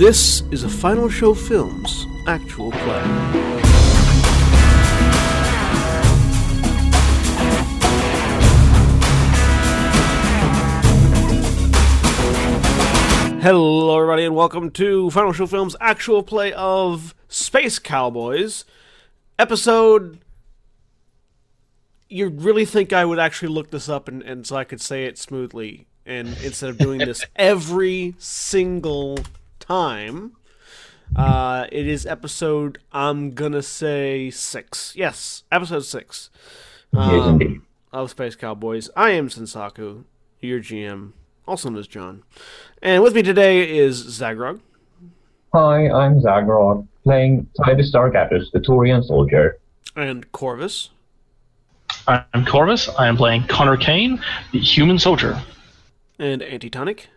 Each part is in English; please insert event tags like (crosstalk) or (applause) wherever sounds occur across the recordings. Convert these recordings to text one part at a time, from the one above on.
This is a Final Show Films actual play. Hello, everybody, and welcome to Final Show Films' actual play of Space Cowboys, episode. You really think I would actually look this up and, and so I could say it smoothly, and instead of doing this (laughs) every single time, uh, it is episode. I'm gonna say six. Yes, episode six. Yes, Um, indeed. of Space Cowboys. I am Sensaku, your GM, also known as John. And with me today is Zaghrog. Hi, I'm Zaghrog, playing Titus Dargatus, the Turian soldier. and Korvys. I'm Korvys. I am playing Connor Caine, the human soldier. and Antitonic.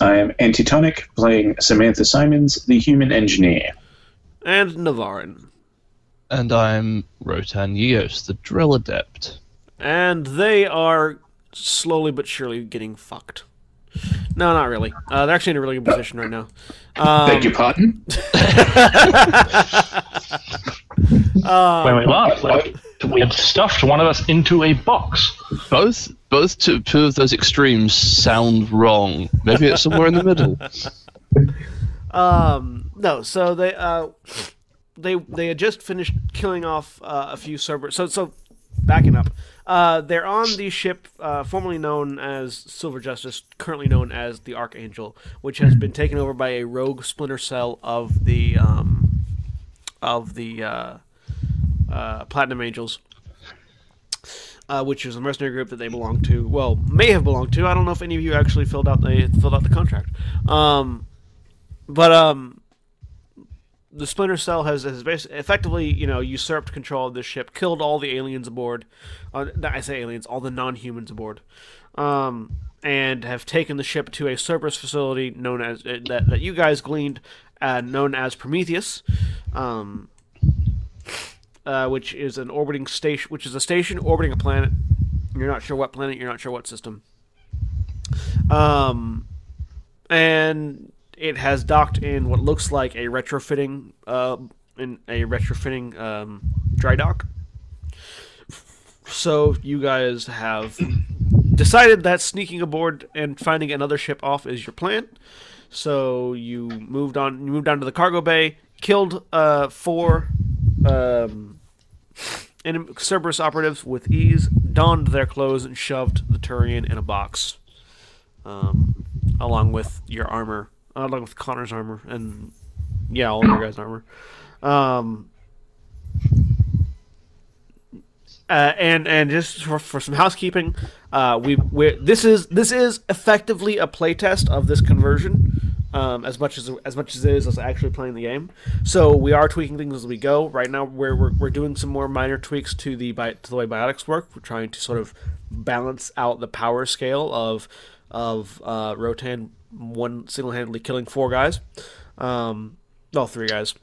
I am Antitonic, playing Samantha Symonds, the human engineer. and Navarran. And I'm Rotan Yeos, the Drell adept. And they are slowly but surely getting fucked. No, not really. Uh, they're actually in a really good position right now. Um, Beg your pardon? uh, (laughs) (laughs) wait, wait, what? Like, we had stuffed one of us into a box. Both both two, two of those extremes sound wrong. Maybe it's somewhere in the middle. (laughs) Um, no, so they uh, they they had just finished killing off uh, a few Cerberus. So so backing up, uh, they're on the ship uh, formerly known as Silver Justice, currently known as the Archangel, which has been taken over by a rogue splinter cell of the um, of the uh, Platinum Angels. Uh, which is a mercenary group that they belong to. Well, may have belonged to. I don't know if any of you actually filled out the filled out the contract. Um, but um, the Splinter Cell has, has effectively, you know, usurped control of this ship, killed all the aliens aboard. Uh, I say aliens, all the non-humans aboard, um, and have taken the ship to a Cerberus facility known as uh, that that you guys gleaned, uh, known as Prometheus. Um, uh, which is an orbiting station, which is a station orbiting a planet. You're not sure what planet. You're not sure what system. Um, and it has docked in what looks like a retrofitting, uh, in a retrofitting um, dry dock. So you guys have decided that sneaking aboard and finding another ship off is your plan. So you moved on. You moved down to the cargo bay, killed uh, four um, enemy Cerberus operatives with ease, donned their clothes, and shoved the Turian in a box, um, along with your armor, uh, along with Connor's armor, and yeah, all of your guys' armor. Um, uh, and and just for, for some housekeeping, uh, we we this is this is effectively a playtest of this conversion, um, as much as as much as it is us actually playing the game. So we are tweaking things as we go. Right now, we're we're, we're doing some more minor tweaks to the bi- to the way biotics work. We're trying to sort of balance out the power scale of of uh, Rotan one single handedly killing four guys, um, well three guys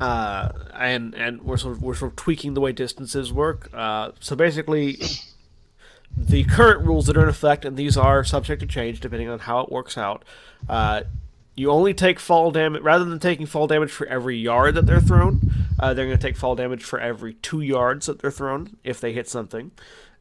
uh, and and we're sort of we're sort of tweaking the way distances work. Uh, so basically, the current rules that are in effect, and these are subject to change depending on how it works out. Uh, you only take fall damage rather than taking fall damage for every yard that they're thrown. Uh, they're going to take fall damage for every two yards that they're thrown if they hit something.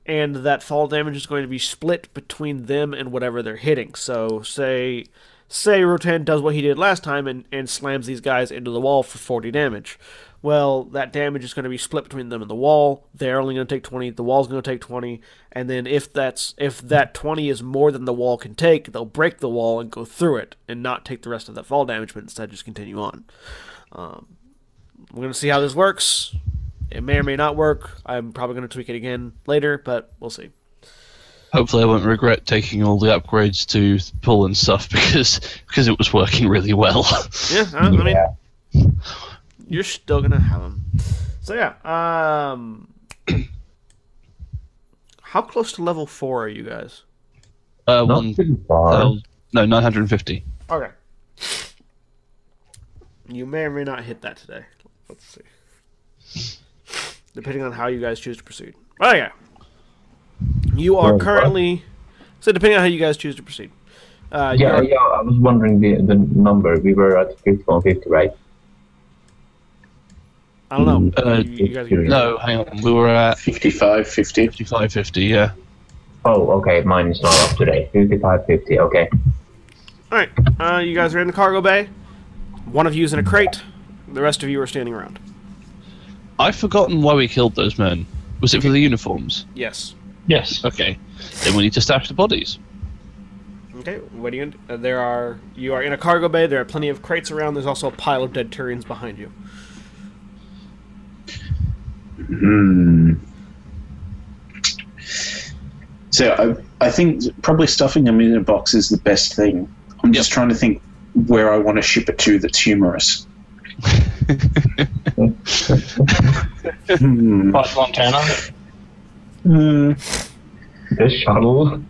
And that fall damage is going to be split between them and whatever they're hitting. So, say say Rotan does what he did last time and, and slams these guys into the wall for 40 damage. Well, that damage is going to be split between them and the wall. They're only going to take 20. The wall's going to take 20. And then if that's if that 20 is more than the wall can take, they'll break the wall and go through it and not take the rest of that fall damage, but instead just continue on. Um, we're going to see how this works. It may or may not work. I'm probably going to tweak it again later, but we'll see. Hopefully, I won't regret taking all the upgrades to pull and stuff (laughs) because because it was working really well. Yeah, I, I mean, Yeah. You're still gonna have them. So yeah, um, (clears throat) how close to level four are you guys? Uh, Not one, too far. uh, no, nine hundred and fifty. Okay. You may or may not hit that today. Let's see. Depending on how you guys choose to proceed. Okay. You are currently. So, depending on how you guys choose to proceed. Uh, Yeah, yeah. I was wondering the the number. We were at 5150, right? I don't know. Uh, you, you guys can- No, hang on. We were at 55, 50. 55, 50, yeah. Oh, okay. Mine is not up today. 5550. Okay. All right, uh, you guys are in the cargo bay. One of you is in a crate. The rest of you are standing around. I've forgotten why we killed those men. Was it for the uniforms? Yes. Yes. Okay. Then we need to stash the bodies. Okay. What do you? Gonna, uh, there are. You are in a cargo bay. There are plenty of crates around. There's also a pile of dead Turians behind you. Hmm. So I, I think probably stuffing them in a box is the best thing. I'm just trying to think where I want to ship it to that's humorous. (laughs) Hmm. Butte Montana. Hmm. The shuttle.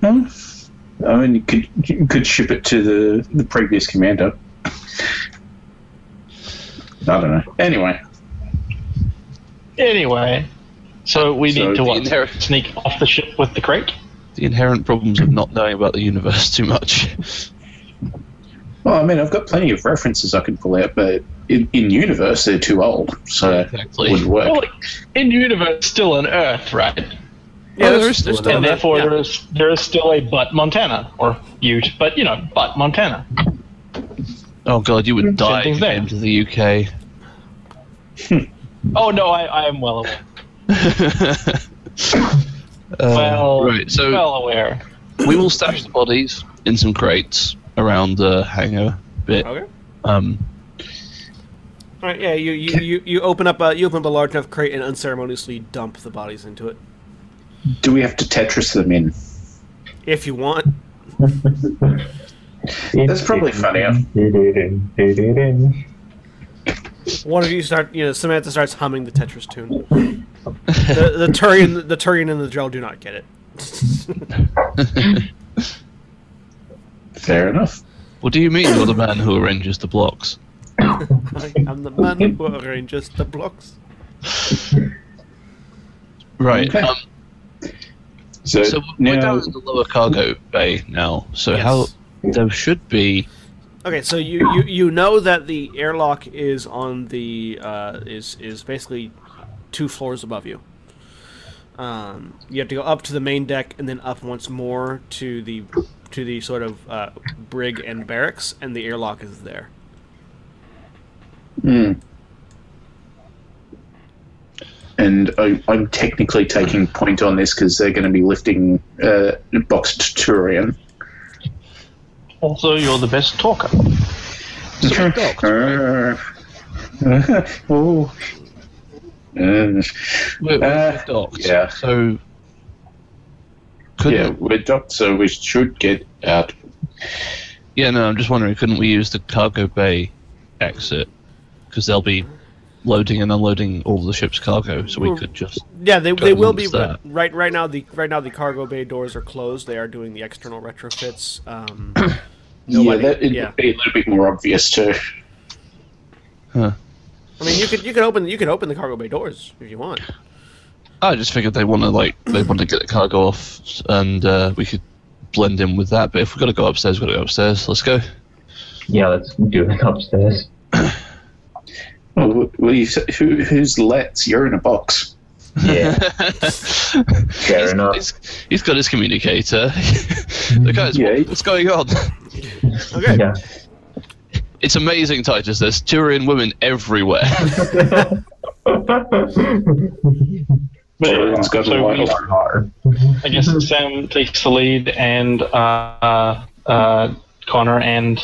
Hmm. I mean, you could you could ship it to the the previous commander. I don't know. Anyway, Anyway, so we So need to what? inherit- Sneak off the ship with the crate. The inherent problems of not knowing about the universe too much. well, I mean, I've got plenty of references I can pull out, but in, in universe they're too old, so Exactly. it wouldn't work. Well, in universe, still on Earth, right? Yeah, oh, there there's, still there's still and therefore yeah. there is there is still a Butte Montana or Ute, but you know, Butte Montana. Oh god, you would die if you came to the UK. Oh no, I, I am well aware. Uh, (laughs) Well, right, so well aware. we will stash the bodies in some crates around the hangar bit. Okay. Um, All right. Yeah. You you, you, you open up a you open up a large enough crate and unceremoniously dump the bodies into it Do we have to Tetris them in? if you want. (laughs) That's probably funnier. One of you start. You know, Samantha starts humming the Tetris tune. the, the Turian the Turian and the Drell do not get it. Fair enough. what do you mean you're the man who arranges the blocks? I am the man who arranges the blocks. Right. Okay. Um, So, so we're now, down in the lower cargo bay now. So Yes. how there should be Okay, so you, you, you know that the airlock is on the uh, is is basically two floors above you. Um, you have to go up to the main deck and then up once more to the to the sort of uh, brig and barracks, and the airlock is there. Hmm. And I, I'm technically taking point on this because they're going to be lifting uh, boxed Turian. Also, you're the best talker. Uh, (laughs) oh. Uh, we're, we're Uh, docked. yeah. So couldn't yeah, we're docked, so we should get out. Yeah, no, I'm just wondering, couldn't we use the cargo bay exit? Because they'll be loading and unloading all the ship's cargo, so we could just. Yeah, they, they will be use that. right right now. The right now the cargo bay doors are closed. They are doing the external retrofits. Um, (clears throat) yeah, Nobody- that it'd yeah. be a little bit more obvious too. Huh. I mean, you could you could open you could open the cargo bay doors if you want. I just figured they want to like they want to get the cargo off, and uh, we could blend in with that. But if we've got to go upstairs, we've got to go upstairs. Let's go. Yeah, let's do it upstairs. (coughs) Well, well you, who, who's Let's? You're in a box. Yeah. (laughs) Fair he's, enough. He's, he's got his communicator. (laughs) the guy's Yeah. what, what's going on? Okay. Yeah. It's amazing, Titus. There's Turian women everywhere. (laughs) Turian's got so a we- I guess Sam takes the lead, and uh, uh, Connor and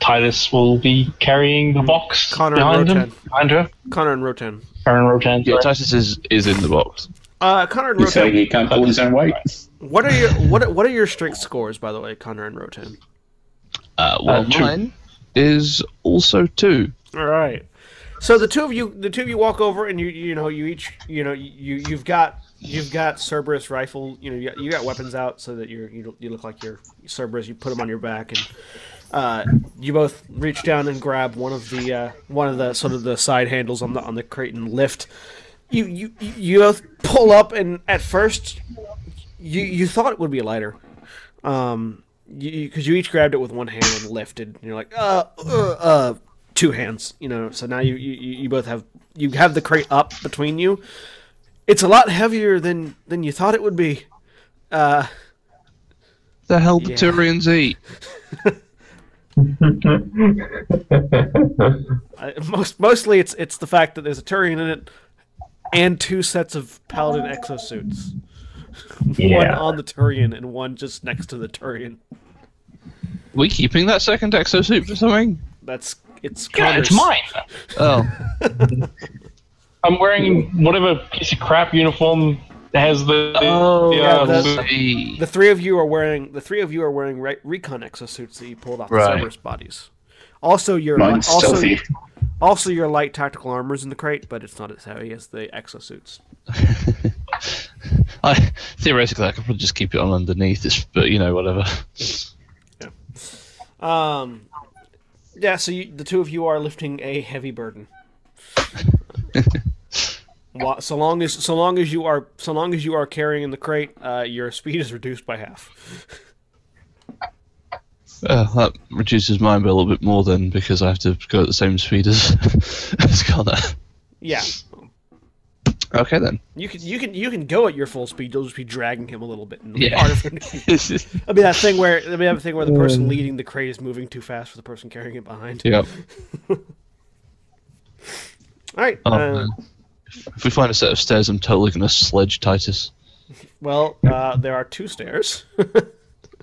Titus will be carrying the box Connor behind and him. Behind her. Connor and Rotan. Connor and Rotan. yeah, sorry. Titus is is in the box. Uh, Connor and You're saying he can't pull his own weight? What are your what what are your strength scores by the way, Connor and Rotan? Uh, well, two. mine is also two. All right. So the two of you, the two of you walk over, and you you know you each you know you you've got you've got Cerberus rifle. You know you got, you got weapons out so that you're you, you look like you're Cerberus. You put them on your back, and uh, you both reach down and grab one of the uh, one of the sort of the side handles on the on the crate and lift. You you you both pull up, and at first you you thought it would be lighter, um, because you, each grabbed it with one hand and lifted. And you're like, uh, uh, uh, two hands. You know, so now you, you you both have you have the crate up between you. It's a lot heavier than than you thought it would be. Uh, The hell Yeah. Turians eat? (laughs) I, most mostly it's it's the fact that there's a Turian in it and two sets of paladin exosuits. (laughs) Yeah. One on the Turian and one just next to the Turian. we keeping that second exosuit for something? That's it's Yeah, it's mine. Oh, (laughs) I'm wearing whatever piece of crap uniform that has the. the oh, the, yeah, uh, that's- The three of you are wearing the three of you are wearing re- recon exosuits that you pulled off Right. the Cerberus bodies. Also, your Mine's also stealthy. also your light tactical armor's in the crate, but it's not as heavy as the exosuits. (laughs) I theoretically I could probably just keep it on underneath this, but you know whatever. Yeah. Um, yeah. So you, the two of you are lifting a heavy burden. (laughs) So long as so long as you are so long as you are carrying in the crate, uh, your speed is reduced by half. Uh, that reduces mine by a little bit more then because I have to go at the same speed as (laughs) as Connor. Yeah, Okay then. you can you can you can go at your full speed. You'll just be dragging him a little bit. Yeah. (laughs) harder for him to- (laughs) It'll be that thing where it'll be that thing where the person leading the crate is moving too fast for the person carrying it behind. yep. All right. Oh, uh. If we find a set of stairs, I'm totally gonna sledge Titus. well, uh, there are two stairs. (laughs)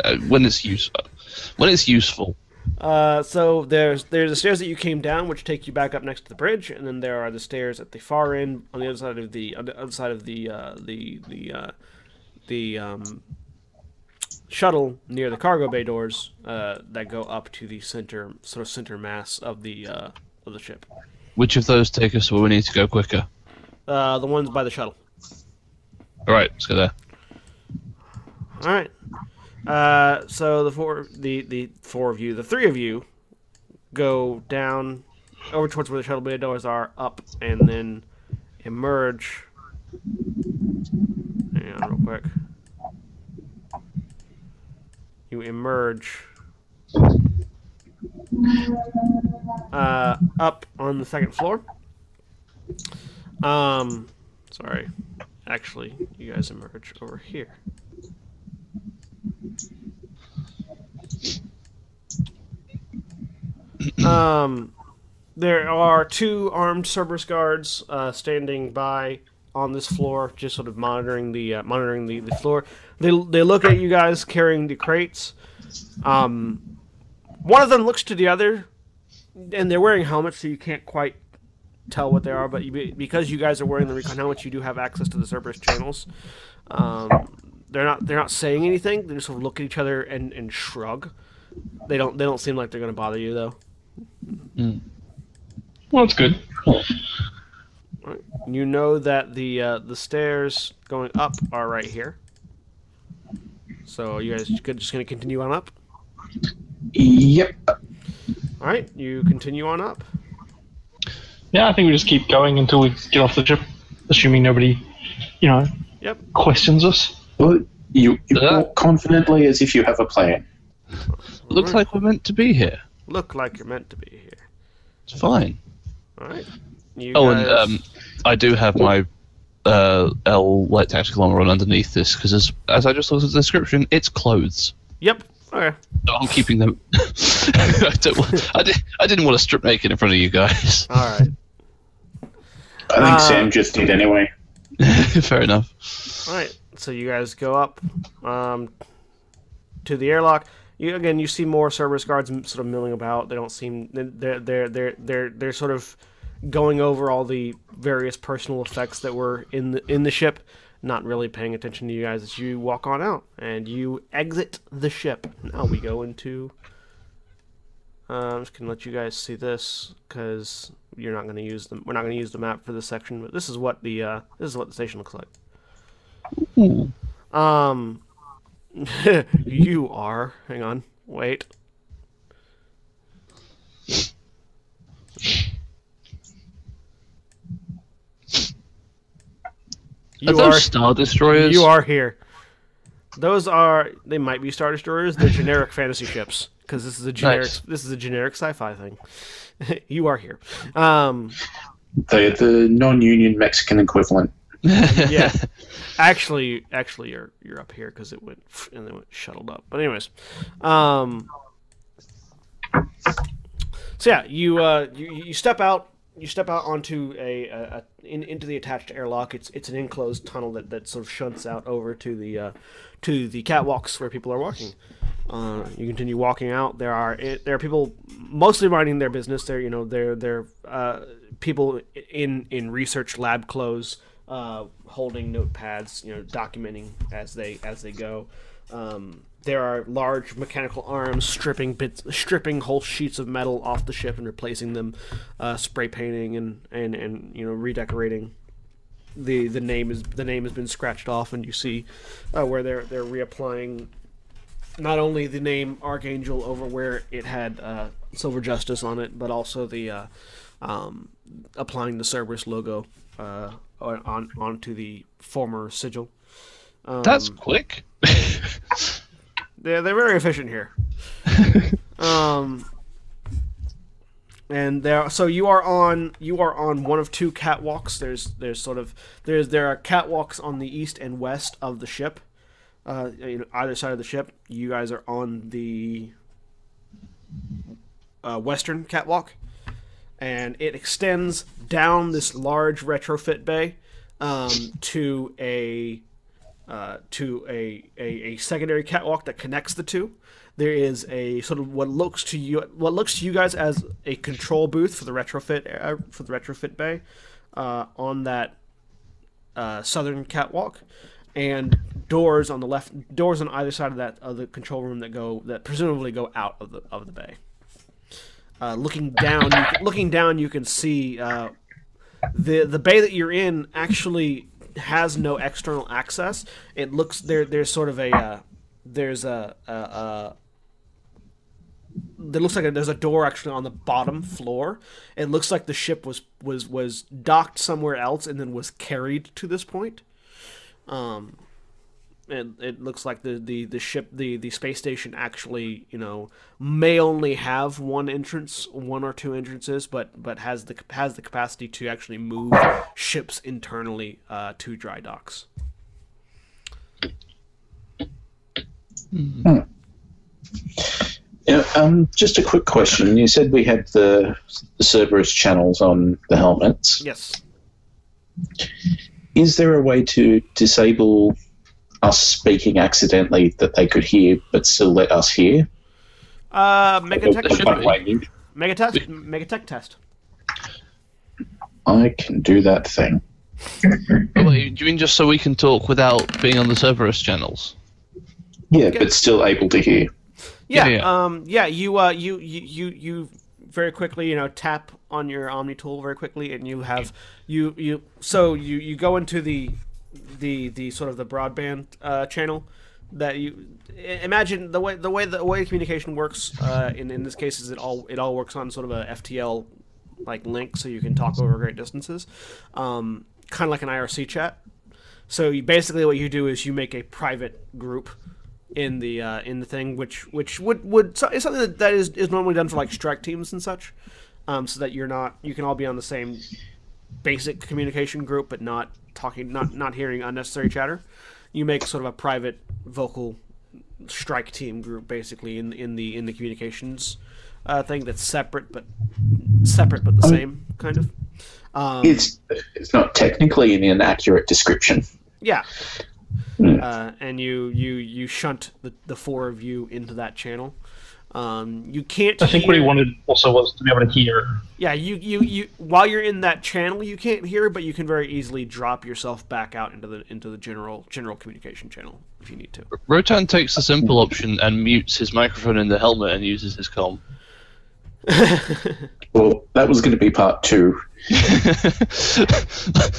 Uh, when it's useful. When it's useful. Uh, so there's there's the stairs that you came down, which take you back up next to the bridge, and then there are the stairs at the far end on the other side of the on the other side of the uh, the the uh, the um, shuttle near the cargo bay doors uh, that go up to the center sort of center mass of the uh, of the ship. Which of those take us where we need to go quicker? Uh, the ones by the shuttle. All right, let's go there. All right. Uh, so the four the the four of you, the three of you, go down over towards where the shuttle bay doors are, up, and then emerge. Hang on, real quick. You emerge uh, up on the second floor. Um, sorry. Actually, you guys emerge over here. Um, there are two armed Cerberus guards uh, standing by on this floor, just sort of monitoring the uh, monitoring the, the floor. They they look at you guys carrying the crates. Um, one of them looks to the other, and they're wearing helmets, so you can't quite tell what they are. But you, because you guys are wearing the recon helmets, you do have access to the Cerberus channels. Um, they're not they're not saying anything. They just sort of look at each other and, and shrug. They don't they don't seem like they're going to bother you though. Well, that's good. You know that the uh, the stairs going up are right here. So you guys just going to continue on up. Yep. All right, you continue on up. Yeah, I think we just keep going until we get off the ship, assuming nobody, you know, Yep. questions us. Well, you, you Uh. walk confidently as if you have a plan. Looks like we're meant to be here. Look like you're meant to be here. It's fine. All right. You Oh, and um, I do have my uh, L light tactical armor on underneath this because, as, as I just looked at the description, it's clothes. Yep. Okay. So I'm keeping them. (laughs) I, don't, I, did, I didn't want to strip naked in front of you guys. All right. I think Uh, Sam just did anyway. (laughs) Fair enough. All right. So you guys go up um, to the airlock. You again, you see more Cerberus guards sort of milling about. They don't seem they're they're they're they're they're sort of going over all the various personal effects that were in the in the ship, not really paying attention to you guys as you walk on out and you exit the ship. Now we go into. Uh, I'm just gonna let you guys see this because you're not gonna use them. We're not gonna use the map for this section, but this is what the uh, this is what the station looks like. Ooh. Um, (laughs) you are. Hang on. Wait. You those are. Star Destroyers? You are here. Those are they might be star destroyers. They're generic fantasy ships because this is a generic Nice. this is a generic sci-fi thing. (laughs) you are here. Um, They're the non-union Mexican equivalent. (laughs) yeah. actually, actually, you're you're up here because it went and then went shuttled up. But anyways, um, so yeah, you uh, you, you step out. You step out onto a, a, a in, into the attached airlock. It's it's an enclosed tunnel that, that sort of shunts out over to the uh, to the catwalks where people are walking. Uh, you continue walking out. There are it, there are people mostly minding their business. They're you know they're they're uh, people in in research lab clothes, uh, holding notepads, you know, documenting as they as they go. Um, there are large mechanical arms stripping bits, stripping whole sheets of metal off the ship and replacing them, uh, spray painting and, and, and you know redecorating the the name is the name has been scratched off, and you see uh, where they're they're reapplying not only the name Archangel over where it had uh, Silver Justice on it, but also the uh, um, applying the Cerberus logo uh, on onto the former sigil. Um, That's quick. they're, they're very efficient here. (laughs) um, and there, so you are on you are on one of two catwalks. There's there's sort of there's there are catwalks on the east and west of the ship. Uh, either side of the ship. You guys are on the uh, western catwalk, and it extends down this large retrofit bay um, to a uh, to a, a, a secondary catwalk that connects the two. There is a sort of what looks to you what looks to you guys as a control booth for the retrofit uh, for the retrofit bay uh, on that uh, southern catwalk, and doors on the left doors on either side of that of the control room that go that presumably go out of the of the bay. Uh, looking down, you can, looking down, you can see uh, the the bay that you're in actually has no external access. It looks there. There's sort of a uh, there's a, a, a there looks like a, there's a door actually on the bottom floor. It looks like the ship was was was docked somewhere else and then was carried to this point. Um, and it looks like the, the, the ship the, the space station actually you know may only have one entrance one or two entrances but but has the has the capacity to actually move ships internally uh, to dry docks Yeah, um, just a quick question. You said we had the, the Cerberus channels on the helmets. yes Is there a way to disable us speaking accidentally that they could hear, but still let us hear? uh megatech There should By be. megatech megatech test I can do that thing. Wait, do you mean just so we can talk without being on the Cerberus channels? Yeah, but still able to hear. yeah, Yeah, yeah. um yeah you uh you you you, you very quickly you know tap on your omni tool very quickly and you have you you so you you go into the the the sort of the broadband uh, channel that you imagine the way the way the way communication works uh, in in this case is it all it all works on sort of a FTL like link so you can talk over great distances um, kind of like an IRC chat. So you, basically what you do is you make a private group in the uh, in the thing, which which would would is something that, that is, is normally done for like strike teams and such, um, so that you're not you can all be on the same basic communication group, but not talking not not hearing unnecessary chatter. You make sort of a private vocal strike team group basically in in the in the communications uh, thing that's separate but separate but the same kind of. Um, It's it's not technically an inaccurate description. Yeah. Hmm. Uh, and you, you you shunt the, the four of you into that channel. Um, you can't. I think what he wanted also was to be able to hear. Yeah, you, you, you while you're in that channel, you can't hear, but you can very easily drop yourself back out into the into the general general communication channel if you need to. Rotan takes the simple option and mutes his microphone in the helmet and uses his com. (laughs) Well, that was going to be part two. (laughs)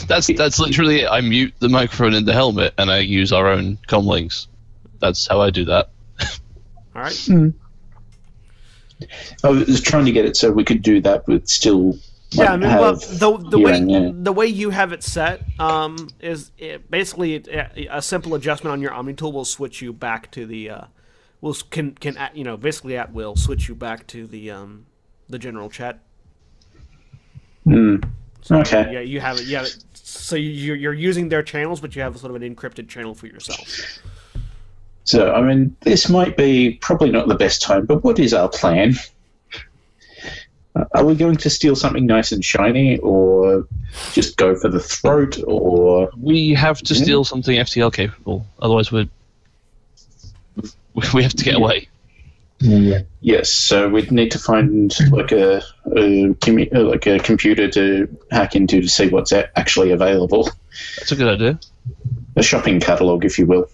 that's that's literally it. I mute the microphone in the helmet and I use our own com links. That's how I do that. All right. I was trying to get it so we could do that but still Yeah, I mean, well, the the way hearing, yeah. the way you have it set um, is it, basically a, a simple adjustment on your Omni tool will switch you back to the uh, will can can at, you know basically at will switch you back to the um, the general chat. Okay. Yeah, you have it. Yeah, so you're you're using their channels, but you have sort of an encrypted channel for yourself. So, I mean, this might be probably not the best time, but what is our plan? Are we going to steal something nice and shiny, or just go for the throat, or We have to hmm? steal something FTL capable, otherwise we're we have to get away. Yeah. yes? So we'd need to find like a, a commu- like a computer to hack into to see what's actually available, That's a good idea. a shopping catalog, if you will.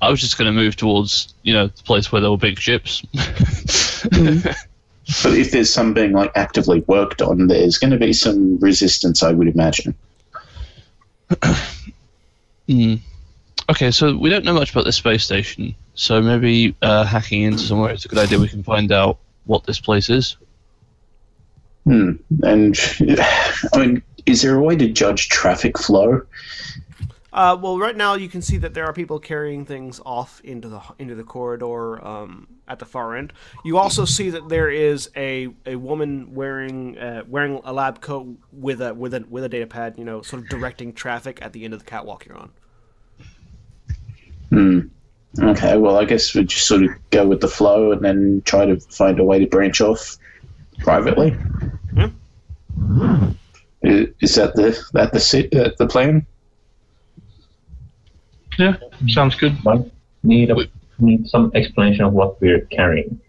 I was just going to move towards you know the place where there were big ships. (laughs) But if there's some being like actively worked on, there's going to be some resistance, I would imagine. (coughs) Hmm. Okay, so we don't know much about this space station, so maybe uh, hacking into somewhere is a good idea. We can find out what this place is. Hmm. And (sighs) I mean, is there a way to judge traffic flow? Uh, well, right now you can see that there are people carrying things off into the into the corridor um, at the far end. You also see that there is a, a woman wearing uh, wearing a lab coat with a with a with a data pad, you know, sort of directing traffic at the end of the catwalk you're on. Hmm. Okay, well, I guess we just sort of go with the flow and then try to find a way to branch off privately. Yeah. I- Is that the that the uh, the plan? Yeah, sounds good. Might need a, need some explanation of what we're carrying.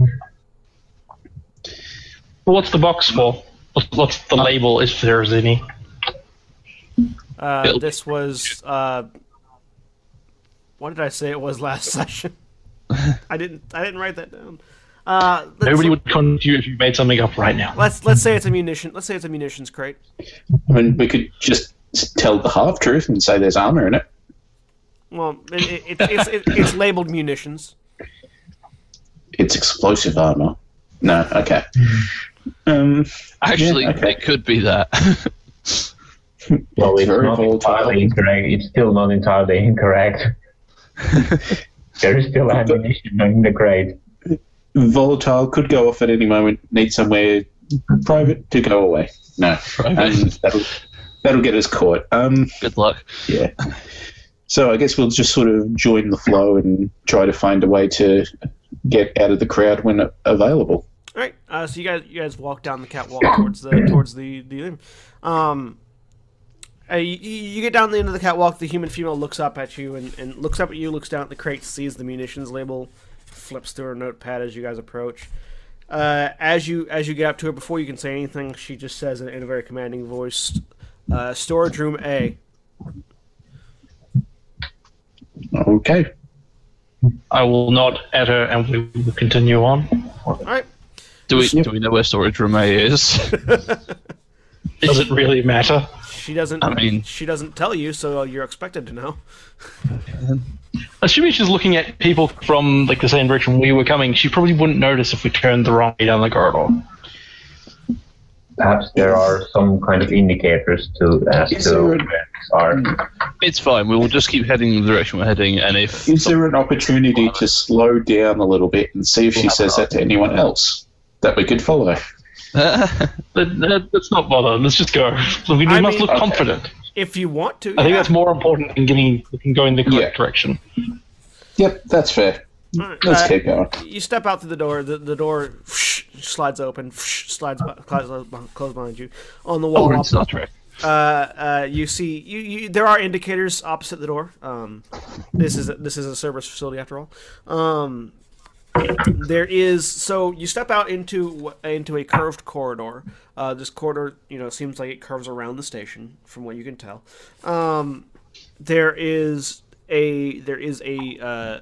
Well, what's the box for? What's, what's the label, if there's any? Uh, this was uh, what did I say it was last (laughs) session? (laughs) I didn't I didn't write that down. Uh, let's, Nobody would contact you if you made something up right now. let's let's say it's a munition. Let's say it's a munitions crate. I mean, we could just tell the half truth and say there's armor in it. Well, it, it, it, it's it, it's labeled munitions. It's explosive armor. No, okay. Um, Actually, Yeah, okay. it could be that. Well, It's it's very not volatile. entirely incorrect. It's still not entirely incorrect. (laughs) there is still ammunition in the crate. volatile could go off at any moment. Need somewhere private to go away. No, Private. Um, that'll that'll get us caught. Um, good luck. yeah. So I guess we'll just sort of join the flow and try to find a way to get out of the crowd when available. All right. Uh, so you guys, you guys walk down the catwalk towards the towards the the. Um, uh, you, you get down the end of the catwalk. The human female looks up at you and, and looks up at you. Looks down at the crate, sees the munitions label, flips through her notepad as you guys approach. Uh, as you as you get up to her, before you can say anything, she just says in, in a very commanding voice, uh, "Storage room A." Okay. I will nod at her and we will continue on. All right. Do we do we know where storage room A is? (laughs) Does it really matter? She doesn't. I mean- she doesn't tell you, so uh, you're expected to know. (laughs) Assuming she's looking at people from like the same direction we were coming, she probably wouldn't notice if we turned the wrong way down the corridor. Perhaps there are some kind of indicators to as Is to there where a- things are. Hmm. it's fine. We will just keep heading in the direction we're heading, and if Is there an opportunity to slow down a little bit and see if she says that to anyone else that we could follow? (laughs) Let, let, uh, let's not bother. Let's just go. We I must mean- look confident. If you want to, I think that's more important than getting going the correct Yeah. direction. Yep, that's fair. All right, Let's uh, keep going. You step out through the door. The, the door slides open, slides be- closes closes behind you. On the oh, wall, we're Star Trek. uh, uh, you see you, you. There are indicators opposite the door. Um, this is a, this is a service facility after all. Um, there is so you step out into into a curved corridor. Uh, this corridor, you know, seems like it curves around the station, from what you can tell. Um, there is a there is a uh,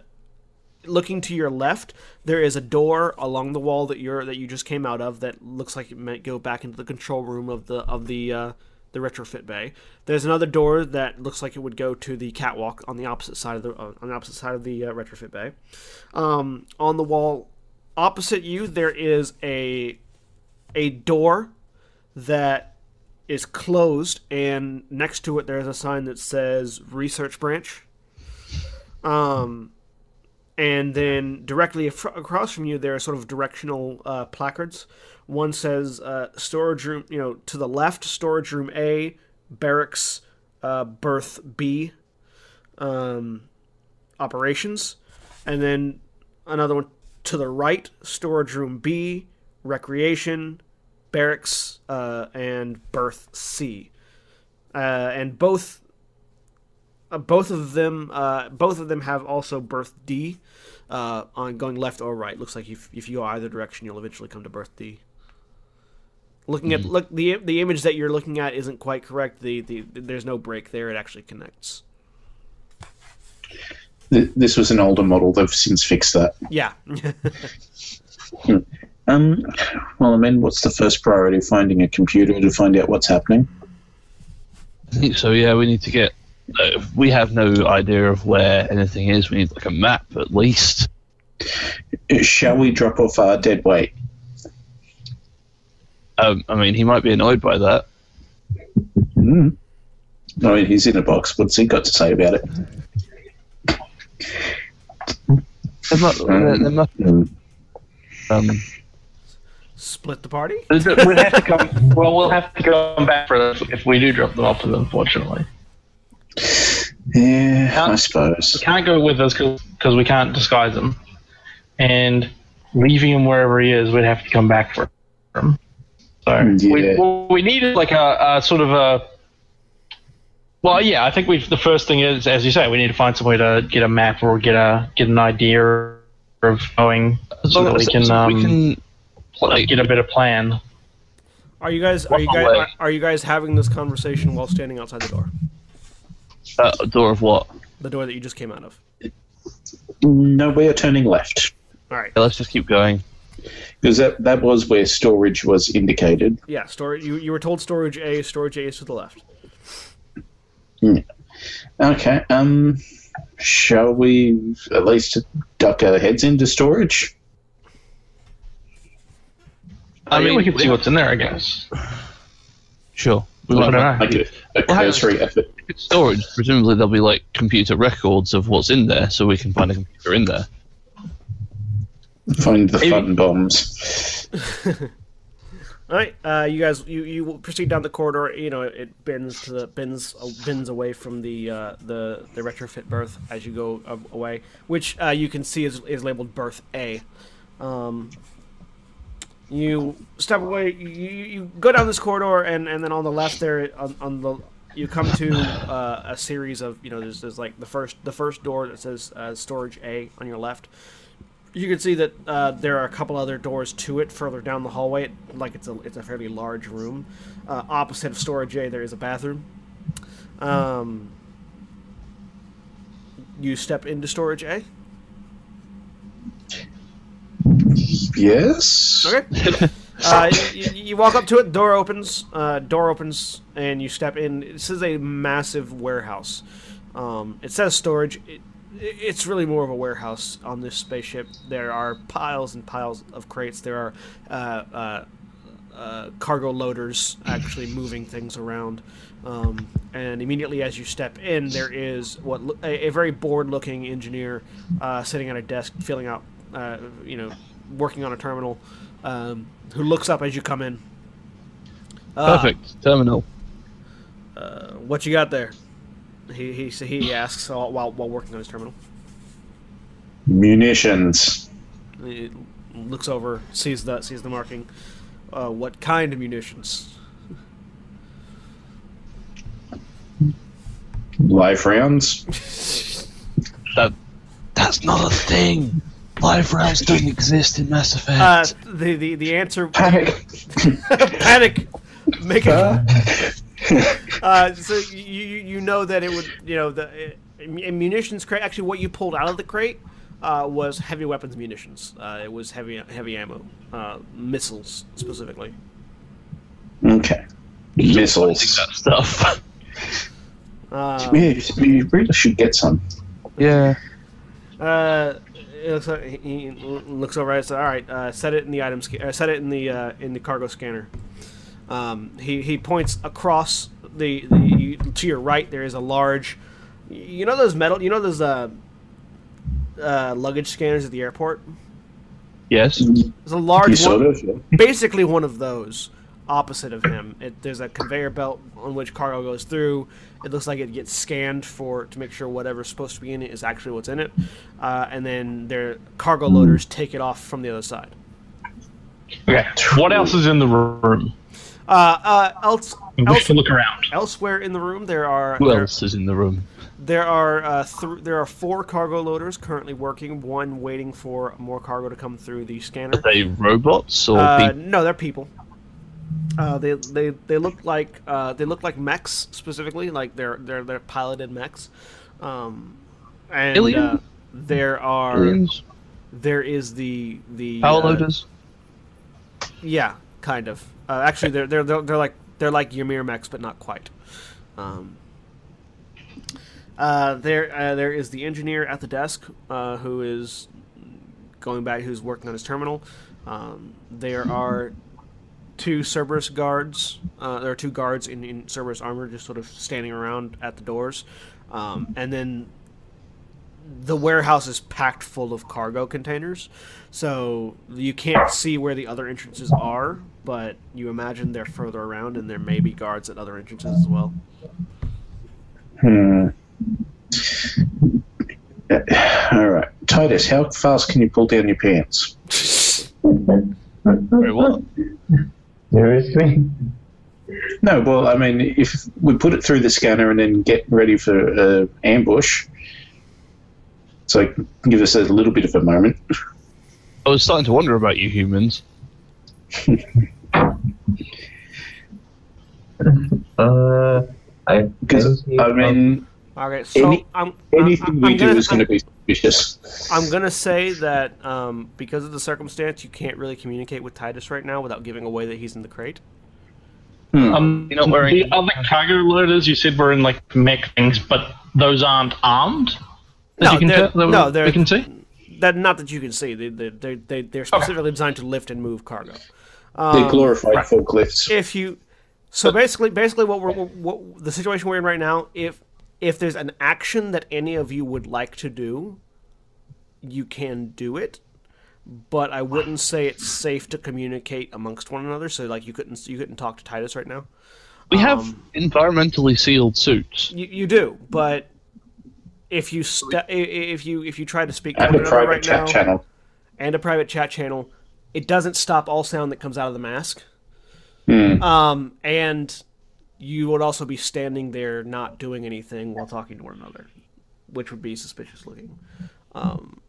looking to your left, there is a door along the wall that you're that you just came out of that looks like it might go back into the control room of the of the uh, the retrofit bay. There's another door that looks like it would go to the catwalk on the opposite side of the uh, on the opposite side of the uh, retrofit bay. Um, on the wall opposite you, there is a a door that is closed, and next to it there's a sign that says Research Branch. Um, and then directly af- across from you there are sort of directional uh, placards. One says uh, storage room, you know, to the left, storage room A, barracks, uh, berth B, um, operations, and then another one to the right, storage room B, recreation, barracks, uh, and berth C. Uh, and both uh, both of them uh, both of them have also berth D uh, on going left or right. Looks like if, if you go either direction, you'll eventually come to berth D. Looking at look the the image that you're looking at isn't quite correct. The, the there's no break there. It actually connects. This was an older model. They've since fixed that. Yeah. Um, well, I mean, what's the first priority? Finding a computer to find out what's happening. I think so. Yeah, we need to get. Uh, we have no idea of where anything is. We need like a map at least. Shall we drop off our dead weight? Um, I mean, he might be annoyed by that. Hmm. I mean, he's in a box. What's he got to say about it? There must, there, there must Hmm. um, Split the party. We'd have to come. Well, we'll have to come back for this if we do drop them off. Unfortunately, Yeah, I Can't- suppose. can't go with us because we can't disguise him, and leaving him wherever he is, we'd have to come back for him. So we, Yeah. well, we needed like a, a sort of a. Well, yeah, I think we the first thing is, as you say, we need to find some way to get a map or get a get an idea of going so that we can, um, we can like, get a better plan. Are you guys are you guys are, are you guys having this conversation while standing outside the door? Uh, door of what? The door that you just came out of. No, we are turning left All right. Yeah, let's just keep going. because that that was where storage was indicated. Yeah, storage. You, you were told storage A. Storage A is to the left. Okay. Um, shall we at least duck our heads into storage? I mean, we can see what's in there, I guess. Sure. We I might don't know. Make it a Well, cursory effort. Storage. Presumably there'll be like computer records of what's in there, so we can find a computer in there. Find the Maybe- fun bombs. (laughs) All right. Uh, you guys, you, you proceed down the corridor. You know, it bends to the bends bends away from the uh, the the retrofit berth as you go uh, away, which uh, you can see is, is labeled berth A. Um, you step away. You, you you go down this corridor, and, and then on the left there, on, on the you come to (laughs) uh, a series of you know there's, there's like the first the first door that says uh, storage A on your left. You can see that uh, there are a couple other doors to it further down the hallway. Like it's a it's a fairly large room. Uh, opposite of storage A, there is a bathroom. Um, you step into storage A. Yes. Okay. (laughs) uh, you, you walk up to it. Door opens. Uh, door opens, and you step in. This is a massive warehouse. Um, it says storage. It, it's really more of a warehouse on this spaceship. There are piles and piles of crates. There are uh, uh, uh, cargo loaders actually moving things around. Um, and immediately as you step in, there is what a, a very bored-looking engineer uh, sitting at a desk, filling out, uh, you know, working on a terminal, um, who looks up as you come in. Uh, Perfect. Terminal. Uh, what you got there? He he he asks while while while working on his terminal. Munitions. He looks over, sees the sees the marking. Uh, what kind of munitions? Life rounds. (laughs) That that's not a thing. Life rounds don't exist in Mass Effect. Uh, the, the the answer (laughs) Panic. (laughs) panic. Make it. (laughs) Uh, so you you you know that it would you know the uh, munitions crate. Actually, what you pulled out of the crate uh, was heavy weapons munitions. Uh, it was heavy heavy ammo, uh, missiles specifically. Okay. Finding Missiles. stuff. Uh, Yeah, you really should get some. yeah. Uh, it looks like he, looks over. and says, "All right, uh, set it in the item. Sca- uh, set it in the uh, in the cargo scanner." Um, he he points across the, the to your right. There is a large, you know those metal, you know those uh, uh, luggage scanners at the airport. Yes. There's a large one, basically one of those opposite of him. It, there's a conveyor belt on which cargo goes through. It looks like it gets scanned for to make sure whatever's supposed to be in it is actually what's in it, uh, and then their cargo loaders take it off from the other side. Okay. What else is in the room? Uh, uh, else, else, look around. elsewhere in the room there are Who there, else is in the room? there are uh, th- there are four cargo loaders currently working. One waiting for more cargo to come through the scanner. Are they robots or Uh, no, they're people. Uh, they they they look like uh, they look like mechs specifically, like they're they're they're piloted mechs. Um, and uh, there are Aliens? there is the the Power uh, loaders? Yeah, kind of. Uh, actually, they're, they're they're they're like they're like Ymir mechs, but not quite. Um, uh, there uh, there is the engineer at the desk uh, who is going back, who's working on his terminal. Um, there are two Cerberus guards. Uh, there are two guards in, in Cerberus armor, just sort of standing around at the doors, um, and then the warehouse is packed full of cargo containers, so you can't see where the other entrances are, but you imagine they're further around, and there may be guards at other entrances as well. Hmm. All right, Titus, how fast can you pull down your pants? Very what? Seriously? No, well, I mean, if we put it through the scanner and then get ready for uh, ambush, so give us a little bit of a moment. I was starting to wonder about you humans. (laughs) Uh, I Because I mean, Okay, so Any- I'm, anything I'm, we I'm do gonna, is going to be suspicious. I'm gonna say that um, because of the circumstance, you can't really communicate with Titus right now without giving away that he's in the crate. Um, You're not wearing- the other cargo loaders you said were in like mech things, but those aren't armed. That No, you can they're- tell- that no, they're- can see. That not that you can see. They they they, they they're specifically designed to lift and move cargo. They're Um, forklifts. if you so basically basically what we're what, what the situation we're in right now if if there's an action that any of you would like to do you can do it but i wouldn't say it's safe to communicate amongst one another so like you couldn't you couldn't talk to titus right now We have Um, environmentally sealed suits. you, you do but if you st- if you if you try to speak to and one a private right chat now channel. and a private chat channel it doesn't stop all sound that comes out of the mask Hmm. Um, and you would also be standing there not doing anything while talking to one another, which would be suspicious looking. Um,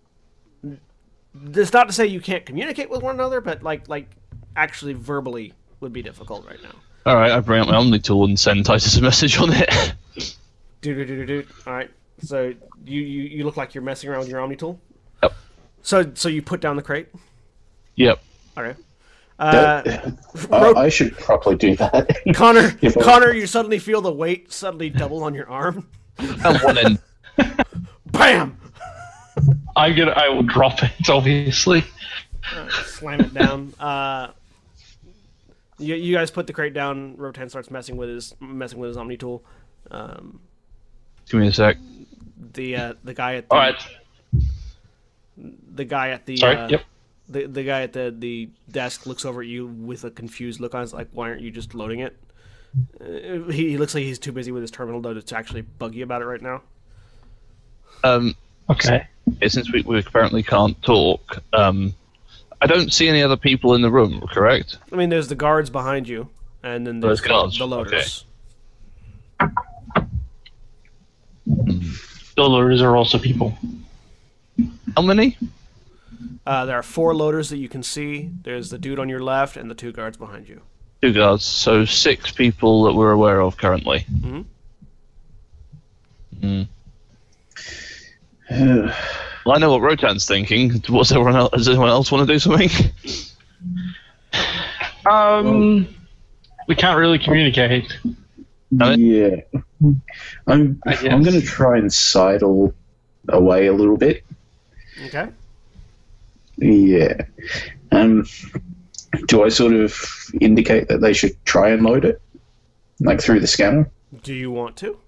that's not to say you can't communicate with one another, but like like actually verbally would be difficult right now. All right, I bring out my Omni tool and send Titus a (laughs) message on it. Do do do do do. All right. So you, you you look like you're messing around with your Omni tool. Yep. So so you put down the crate. yep. Okay. Uh, (laughs) I, Ro- I should probably do that. (laughs) Connor, Connor, you suddenly feel the weight suddenly double on your arm. And one end. Bam! I'm gonna. I will drop it. Obviously. slam it down. Uh, you, you guys put the crate down. Rotan starts messing with his messing with his Omni tool. Um, Give me a sec. the uh, the guy at the, All right. the guy at the Sorry. uh, Yep. The the guy at the the desk looks over at you with a confused look on his like, why aren't you just loading it? Uh, he, he looks like he's too busy with his terminal though to actually bug you about it right now. Um, Okay. since we, we apparently can't talk, um, I don't see any other people in the room. Correct? I mean, there's the guards behind you, and then there's Those guards, the loaders. The loaders are also people. How many? Uh, there are four loaders that you can see. There's the dude on your left and the two guards behind you. Two guards. So six people that we're aware of currently. Mhm. Mm. Well, I know what Rotan's thinking. What's everyone else? Does anyone else want to do something? (laughs) Um, we can't really communicate. Yeah, I'm. I'm going to try and sidle away a little bit. Okay. Yeah. Um. do I sort of indicate that they should try and load it, like through the scanner? Do you want to?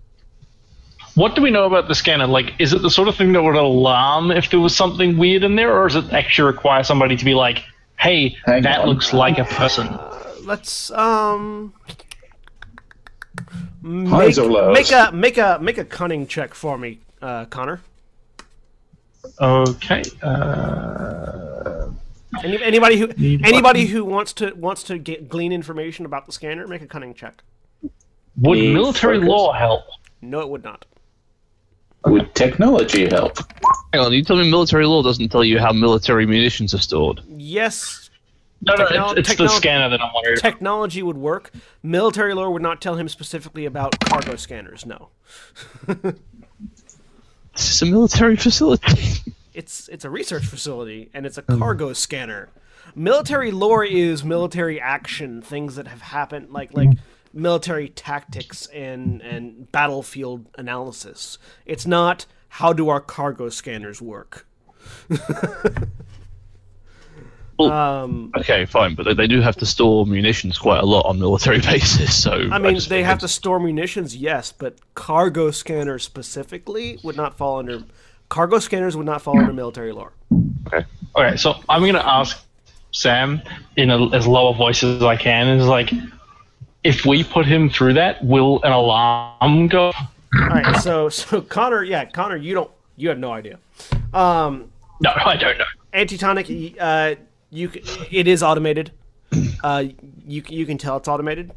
What do we know about the scanner? Like, is it the sort of thing that would alarm if there was something weird in there, or does it actually require somebody to be like, "Hey, Hang that on. looks like a person"? Let's um make, Highs or lows? make a make a make a cunning check for me, uh, Connor. Okay. Uh, Any, anybody who anybody button. who wants to wants to get, glean information about the scanner, make a cunning check. would Need military focus. lore help? No, it would not. Would technology help? Hang on, you tell me military lore doesn't tell you how military munitions are stored. Yes, No, no, Technol- it's, it's the scanner that I'm worried. about. technology would work. Military lore would not tell him specifically about cargo scanners. No, (laughs) This is a military facility. it's it's a research facility and it's a um. cargo scanner. Military lore is military action, things that have happened, like like mm. military tactics and and battlefield analysis. It's not how do our cargo scanners work. (laughs) Well, Um, okay, fine, but they, they do have to store munitions quite a lot on military (laughs) bases, so. I mean, just they have to store munitions, yes, but cargo scanners specifically would not fall under. Cargo scanners would not fall under military lore. Okay. Okay, so I'm gonna ask Sam in a, as low a voice as I can. Is like, if we put him through that, will an alarm go? All right, so so Connor, yeah, Connor, you don't, you have no idea. Um, No, I don't know. Antitonic, uh, you it is automated. (clears throat) Uh, you you can tell it's automated.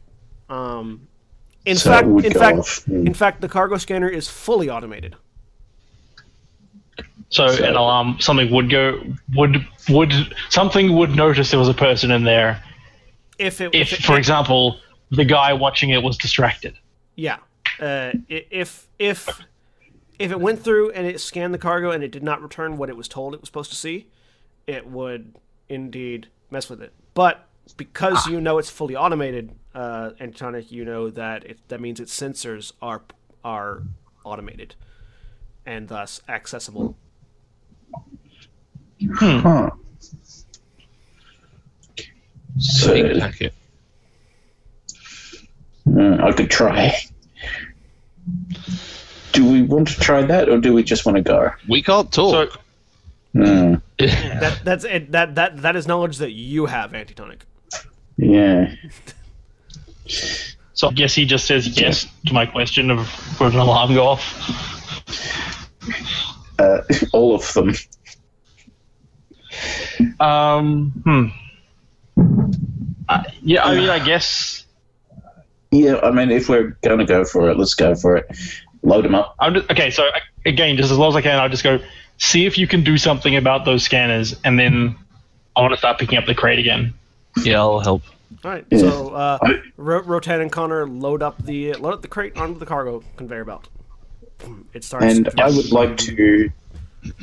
Um, in So fact, in fact, off. In fact, the cargo scanner is fully automated. So, So- an alarm, something would go, would would something would notice there was a person in there. If it, If, it- for example, the guy watching it was distracted. Yeah. Uh, if if if it went through and it scanned the cargo and it did not return what it was told it was supposed to see, it would indeed mess with it. But because you know it's fully automated, uh, Antitonic, you know that it, that means its sensors are are automated and thus accessible. Huh. So Ink packet. uh, I could try. Do we want to try that, or do we just want to go? We can't So, talk. That that's it, that that that is knowledge that you have, Antitonic. Yeah. so I guess he just says yes to my question of would an alarm go off. Uh, all of them. Um, hmm. Uh, yeah, I mean, I guess Yeah, I mean, if we're going to go for it, let's go for it. Load them up. I'm just, okay. So again, just as low as I can, I'll just go see if you can do something about those scanners, and then I want to start picking up the crate again. Yeah, I'll help. All right. So uh, I- Ro- Rotan and Connor load up the load up the crate onto the cargo conveyor belt. It starts. And I would like to,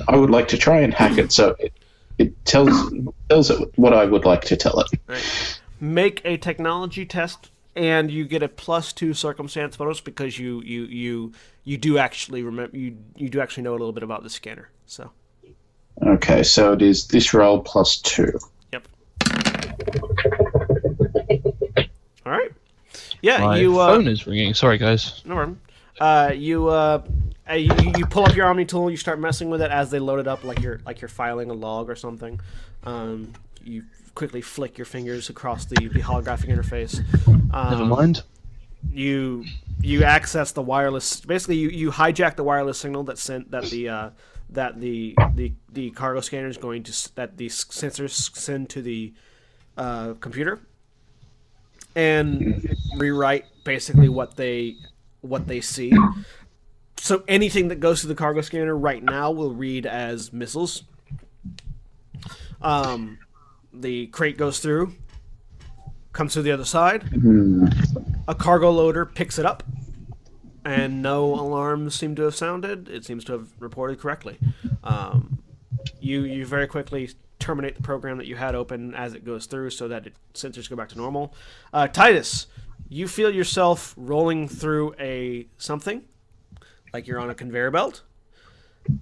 I would like to try and hack it so it, it tells tells it what I would like to tell it. make a technology test, and you get a plus two circumstance bonus because you you you you do actually remember you you do actually know a little bit about the scanner. So Okay, so it is this roll plus two. yep. All right. Yeah, My you uh, phone is ringing. Sorry, guys. No problem. Uh, you uh, uh, you, you pull up your Omni tool. You start messing with it as they load it up, like you're like you're filing a log or something. Um, you quickly flick your fingers across the, the holographic interface. Um, Never mind. You you access the wireless. Basically, you, you hijack the wireless signal that sent that the uh, that the, the the cargo scanner is going to that the sensors send to the uh, computer, and rewrite basically what they what they see. So anything that goes through the cargo scanner right now will read as missiles. Um, the crate goes through, comes to the other side. A cargo loader picks it up, and no alarms seem to have sounded. It seems to have reported correctly. Um, you you very quickly terminate the program that you had open as it goes through, so that it, sensors go back to normal. Uh, Titus, you feel yourself rolling through a something, like you're on a conveyor belt.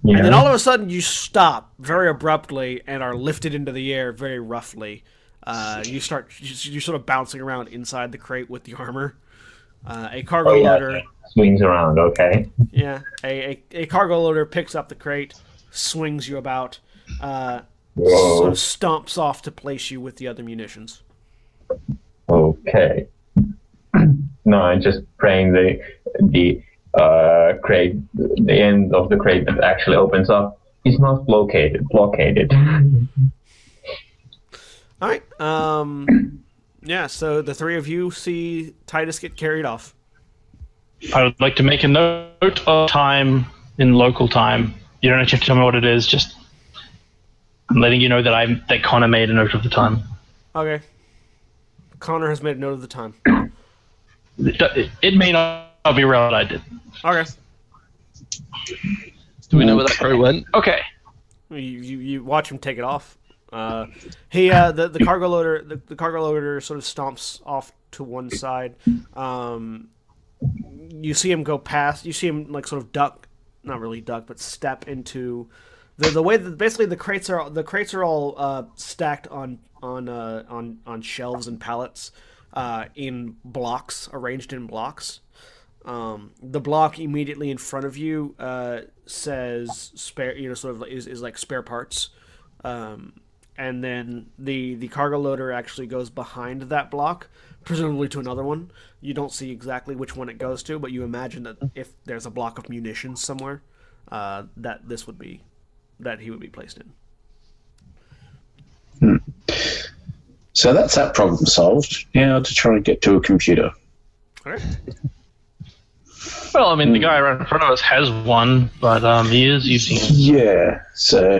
Yeah. And then all of a sudden you stop very abruptly and are lifted into the air very roughly Uh, you start you're sort of bouncing around inside the crate with the armor. Uh, a cargo Oh yeah, loader, swings around. Okay. yeah, a, a, a cargo loader picks up the crate, swings you about, uh, sort of stomps off to place you with the other munitions. Okay. (clears throat) No, I'm just praying the the uh, crate, the end of the crate that actually opens up is not blockaded. Blockaded. (laughs) All right. Um, yeah. So the three of you see Titus get carried off. I would like to make a note of time in local time. You don't have to tell me what it is. Just I'm letting you know that I that Connor made a note of the time. Okay. Connor has made a note of the time. It, it may not be relevant. I did. Okay. Do we know where that crow went? Okay. You, you, you watch him take it off. Uh, he uh, the the cargo loader the, the cargo loader sort of stomps off to one side. Um, you see him go past. You see him like sort of duck, not really duck, but step into the the way that basically the crates are the crates are all uh, stacked on on uh, on on shelves and pallets uh, in blocks arranged in blocks. Um, the block immediately in front of you uh, says spare, you know, sort of is, is like spare parts. Um, and then the the cargo loader actually goes behind that block, presumably to another one. You don't see exactly which one it goes to, but you imagine that if there's a block of munitions somewhere, uh, that this would be that he would be placed in. So that's that problem solved. Now to try and get to a computer. All right. Well, I mean, the guy right in front of us has one, but um, he is using it. Yeah, so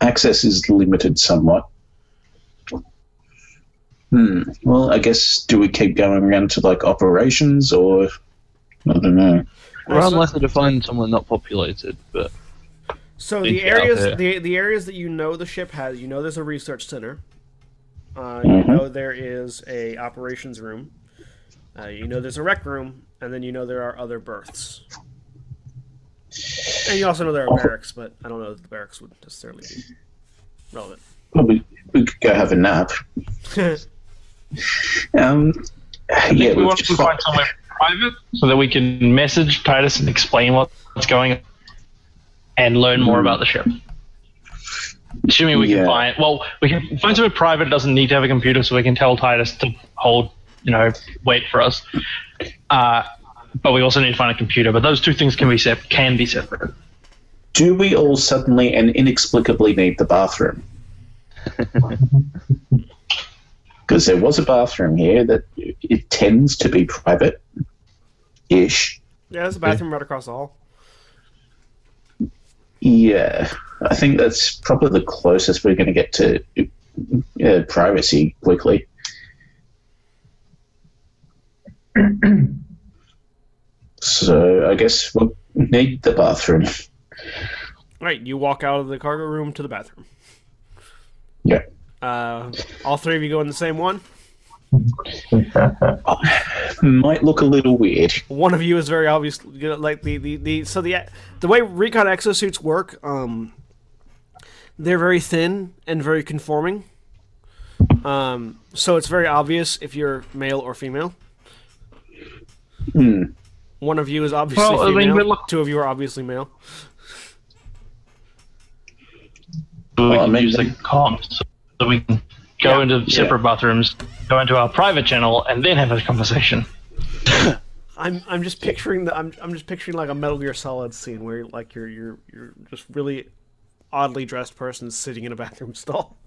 access is limited somewhat. Hmm. Well, I guess do we keep going around to like operations or I don't know. We're unlikely to find someone not populated, but So the areas the the areas that you know the ship has, you know there's a research center. Uh, you Mhm. know there is a operations room. Uh, you know there's a rec room, and then you know there are other berths. And you also know there are barracks, but I don't know that the barracks would necessarily be relevant. Well, we, we could go have a nap. (laughs) Um, yeah, think we want to got- find somewhere private so that we can message Titus and explain what's going on and learn more about the ship. Assuming we Yeah. can find, well, we can find somewhere private. It doesn't need to have a computer, so we can tell Titus to hold, you know, wait for us. Uh, but we also need to find a computer. But those two things can be sep- can be separate. do we all suddenly and inexplicably need the bathroom? (laughs) Because there was a bathroom here that it tends to be private ish. yeah, there's a bathroom right across the hall. Yeah, I think that's probably the closest we're going to get to uh, privacy quickly. (clears throat) so I guess we'll need the bathroom. Right, you walk out of the cargo room to the bathroom. Yeah. Uh, all three of you go in the same one. (laughs) Might look a little weird. one of you is very obvious you know, like the, the, the so the the way recon exosuits work um they're very thin and very conforming um so it's very obvious if you're male or female Hmm. One of you is obviously Well, I mean, female look- two of you are obviously male So we Well, can mean- use the comms so we can go Yeah. into separate bathrooms, go into our private channel, and then have a conversation. (laughs) i'm i'm just picturing the i'm, I'm just picturing like a metal gear solid scene where like you're you're you're just really oddly dressed person sitting in a bathroom stall (laughs)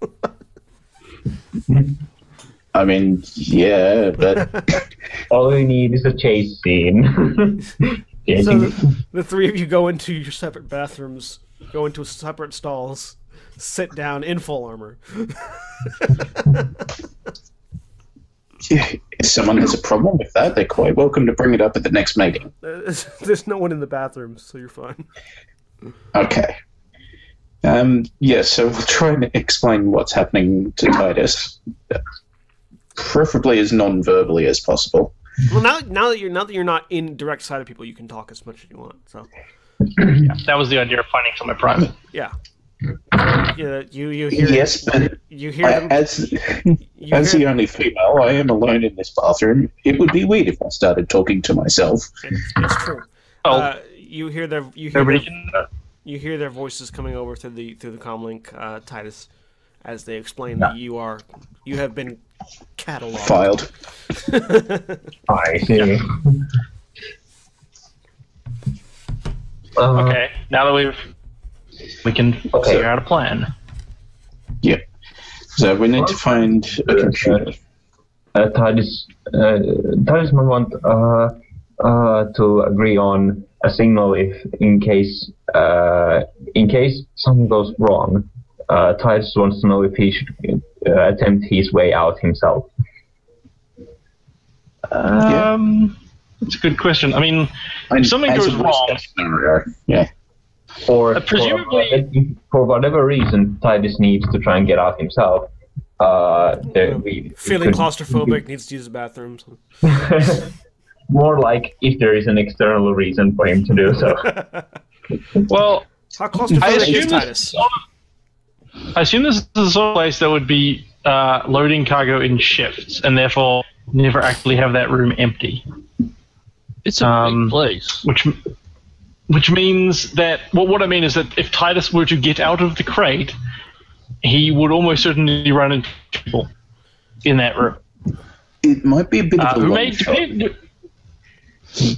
I mean, yeah, but (laughs) All we need is a chase scene. (laughs) So the, the three of you go into your separate bathrooms, go into separate stalls, sit down in full armor. (laughs) if someone has a problem with that, they're quite welcome to bring it up at the next meeting. There's there's no one in the bathrooms, so you're fine. Okay. Um, yeah, so we'll try and explain what's happening to Titus, preferably as non-verbally as possible. Well, now now that you're now that you're not in direct sight of people, you can talk as much as you want. So That was the idea of finding somewhere private. yeah, you you, you hear Yes, but you hear I, them as you as hear, the only female, I am alone in this bathroom. It would be weird if I started talking to myself. it's, it's true. Oh, Uh, you hear their you hear their. You hear their voices coming over through the through the comlink, uh, Titus, as they explain that you are you have been cataloged. Filed. (laughs) I see. Uh, okay, now that we've we can Okay. figure out a plan. Yeah. So we need to find a computer. uh, Titus, uh, Titus might want uh, uh, to agree on a signal if, in case, uh, in case something goes wrong. Uh, Titus wants to know if he should uh, attempt his way out himself. Um, that's a good question. I mean, if something goes wrong, scenario, yeah. Or Uh, presumably- for, for whatever reason, Titus needs to try and get out himself. Uh, there, we, Feeling could- claustrophobic, needs to use the bathroom. so- (laughs) More like if there is an external reason for him to do so. (laughs) well, How I claustrophobic is assume this Titus? Is sort of, I assume this is the sort of place that would be uh, loading cargo in shifts, and therefore never actually have that room empty. It's a Um, big place. Which, which means that well, what I mean is that if Titus were to get out of the crate, he would almost certainly run into people in that room. It might be a bit Uh, of a who long may shot, depend,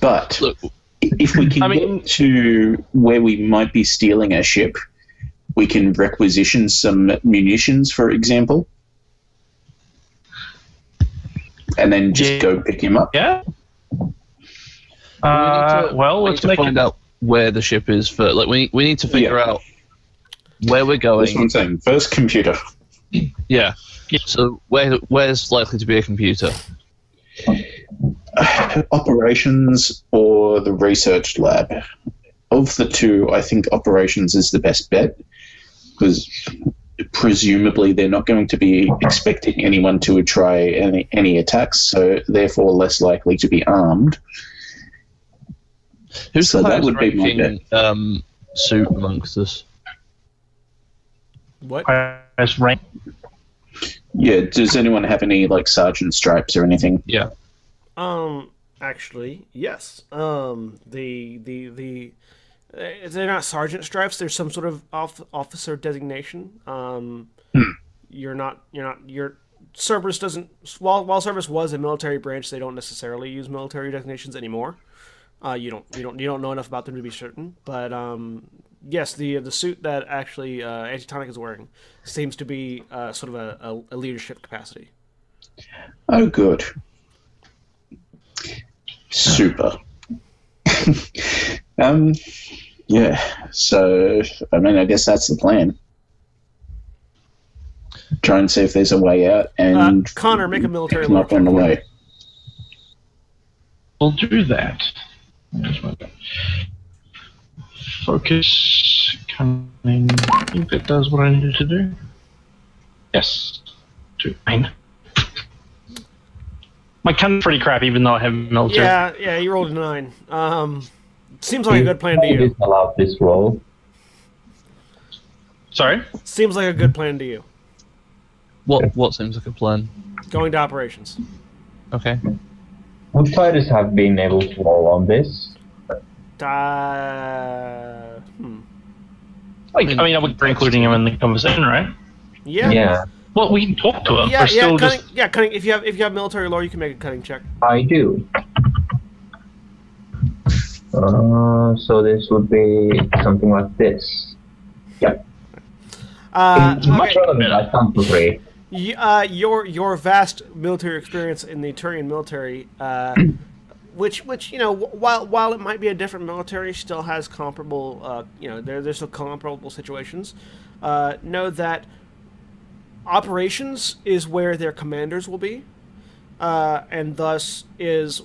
but Look, if we can I mean- get to where we might be stealing a ship, we can requisition some munitions, for example, and then just Yeah. go pick him up. yeah. we need Uh, to- well, we let's need to find it. out where the ship is first. Like we we need to figure Yeah. out where we're That's what I'm going. saying. First computer. Yeah. Yeah. So where where's likely to be a computer? (sighs) operations or the research lab. Of the two, I think operations is the best bet because presumably they're not going to be expecting anyone to try any, any attacks, so therefore less likely to be armed. Who's So the that highest would be my ranking um, suit amongst us? What? As rank. Yeah, does anyone have any like sergeant stripes or anything? Yeah. Um, actually, yes. Um, the the the they're not sergeant stripes. There's some sort of off, officer designation. Um, you're not you're not your Cerberus doesn't while while Cerberus was a military branch, they don't necessarily use military designations anymore. Uh, you don't you don't you don't know enough about them to be certain, but um, yes, the the suit that actually uh, Antitonic is wearing seems to be uh, sort of a, a, a leadership capacity. Oh, good. Super. (laughs) um, yeah. So, I mean, I guess that's the plan. Try and see if there's a way out, Uh, and Connor, make a military come law on the way. We'll do that. Focus, cunning. I think that does what I needed to do. Yes. Two, nine. My cunning's pretty crap, even though I have military. Yeah, yeah, you rolled a nine. Um, seems like a good plan to He you. allowed this role. Sorry. Seems like a good plan to you. What what seems like a plan? Going to operations. Okay. Would fighters have been able to roll on this? Uh, hmm. Like, I mean, I would be including him in the conversation, right? Yeah. Yeah, Well, we can talk to him. Yeah, We're yeah, still cutting, just. yeah, cutting. If you have if you have military lore, you can make a cunning check. I do. Uh, so this would be something like this. Yep. Uh, It's much relevant. I three. Y- uh, your your vast military experience in the Turian military, uh, (clears throat) which which you know, while while it might be a different military, still has comparable. Uh, you know, there there's still comparable situations. Uh, know that operations is where their commanders will be, uh, and thus is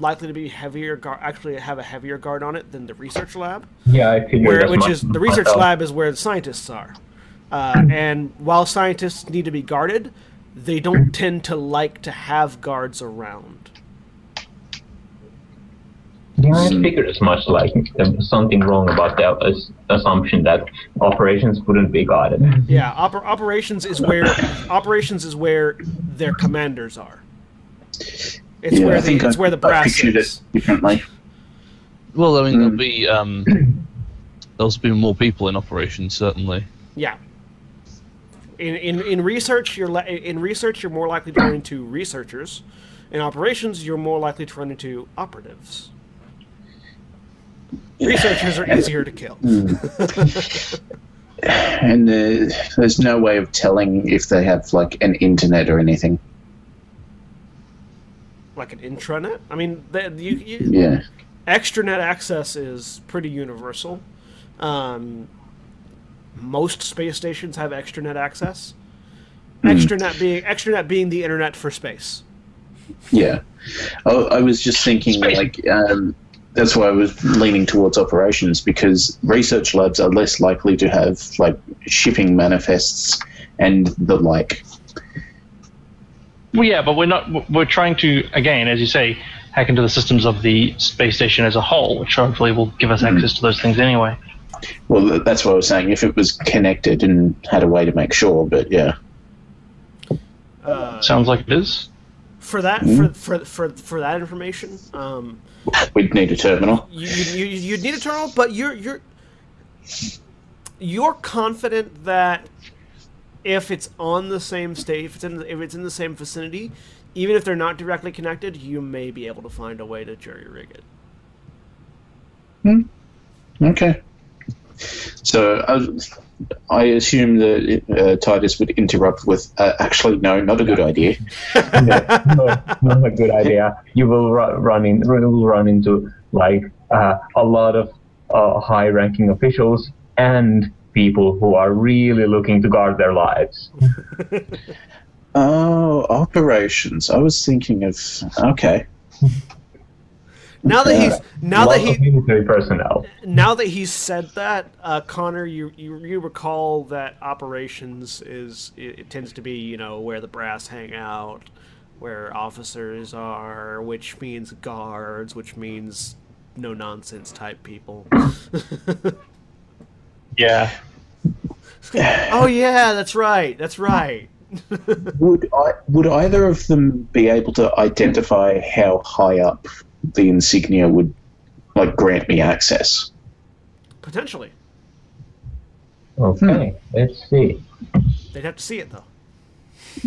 likely to be heavier. Guard, actually, have a heavier guard on it than the research lab Yeah, I figured where, as which much is the research myself. lab is where the scientists are. Uh, hmm. and while scientists need to be guarded, they don't hmm. tend to like to have guards around. Yeah, I hmm. figured as much. Like there was something wrong about that as- assumption that operations wouldn't be guarded. Yeah, oper- operations is where operations is where their commanders are. It's yeah, where I the think it's I, where the I brass pictured is. it differently. Well, I mean, there'll Mm. be um, (clears throat) there'll be more people in operation certainly. Yeah. In, in, in research, you're li- in research you're more likely to run into researchers. In operations, you're more likely to run into operatives. Researchers are easier to kill. (laughs) And uh, there's no way of telling if they have like an internet or anything. Like an intranet. I mean, you, you, Yeah. extranet access is pretty universal. Um, most space stations have extranet access. Extranet being extranet being the internet for space. Yeah. I, I was just thinking, Space. like, um, that's why I was leaning towards operations because research labs are less likely to have, like, shipping manifests and the like. Well, yeah, but we're not. We're trying to again, as you say, hack into the systems of the space station as a whole, which hopefully will give us access to those things anyway. Well, that's what I was saying. If it was connected and had a way to make sure, but yeah. Uh, Sounds like it is. for that for, for for for that information, um, We'd need a terminal. you, you, you you'd need a terminal, but you're you're you're confident that if it's on the same state, if it's in the, if it's in the same vicinity, even if they're not directly connected, you may be able to find a way to jury rig it. Hmm. Okay. So I, I assume that uh, Titus would interrupt with, uh, actually, no, not a good idea. (laughs) Yeah, no, not a good idea. You will ru- run in, you will run into like uh, a lot of uh, high-ranking officials and people who are really looking to guard their lives. (laughs) Oh, operations. I was thinking of, okay. Now that he's now that of he military personnel. now that he's said that, uh, Connor, you, you you recall that operations is it, it tends to be you know where the brass hang out, where officers are, which means guards, which means no nonsense type people. (laughs) Yeah. (sighs) oh yeah, that's right, that's right. (laughs) Would I, would either of them be able to identify how high up the insignia would, like, grant me access? Potentially, Okay, hmm. let's see. they'd have to see it though.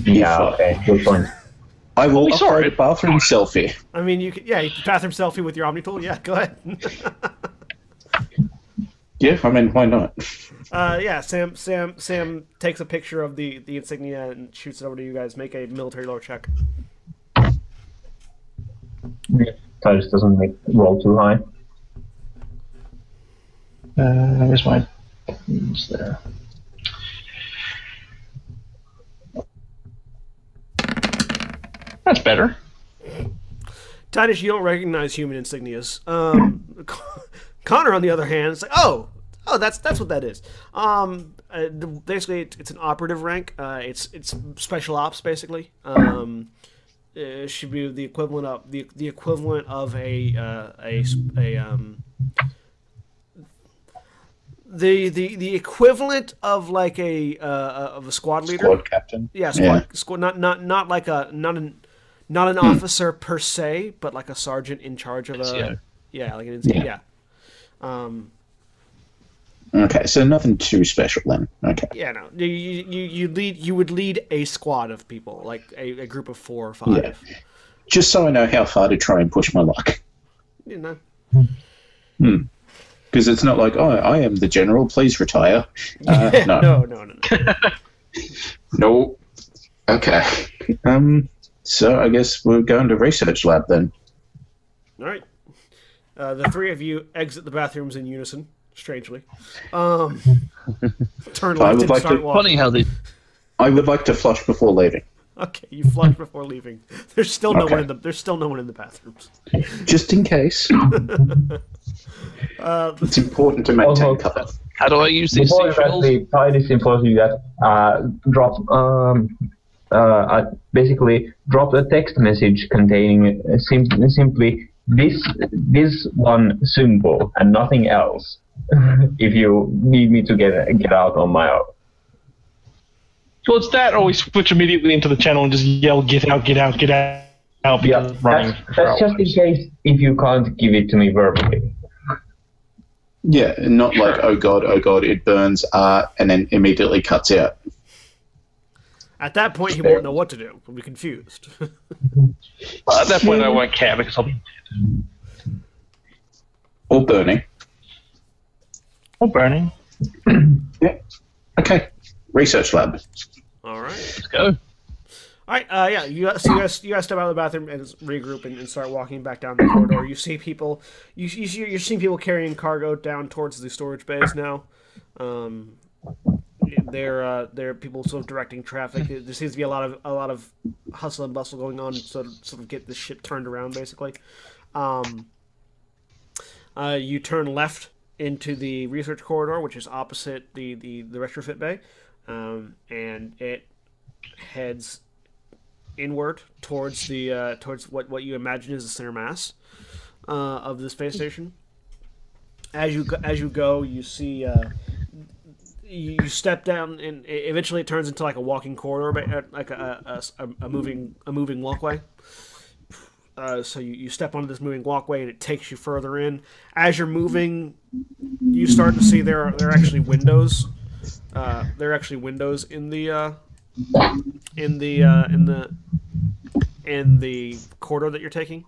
Yeah, okay, good point. (laughs) I will We saw a bathroom selfie. I mean, you can, yeah, you could bathroom selfie with your Omni tool. Yeah, go ahead. (laughs) Yeah, I mean, why not? uh, yeah, Sam, Sam, Sam takes a picture of the the insignia and shoots it over to you guys. Make a military lore check. Titus doesn't make roll too high. Uh, where's my buttons there? That's better. Titus, you don't recognize human insignias. Um, (laughs) Connor, on the other hand, is like, oh, oh, that's that's what that is. Um, uh, the- basically, it, it's an operative rank. Uh, it's it's special ops, basically. Um, it should be the equivalent of the the equivalent of a uh, a a um. The, the the equivalent of like a uh, of a squad leader. Squad captain. Yeah, squad, squad not not not like a not an not an officer per se, but like a sergeant in charge of a NCO. yeah, like an NCO, Yeah. yeah. Um, Okay, so nothing too special then. Okay. yeah, no, you, you you you lead you would lead a squad of people, like a, a group of four or five. Yeah. Just so I know how far to try and push my luck. You know, Hmm. Because it's not like, oh, I am the general, please retire. (laughs) Uh, no. no, no, no, no. (laughs) No. Okay. Um. So I guess we're going to research lab then. All right. Uh, the three of you exit the bathrooms in unison. Strangely, um, (laughs) turn I left would and like start to- walking. Funny how they I would like to flush before leaving, Okay, you flush before leaving. (laughs) There's still no Okay. one in the. There's still no one in the bathrooms. just in case. (laughs) Uh, It's important to maintain cover. how do I use these Before that, seashells? the Titus informs you that uh, drop um, uh, uh, basically drop a text message containing uh, sim- simply this this one symbol and nothing else. (laughs) if you need me to get get out on my own. Well, it's that, or we switch immediately into the channel and just yell, "Get out! Get out! Get out!" Yeah, because that's, running for that's just in case if you can't give it to me verbally. Yeah, not like oh god, oh god, it burns, uh, and then immediately cuts out. At that point, he won't know what to do. He'll be confused. (laughs) Well, at that point, I won't care because I'll be dead. Or burning. Or burning. (clears throat) Yeah. Okay. Research lab. All right. Let's go. All right. Uh, yeah. You guys, you guys, you guys step out of the bathroom and regroup and, and start walking back down the corridor. You see people. You you see, you're seeing people carrying cargo down towards the storage bays now. Um, there, uh, there are people sort of directing traffic. There seems to be a lot of a lot of hustle and bustle going on, sort of sort of get the ship turned around, basically. Um, uh, you turn left into the research corridor, which is opposite the the, the retrofit bay, um, and it heads inward towards the uh, towards what what you imagine is the center mass uh, of the space station. As you go, as you go, you see uh, you step down, and eventually it turns into like a walking corridor, uh, like a, a, a, a moving a moving walkway. Uh, so you, you step onto this moving walkway, and it takes you further in. As you're moving, you start to see there are there are actually windows. Uh, there are actually windows in the uh, in the uh, in the in the corridor that you're taking.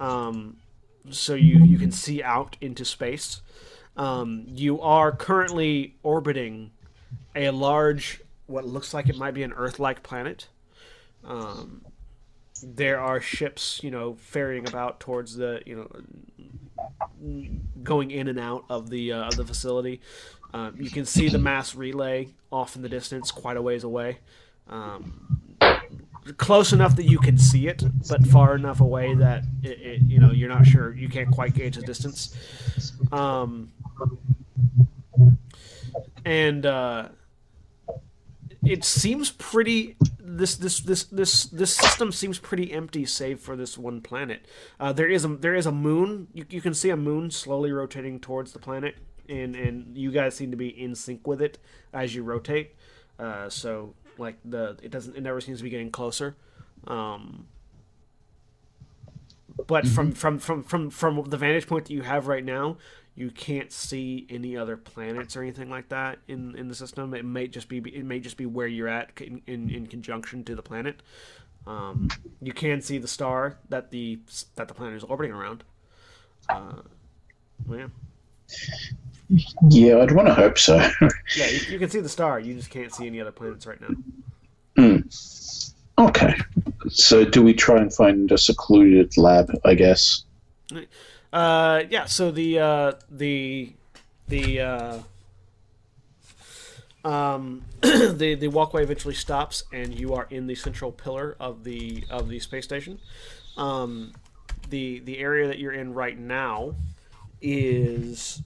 Um, so you you can see out into space. Um, you are currently orbiting a large, what looks like it might be an Earth-like planet. Um, there are ships, you know, ferrying about towards the, you know, going in and out of the uh, of the facility. Um, you can see the mass relay off in the distance, quite a ways away. Um, close enough that you can see it, but far enough away that it, it, you know you're not sure. You can't quite gauge the distance. Um, and uh, it seems pretty. This this this this this system seems pretty empty, save for this one planet. Uh, there is a there is a moon. You, you can see a moon slowly rotating towards the planet, and and you guys seem to be in sync with it as you rotate. Uh, so like the it doesn't it never seems to be getting closer. Um, but from, from from from from the vantage point that you have right now, you can't see any other planets or anything like that in, in the system. It may just be it may just be where you're at in, in, in conjunction to the planet. Um, you can see the star that the that the planet is orbiting around. Uh, yeah, Yeah, I'd want to hope so. (laughs) yeah, you, you can see the star. You just can't see any other planets right now. Hmm. Okay. So do we try and find a secluded lab, I guess? Uh, yeah. So the uh, the the uh, um, (clears throat) the the walkway eventually stops, and you are in the central pillar of the of the space station. Um, the the area that you're in right now is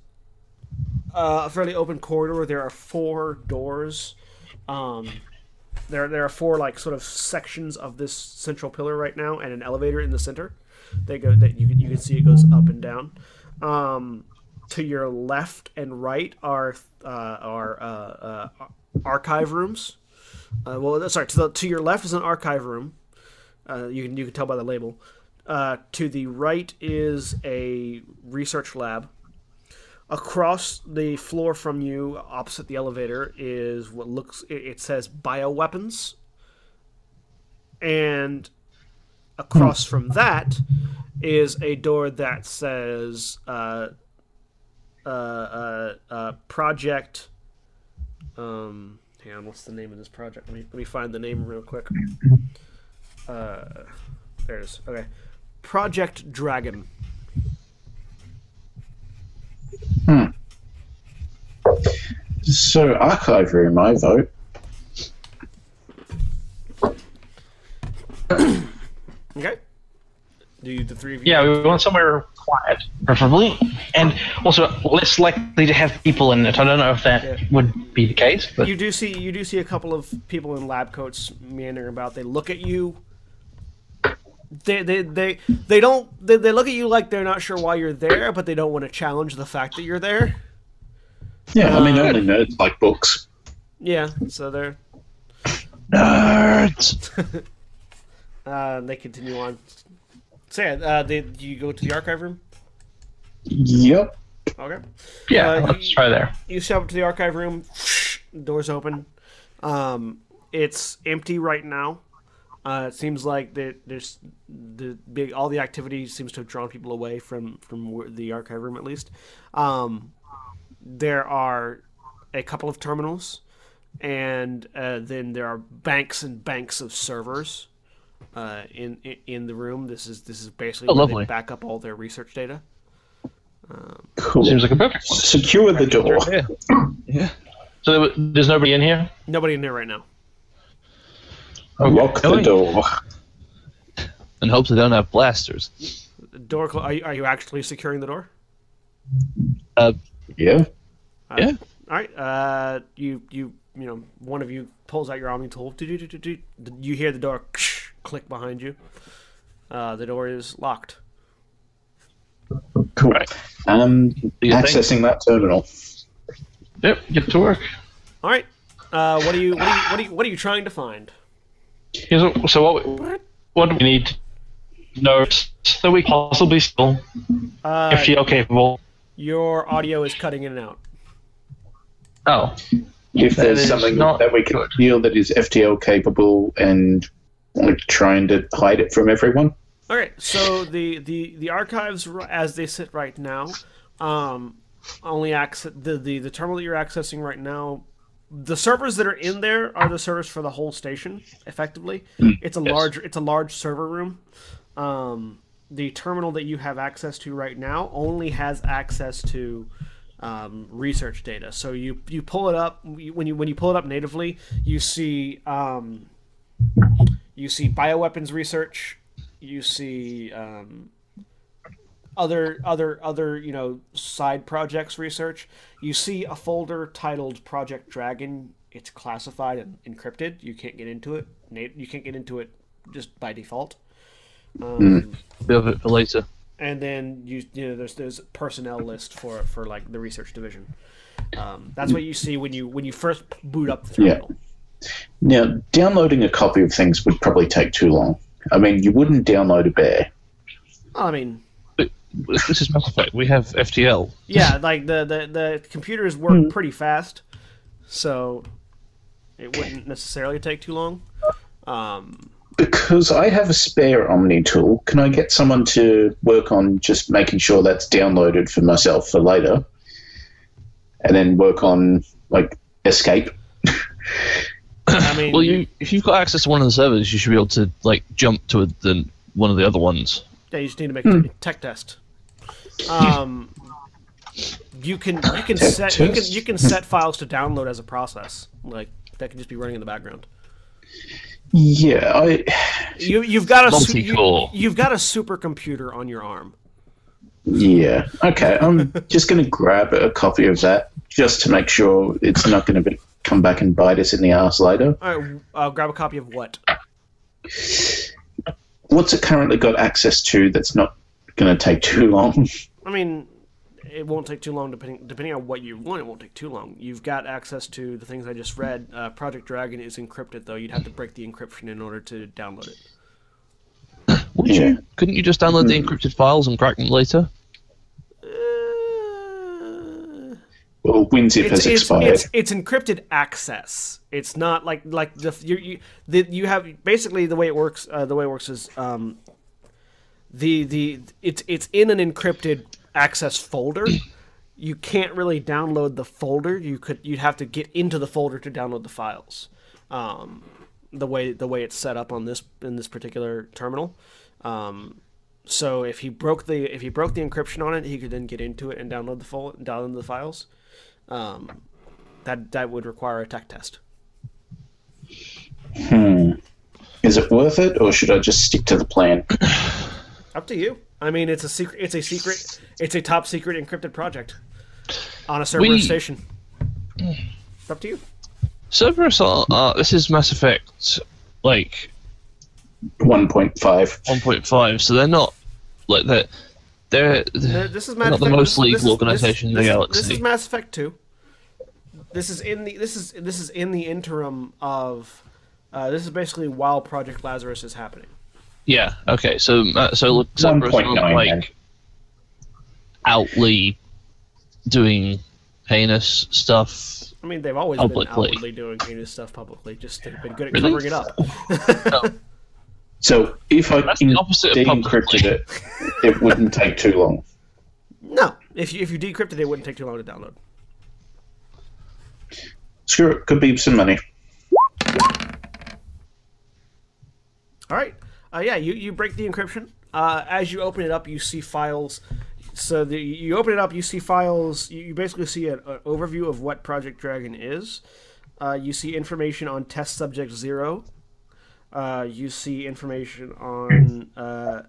uh, a fairly open corridor. There are four doors. Um, there there are four like sort of sections of this central pillar right now, and an elevator in the center. They go that you can you can see it goes up and down. Um, to your left and right are uh, are uh, uh, archive rooms. Uh, well, sorry, to the to your left is an archive room. Uh, you can you can tell by the label. Uh, to the right is a research lab. Across the floor from you, opposite the elevator, is what looks. It, it says bioweapons. And across from that is a door that says uh, uh, uh, uh, project. Um, hang on, what's the name of this project? Let me let me find the name real quick. Uh, there it is. Okay, Project Dragon. Hmm. So archive room, I vote. (clears throat) Okay. Do you, the three of you? Yeah, we want somewhere quiet, preferably, and also less likely to have people in it. I don't know if that Yeah. would be the case, but You do see you do see a couple of people in lab coats meandering about. They look at you, they they they, they don't they, they look at you like they're not sure why you're there, but they don't want to challenge the fact that you're there. Yeah, I mean, Uh, only nerds like books. Yeah, so they're Nerds. (laughs) uh, they continue on. So yeah, uh, they, you go to the archive room. Yep. Okay. Yeah, Uh, let's you- try there. You step up to the archive room. (sniffs) Doors open. Um, it's empty right now. Uh, it seems like there, there's the big all the activity seems to have drawn people away from from the archive room at least. Um, there are a couple of terminals, and uh, then there are banks and banks of servers uh, in, in in the room. This is this is basically Oh, where lovely. they back up all their research data. Cool. Seems like a perfect one. Secure the door. Yeah. (clears throat) Yeah. So there- there's nobody in here. Nobody in there right now. Lock the door. And hope they don't have blasters. The door. Clo- are, you, are you actually securing the door? Uh, Yeah. yeah. All right. Uh, you you you know one of you pulls out your arming tool. Do-do-do-do-do. You hear the door click behind you. Uh, the door is locked. Cool. Right. Um, you think? accessing that terminal. Yep, get to work. All right. Uh, what are you what are you what are you, what are you trying to find? Here's what, so what? we- What do we need to know that we possibly still Uh, FTL capable? your audio is cutting in and out. Oh, If That there's something not that we can good. feel that is FTL capable and we're trying to hide it from everyone. All right. So the the the archives as they sit right now, um, only access the, the the terminal that you're accessing right now. The servers that are in there are the servers for the whole station. Effectively, it's a Yes. large it's a large server room. Um, the terminal that you have access to right now only has access to um, research data. So you you pull it up when you when you pull it up natively, you see um, you see bioweapons research, you see um, other other other you know side projects research. You see a folder titled Project Dragon. It's classified and encrypted. You can't get into it. You can't get into it just by default. Um, Bit it for later. and then you you know there's there's personnel list for for like the research division. Um, that's what you see when you when you first boot up the Yeah. Terminal. Now, downloading a copy of things would probably take too long. I mean, you wouldn't download a bear. I mean, This is Mass Effect. We have FTL. yeah, like the the, the computers work pretty fast, so it wouldn't necessarily take too long. Um, Because I have a spare Omni tool, can I get someone to work on just making sure that's downloaded for myself for later? And then work on, like, escape? (laughs) I mean, Well, you if you've got access to one of the servers, you should be able to like jump to the one of the other ones. Yeah, you just need to make a tech test. Um, you can you can Tech set you can you can set files to download as a process. Like that can just be running in the background. Yeah, I. You you've got a su- you, you've got a supercomputer on your arm. Yeah. Okay, I'm just going to grab a copy of that just to make sure it's not going to come back and bite us in the ass later. All right, uh, grab a copy of what? What's it currently got access to that's not going to take too long? I mean, it won't take too long depending depending on what you want. It won't take too long. You've got access to the things I just read. Uh, Project Dragon is encrypted though. You'd have to break the encryption in order to download it. Wouldn't Yeah. you? Couldn't you just download the encrypted files and crack them later? Uh, Well, WinZip it's, has it's, expired. it's, it's encrypted access. It's not like like the you you, the, you have basically the way it works. Uh, the way it works is um, the the it's it's in an encrypted access folder. You can't really download the folder. You could you'd have to get into the folder to download the files. Um, the way the way it's set up on this in this particular terminal. Um, so if he broke the if he broke the encryption on it, he could then get into it and download the full download the files. Um, that that would require a tech test. Hmm. Is it worth it, or should I just stick to the plan? Up to you. I mean, it's a secret. It's a secret. It's a top secret encrypted project on a server We- station. It's up to you. Cerberus are, uh, this is Mass Effect, like, one point five. 1.5. So they're not like they're they're, This is Mass not the Effect- most this- lethal this is- organization in the this galaxy. This is Mass Effect Two. This is in the this is this is in the interim of. Uh, this is basically while Project Lazarus is happening. yeah. Okay. So uh, so look, Cerberus 1.9 aren't then. like outly doing heinous stuff. I mean, they've always Publicly. been outwardly doing heinous stuff publicly. Just they've been good at Really? covering it up. (laughs) So if I That's the opposite of de-encrypted it, (laughs) it wouldn't take too long. no, if you if you decrypted it, it wouldn't take too long to download. Screw it, could be some money. All right. Uh, yeah, you, you break the encryption. Uh, as you open it up, you see files. So the, you open it up, you see files. You, you basically see an, an overview of what Project Dragon is. Uh, you see information on Test Subject Zero. Uh, you see information on uh,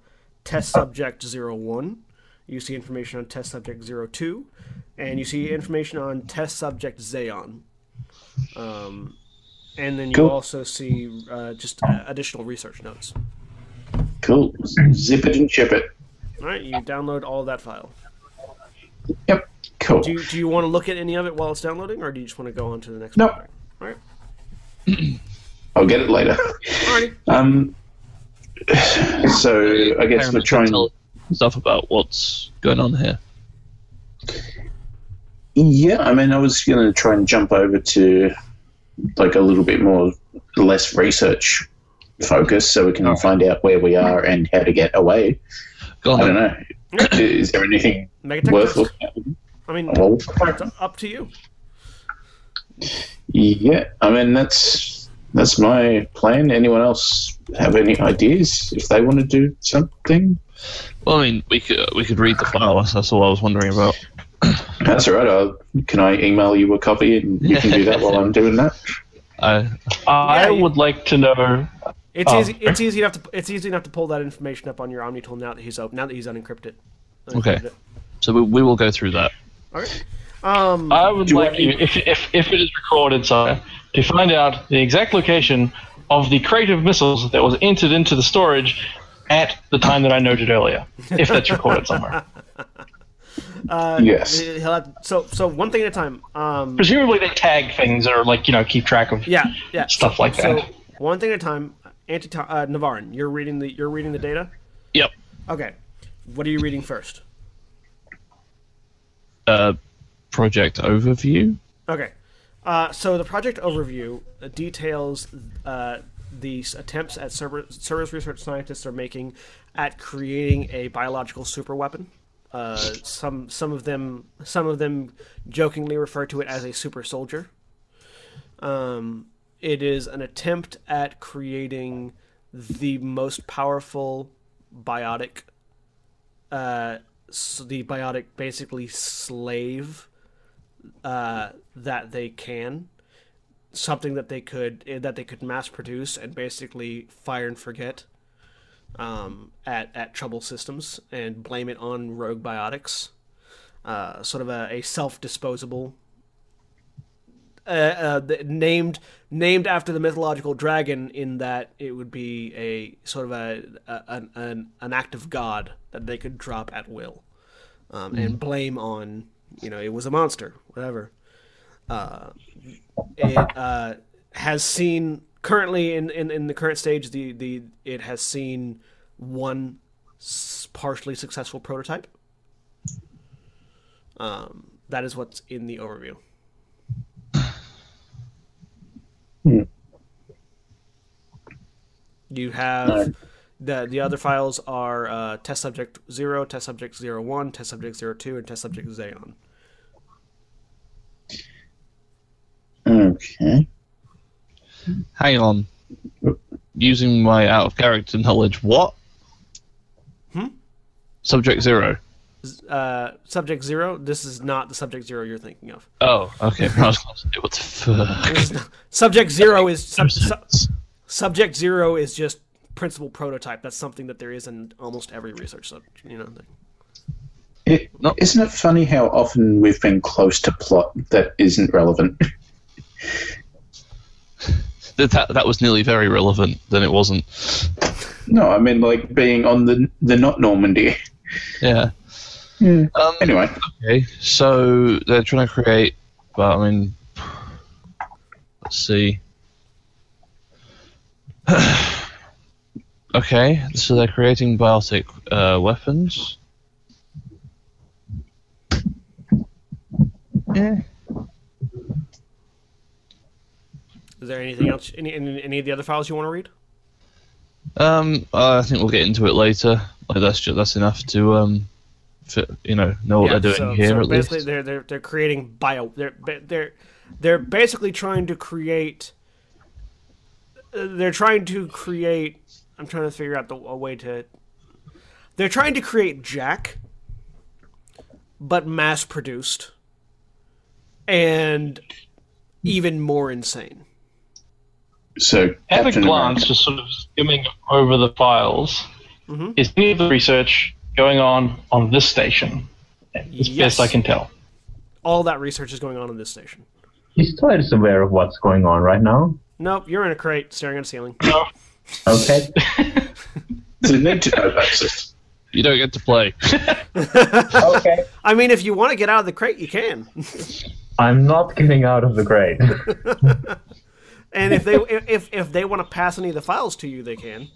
Test Subject Zero One. You see information on Test Subject Zero Two, and you see information on Test Subject Xeon. Um, and then you Cool. also see uh, just uh, additional research notes. Cool. Zip it and ship it. All right, you download all that file. Yep. Cool. Do you, do you want to look at any of it while it's downloading, or do you just want to go on to the next Nope. All right. (clears throat) I'll get it later. Um. So I guess we're Parents can trying. tell stuff about what's going on here. Yeah, I mean, I was going to try and jump over to like a little bit more less research focus, so we can find out where we are and how to get away. Go on. I don't know. (coughs) Is there anything Megatech worth test. looking at? I mean, Well, it's up to you. yeah, I mean that's that's my plan. Anyone else have any ideas if they want to do something? Well, I mean, we could we could read the file. That's all I was wondering about. (clears throat) That's all right. I'll, can I email you a copy and you can do that while I'm doing that? (laughs) I I Yeah, would like to know. It's Oh. easy. It's easy enough to. It's easy enough to pull that information up on your Omni tool now that he's up. Now that he's unencrypted. Okay. Unencrypted it. so we, we will go through that. Okay. Um. I would like you, if, if, if it is recorded somewhere, to find out the exact location of the crate of missiles that was entered into the storage at the time that I noted earlier. If that's recorded somewhere. (laughs) uh, Yes. He'll have, so so one thing at a time. Um. Presumably they tag things or like, you know, keep track of Yeah. Yeah. stuff so, like So that. one thing at a time. Anti uh, Navarran, you're reading the you're reading the data. Yep. Okay. What are you reading first? Uh, project overview. Okay. Uh, so the project overview uh, details uh, these attempts at server, service research scientists are making at creating a biological superweapon. Uh, some some of them some of them jokingly refer to it as a super soldier. Um, it is an attempt at creating the most powerful biotic. Uh, the biotic basically slave uh, that they can, something that they could eh, that they could mass produce and basically fire and forget um, at at trouble systems and blame it on rogue biotics. Uh, sort of a, a self disposable. Uh, uh, named named after the mythological dragon, in that it would be a sort of a, a an, an an act of God that they could drop at will, um, and blame on you know it was a monster, whatever. Uh, it uh, has seen currently in, in, in the current stage the, the it has seen one s- partially successful prototype. Um, that is what's in the overview. Hmm. You have. The the other files are uh, test subject zero, test subject zero one, test subject zero two, and test subject Xeon. Okay. Hang on. Using my out of character knowledge, what? Hmm? Subject zero. Uh, subject zero. This is not the subject zero you're thinking of. Oh, okay. (laughs) I was gonna say, what the fuck? This is not- subject zero is sub, No su- subject zero is just principal prototype. That's something that there is in almost every research subject. You know. thing. It, No. Isn't it funny how often we've been close to plot that isn't relevant? (laughs) That, that that was nearly very relevant. Then it wasn't. No, I mean like being on the the not Normandy. Yeah. Hmm. Um, Anyway, Okay, so they're trying to create. Well, I mean, (sighs) let's see. (sighs) (sighs) okay, so they're creating biotic uh, weapons. Yeah. Is there anything else? Any, any any of the other files you want to read? Um, I think we'll get into it later. Like that's just, that's enough to um, fit, you know, know what they're doing so, here so at basically least. they're they're they're creating bio. They're they're they're basically trying to create. They're trying to create. I'm trying to figure out the a way to. They're trying to create Jack, but mass produced, and even more insane. so At a glance, America- just sort of skimming over the files, Mhm. is any of the research going on on this station? As Yes. best I can tell. All that research is going on in this station. Is Titus aware of what's going on right now? Nope, you're in a crate staring at a ceiling. No. Okay. (laughs) Does it need to know that? You don't get to play. (laughs) okay. I mean, if you want to get out of the crate, you can. I'm not getting out of the crate. (laughs) And if they if if they want to pass any of the files to you, they can.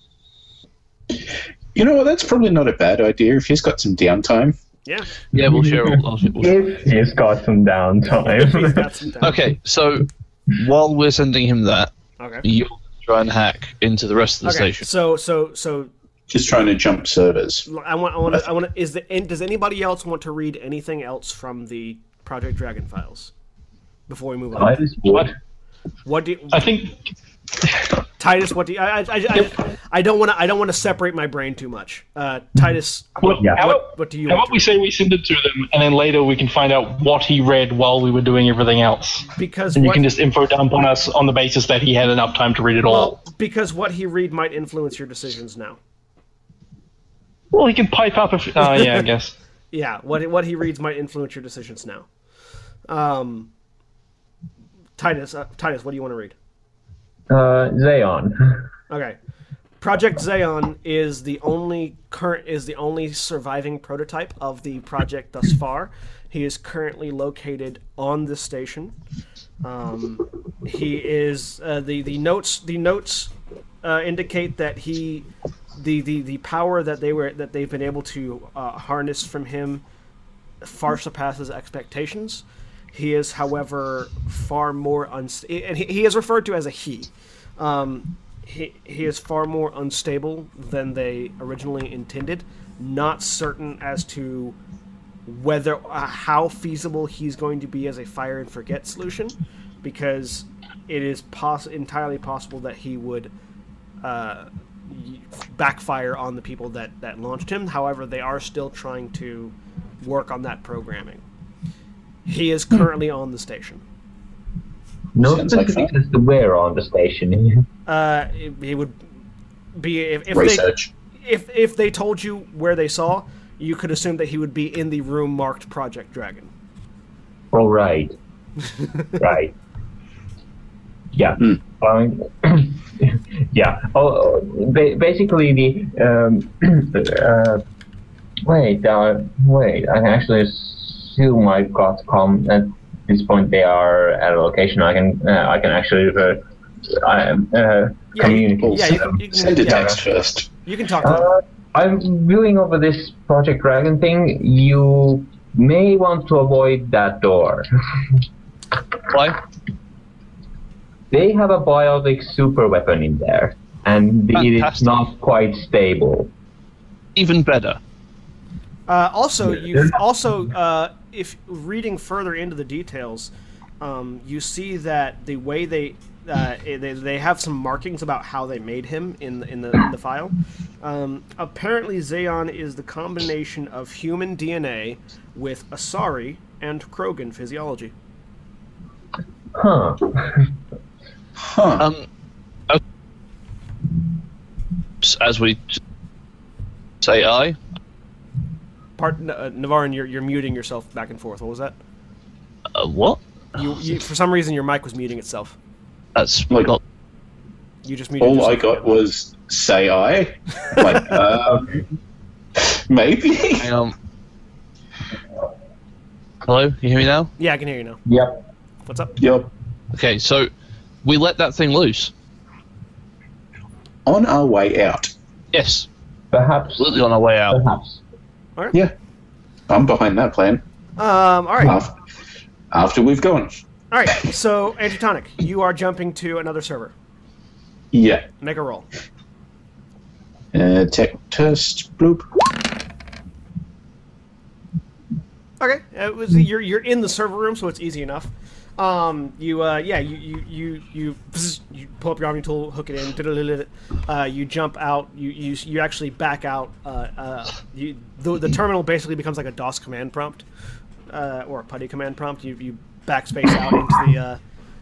You know what? That's probably not a bad idea if he's got some downtime. Yeah, Yeah, we'll share. All, I'll, we'll share. if he's got some downtime. got some time. Okay, so while we're sending him that, Okay. you'll try and hack into the rest of the Okay. station. So so so Just trying to jump servers. I want I want to, I want to, is the and does anybody else want to read anything else from the Project Dragon files before we move on? Titus would. What do you, I think Titus? What do you, I I, I, I, I don't want to I don't want to separate my brain too much. Uh, Titus, Well, Yeah. what, what do you? how want about to we read? say we send it to them, and then later we can find out what he read while we were doing everything else, because and you can just info dump on us on the basis that he had enough time to read it all. well, because what he read might influence your decisions now. Well, he can pipe up if. Uh, yeah, I (laughs) guess. Yeah, what what he reads might influence your decisions now. Um, Titus, uh, Titus, what do you want to read? Uh, Xeon. Okay. Project Xeon is the only current is the only surviving prototype of the project thus far. He is currently located on this station. Um, he is uh, the the notes the notes uh, indicate that he the, the the power that they were that they've been able to uh, harness from him far surpasses expectations. He is, however, far more unstable, and he, he is referred to as a he. Um, he, he is far more unstable than they originally intended. Not certain as to whether uh, how feasible he's going to be as a fire and forget solution, because it is poss- entirely possible that he would uh, backfire on the people that that launched him. However, they are still trying to work on that programming. He is currently on the station. No Sounds like specific fun. as to where on the station. Uh, it, he would be if, if they if if they told you where they saw, you could assume that he would be in the room marked Project Dragon. All right. (laughs) right. Yeah. Hmm. Um, (coughs) yeah. Oh, ba- basically the um, (coughs) uh, wait. Uh, wait. I actually assume I've got com. At this point, they are at a location I can. Uh, I can actually. Uh, I, uh, Yeah, communicate yeah, you can, you can, Send a yeah, text first. you can talk. Uh, I'm viewing over this Project Dragon thing. You may want to avoid that door. (laughs) Why? They have a biotic super weapon in there, and it is not quite stable. Even better. Uh, also, you also uh, if reading further into the details, um, you see that the way they, uh, they they have some markings about how they made him in the, in the in the file. Um, apparently, Zayon is the combination of human DNA with Asari and Krogan physiology. Huh. Huh. Um, as we say, I. Part uh, Navarran, you're you're muting yourself back and forth. What was that? Uh, what? You, you for some reason your mic was muting itself. That's Like- not. You just muted All I yourself. got was say I. Like, (laughs) um, maybe. Hang on. Hello, you hear me now? Yeah, I can hear you now. Yep. What's up? Yep. Okay, so we let that thing loose. On our way out. Yes, Perhaps. absolutely on our way out. Perhaps. Yeah. I'm behind that plan. Um, all right, After, after we've gone. all right. So, Antitonic, you are jumping to another server. Yeah. Make a roll. Uh, tech test. Bloop. Okay, it was, you're you're in the server room, so it's easy enough. Um, you uh, yeah, you you you you, you pull up your arming tool, hook it in, uh, you jump out, you you you actually back out. Uh, uh, you the, the terminal basically becomes like a DOS command prompt, uh, or a PuTTY command prompt. You you backspace out into the uh,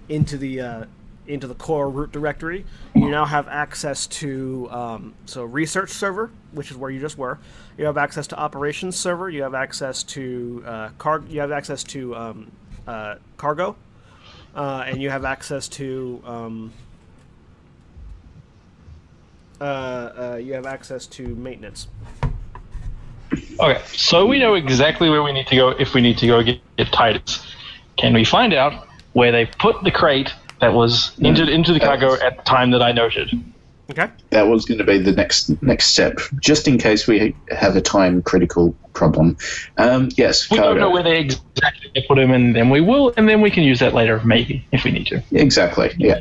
into the into the core root directory. You now have access to um, so research server, which is where you just were. You have access to operations server. You have access to uh, car. You have access to um, uh, cargo, uh, and you have access to um, uh, uh, you have access to maintenance. Okay, so we know exactly where we need to go if we need to go get, get Titus. Can we find out where they put the crate that was entered into the cargo at the time that I noted? Okay. That was going to be the next next step, just in case we have a time critical problem. Um, yes, We don't know where they exactly put him, and then we will, and then we can use that later, maybe if we need to. Exactly. Yeah.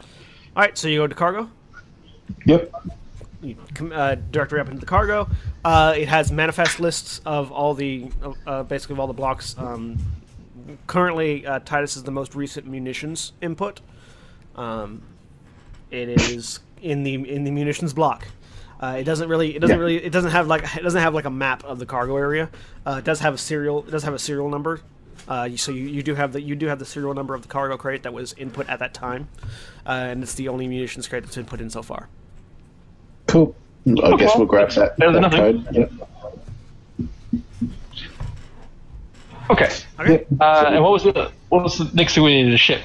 All right. So you go to cargo. Yep. you com- uh, directory up into the cargo. Uh, it has manifest lists of all the uh, basically of all the blocks. Um, currently, uh, Titus is the most recent munitions input. Um, it is in the in the munitions block. Uh, it doesn't really it doesn't Yeah. really it doesn't have like it doesn't have like a map of the cargo area. Uh, it does have a serial it does have a serial number. Uh, so you, you do have the you do have the serial number of the cargo crate that was input at that time, uh, and it's the only munitions crate that's been put in so far. Cool. I guess well, we'll grab that, better that nothing. code. Yep. Okay. Okay. Yep. Uh, and what was the what was the next thing we needed to ship?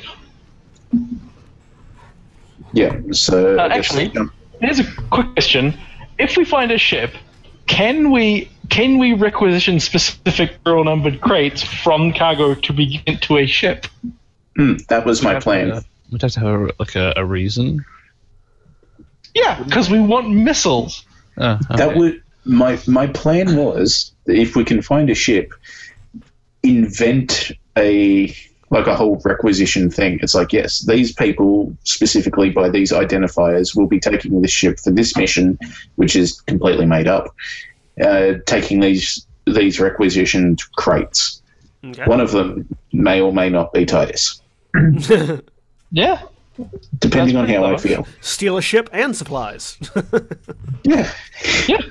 Yeah. So Uh, actually- we Here's a quick question: If we find a ship, can we can we requisition specific serial numbered crates from cargo to be given to a ship? Hmm, that was my We'd plan. to- We'd have to have a, like a, a reason. Yeah, because we want missiles. Oh, That would my my plan was that if we can find a ship, invent a like a whole requisition thing. It's like yes, these people specifically by these identifiers will be taking this ship for this mission, which is completely made up. Uh, taking these these requisitioned crates. Okay. One of them may or may not be Titus, (laughs) Yeah. depending on That's how I feel. Steal a ship and supplies. (laughs) Yeah, Yeah.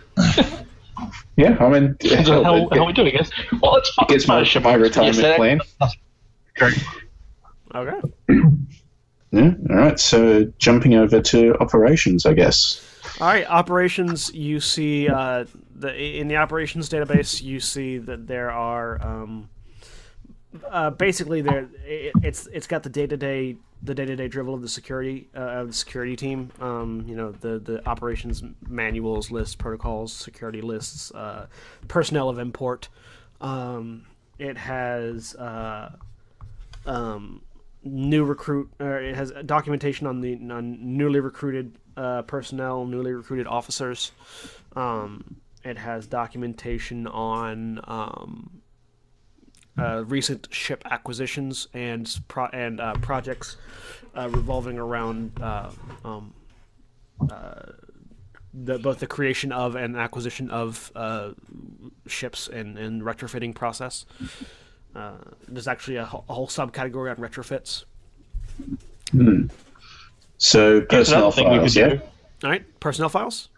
yeah. I mean, So hell, how, it- how are we doing this? Well, it's it gets my, my retirement Yes, that- okay. (clears throat) Yeah. All right. So jumping over to operations, I guess. All right. Operations. You see uh, the in the operations database. You see that there are um, uh, basically there. It, it's it's got the day to day the day to day drivel of the security uh, of the security team. Um, you know the the operations manuals, lists, protocols, security lists, uh, personnel of import. Um, it has. Uh, um, new recruit or it has documentation on the on newly recruited uh, personnel newly recruited officers um, it has documentation on um, uh, recent ship acquisitions and pro- and uh, projects uh, revolving around uh, um, uh, the, both the creation of and acquisition of ships and, and retrofitting process. Uh, there's actually a, whole- a whole subcategory on retrofits. So Here's personnel another thing we could files, yeah. do. All right, personnel files.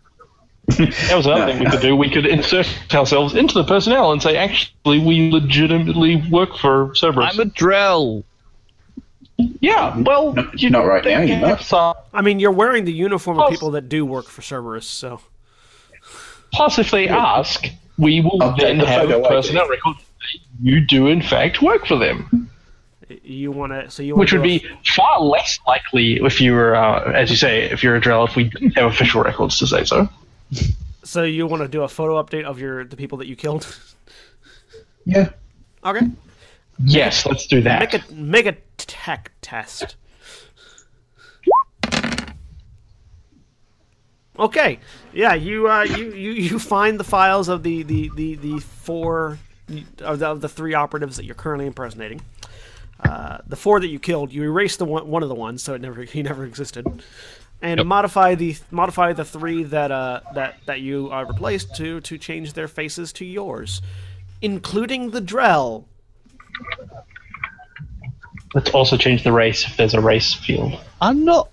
That was another No, thing we could do. We could insert ourselves into the personnel and say, actually, we legitimately work for Cerberus. I'm a Drell. yeah, well, No, not right now, you're not. Some, I mean, you're wearing the uniform of people that do work for Cerberus, so plus, if they ask, we will Update then the have photo ID. personnel records. That You do, in fact, work for them. You want to so you Which do would a- be far less likely if you were, uh, as you say, if you're a Drell, if we didn't have official records to say so. so you want to do a photo update of your the people that you killed. Yeah. okay. Yes, let's do that. Make a make a tech test. Okay. Yeah, you uh, you, you you find the files of the the the, the four of the, of the three operatives that you're currently impersonating. Uh, the four that you killed, you erased the one, one of the ones, so it never (laughs) he never existed, and modify the modify the three that uh that that you are replaced to to change their faces to yours, including the Drell. Let's also change the race if there's a race field. I'm not.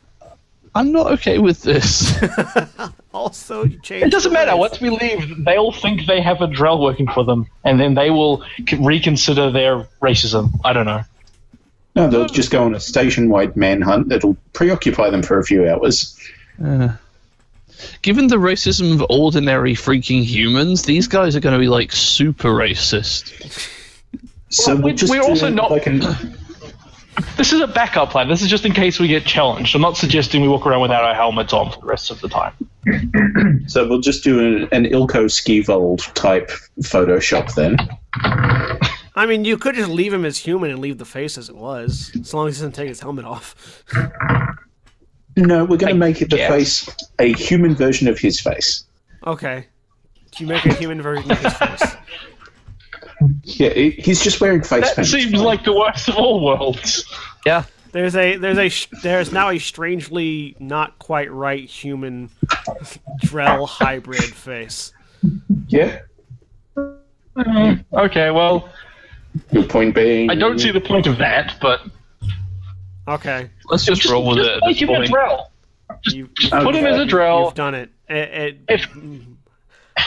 I'm not okay with this. (laughs) Also, you change. It doesn't matter. Once we leave, they'll think they have a Drell working for them, and then they will reconsider their racism. I don't know. No, they'll just go on a station-wide manhunt that'll preoccupy them for a few hours. Uh, given the racism of ordinary freaking humans, these guys are going to be like super racist. So Well, we'll we- just we're also not- like an, (laughs) This is a backup plan. This is just in case we get challenged. I'm not suggesting we walk around without our helmets on for the rest of the time. (clears throat) so we'll just do an, an Ilko Skivold type Photoshop then. I mean, you could just leave him as human and leave the face as it was, as long as he doesn't take his helmet off. No, we're going to make it the guess. face a human version of his face. Okay. Do you make a human version of his face. (laughs) Yeah, he's just wearing face That paint. seems like the worst of all worlds. Yeah. There's a there's a there's now a strangely not quite right human Drell hybrid face. Yeah. Mm, okay, well, Your point being, I don't see the point of that, but Okay. Let's just, just, roll with just it at make him a point. Drell. You, you, Put him as a Drell. you've done it. It- it- If mm.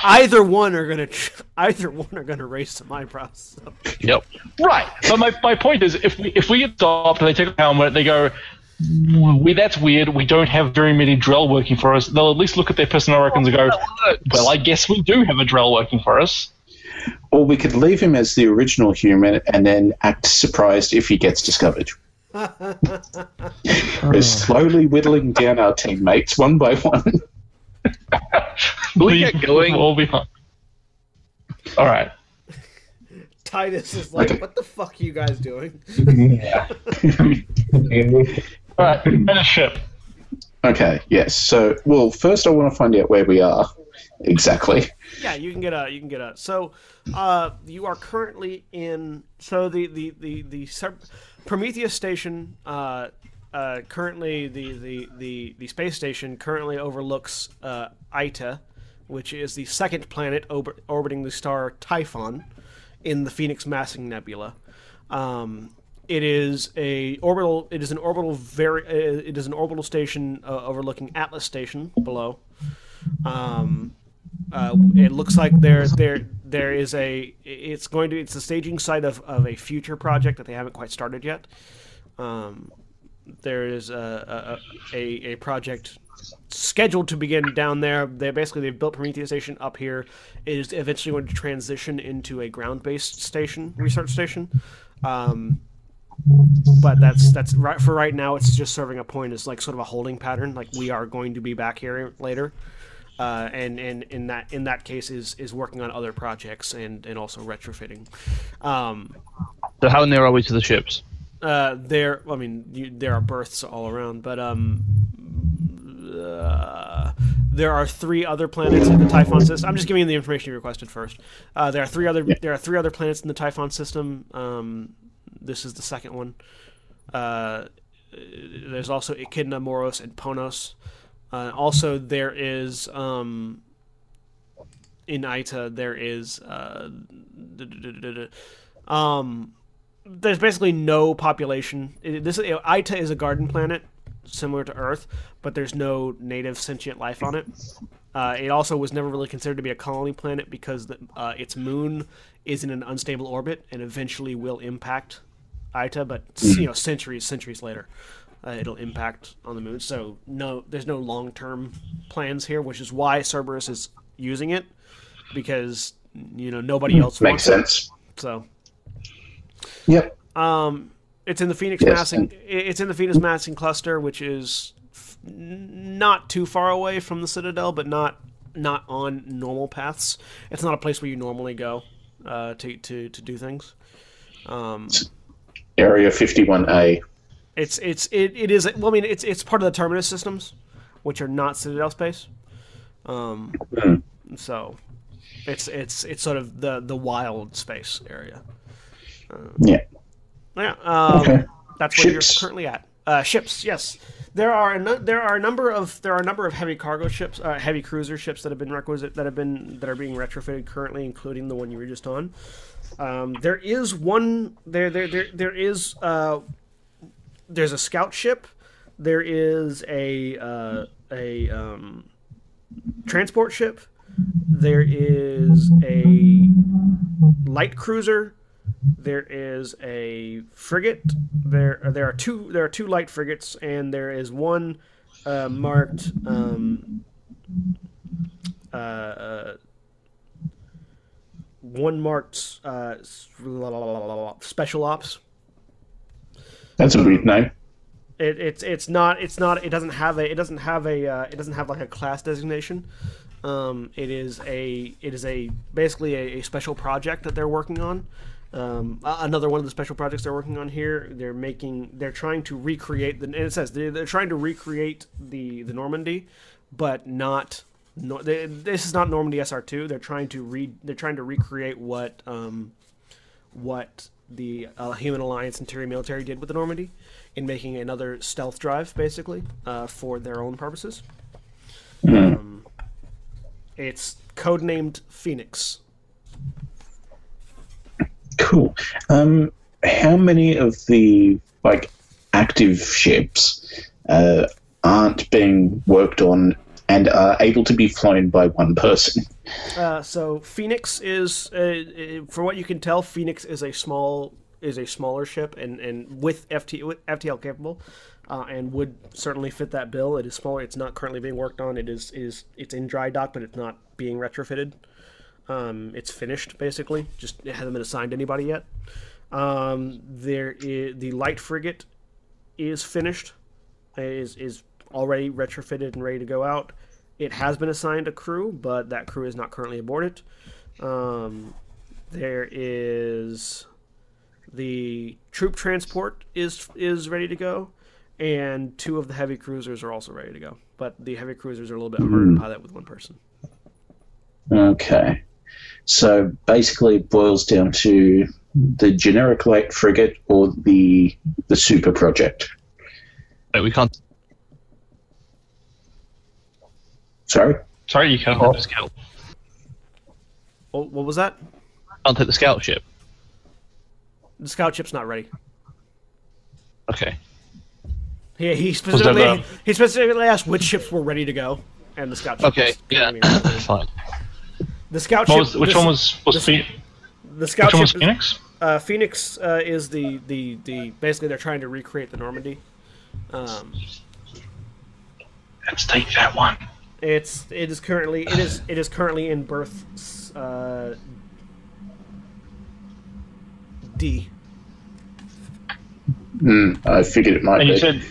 Either one are gonna either one are gonna raise some eyebrows. So. Yep. Right. But my, my point is, if we if we get stopped and they take a helmet, they go, we, "That's weird. We don't have very many Drell working for us." They'll at least look at their personnel records and go, "Well, I guess we do have a Drell working for us." or we could leave him as the original human and then act surprised if he gets discovered. (laughs) We're slowly whittling down our teammates one by one. (laughs) we get going? We'll all be fine. All right. Titus is like, "What the fuck are you guys doing?" (laughs) All right. Finish ship. Okay, yes. So, well, first I want to find out where we are exactly. Yeah, you can get a you can get a so uh you are currently in so the the the the Cer- Prometheus station uh uh currently the the the the space station currently overlooks uh Ita which is the second planet orbit, orbiting the star Typhon in the Phoenix Massing Nebula. Um it is a orbital. It is an orbital. Very. Uh, it is an orbital station uh, overlooking Atlas Station below. Um, uh, it looks like there there there is a it's going to it's the staging site of, of a future project that they haven't quite started yet. Um, there is a a, a a project scheduled to begin down there. They basically they've built Prometheus Station up here. It is eventually going to transition into a ground based station research station. Um, but that's that's right for right now. It's just serving a point as like sort of a holding pattern. Like we are going to be back here later uh, and and in that in that case is is working on other projects and and also retrofitting. Um, So how near are we to the ships? Uh, there, I mean, you, there are berths all around, but um, uh, there are three other planets in the Typhon system. I'm just giving you the information you requested first. Uh, there are three other there are three other planets in the Typhon system. Um, this is the second one. Uh, there's also Echidna, Moros, and Ponos. Uh, also, there is um, in Ita there is uh, um, there's basically no population. It- This Ita is a garden planet similar to Earth, but there's no native sentient life on it. Uh, it also was never really considered to be a colony planet because the, uh, its moon is in an unstable orbit and eventually will impact Ita, but you know centuries centuries later, uh, it'll impact on the moon. So no, there's no long term plans here, which is why Cerberus is using it because you know nobody else Makes wants it. sense. So Yep. um, It's in the Phoenix Yes, massing. It's in the Phoenix massing cluster, which is f- not too far away from the Citadel, but not not on normal paths. It's not a place where you normally go uh, to, to to do things. Um, Area 51A. it's it's it, it is. Well, I mean, it's it's part of the terminus systems, which are not Citadel space. Um, Hmm. so it's it's it's sort of the the wild space area. Yeah. Yeah, um, Okay. that's where Ships. you're currently at. Uh, ships, yes. There are a there are a number of there are a number of heavy cargo ships, uh, heavy cruiser ships that have been requisite that have been that are being retrofitted currently, including the one you were just on. Um, there is one there there there there is uh, there's a scout ship. There is a uh, a um, transport ship. There is a light cruiser. There is a frigate. There there are two there are two light frigates, and there is one uh, marked um, uh, uh, one marked uh, special ops. That's a weird name. It, it's it's not it's not it doesn't have a it doesn't have a uh, it doesn't have like a class designation. Um, it is a it is a basically a, a special project that they're working on. Um, another one of the special projects they're working on here. They're making they're trying to recreate the and it says they're, they're trying to recreate the the Normandy, but not. No, they, this is not Normandy SR two. They're trying to re they're trying to recreate what um, what the uh, Human Alliance Interior Military did with the Normandy in making another stealth drive, basically, uh, for their own purposes. Um, it's codenamed Phoenix. Cool. Um, how many of the like active ships uh, aren't being worked on and are able to be flown by one person? Uh, so Phoenix is, uh, uh, for what you can tell, Phoenix is a small is a smaller ship and, and with FT with FTL capable, uh, and would certainly fit that bill. It is smaller. It's not currently being worked on. It is is it's in dry dock, but it's not being retrofitted. Um, it's finished basically. Just it hasn't been assigned to anybody yet. Um, there is the light frigate is finished, is is already retrofitted and ready to go out. It has been assigned a crew, but that crew is not currently aboard it. Um, there is the troop transport is is ready to go, and two of the heavy cruisers are also ready to go. But the heavy cruisers are a little bit harder to pilot with one person. Okay. So basically, it boils down to the generic light frigate or the the super project. Wait, we can't Sorry. Sorry, you can't. take the scout. Oh, what was that? Can't take the scout ship. The scout ship's not ready. Okay. Yeah, he specifically he specifically asked which ships were ready to go, and the scout ship. Okay. was Yeah. currently ready to (coughs) go. Fine. The scout ship. was, which this- one was was this- Phoenix? the scout Which one was ship? Phoenix? Uh, Phoenix uh, is the, the the basically they're trying to recreate the Normandy. Um, Let's take that one. it's it is currently it is it is currently in berth uh, D. Hmm. I figured it might And be. you said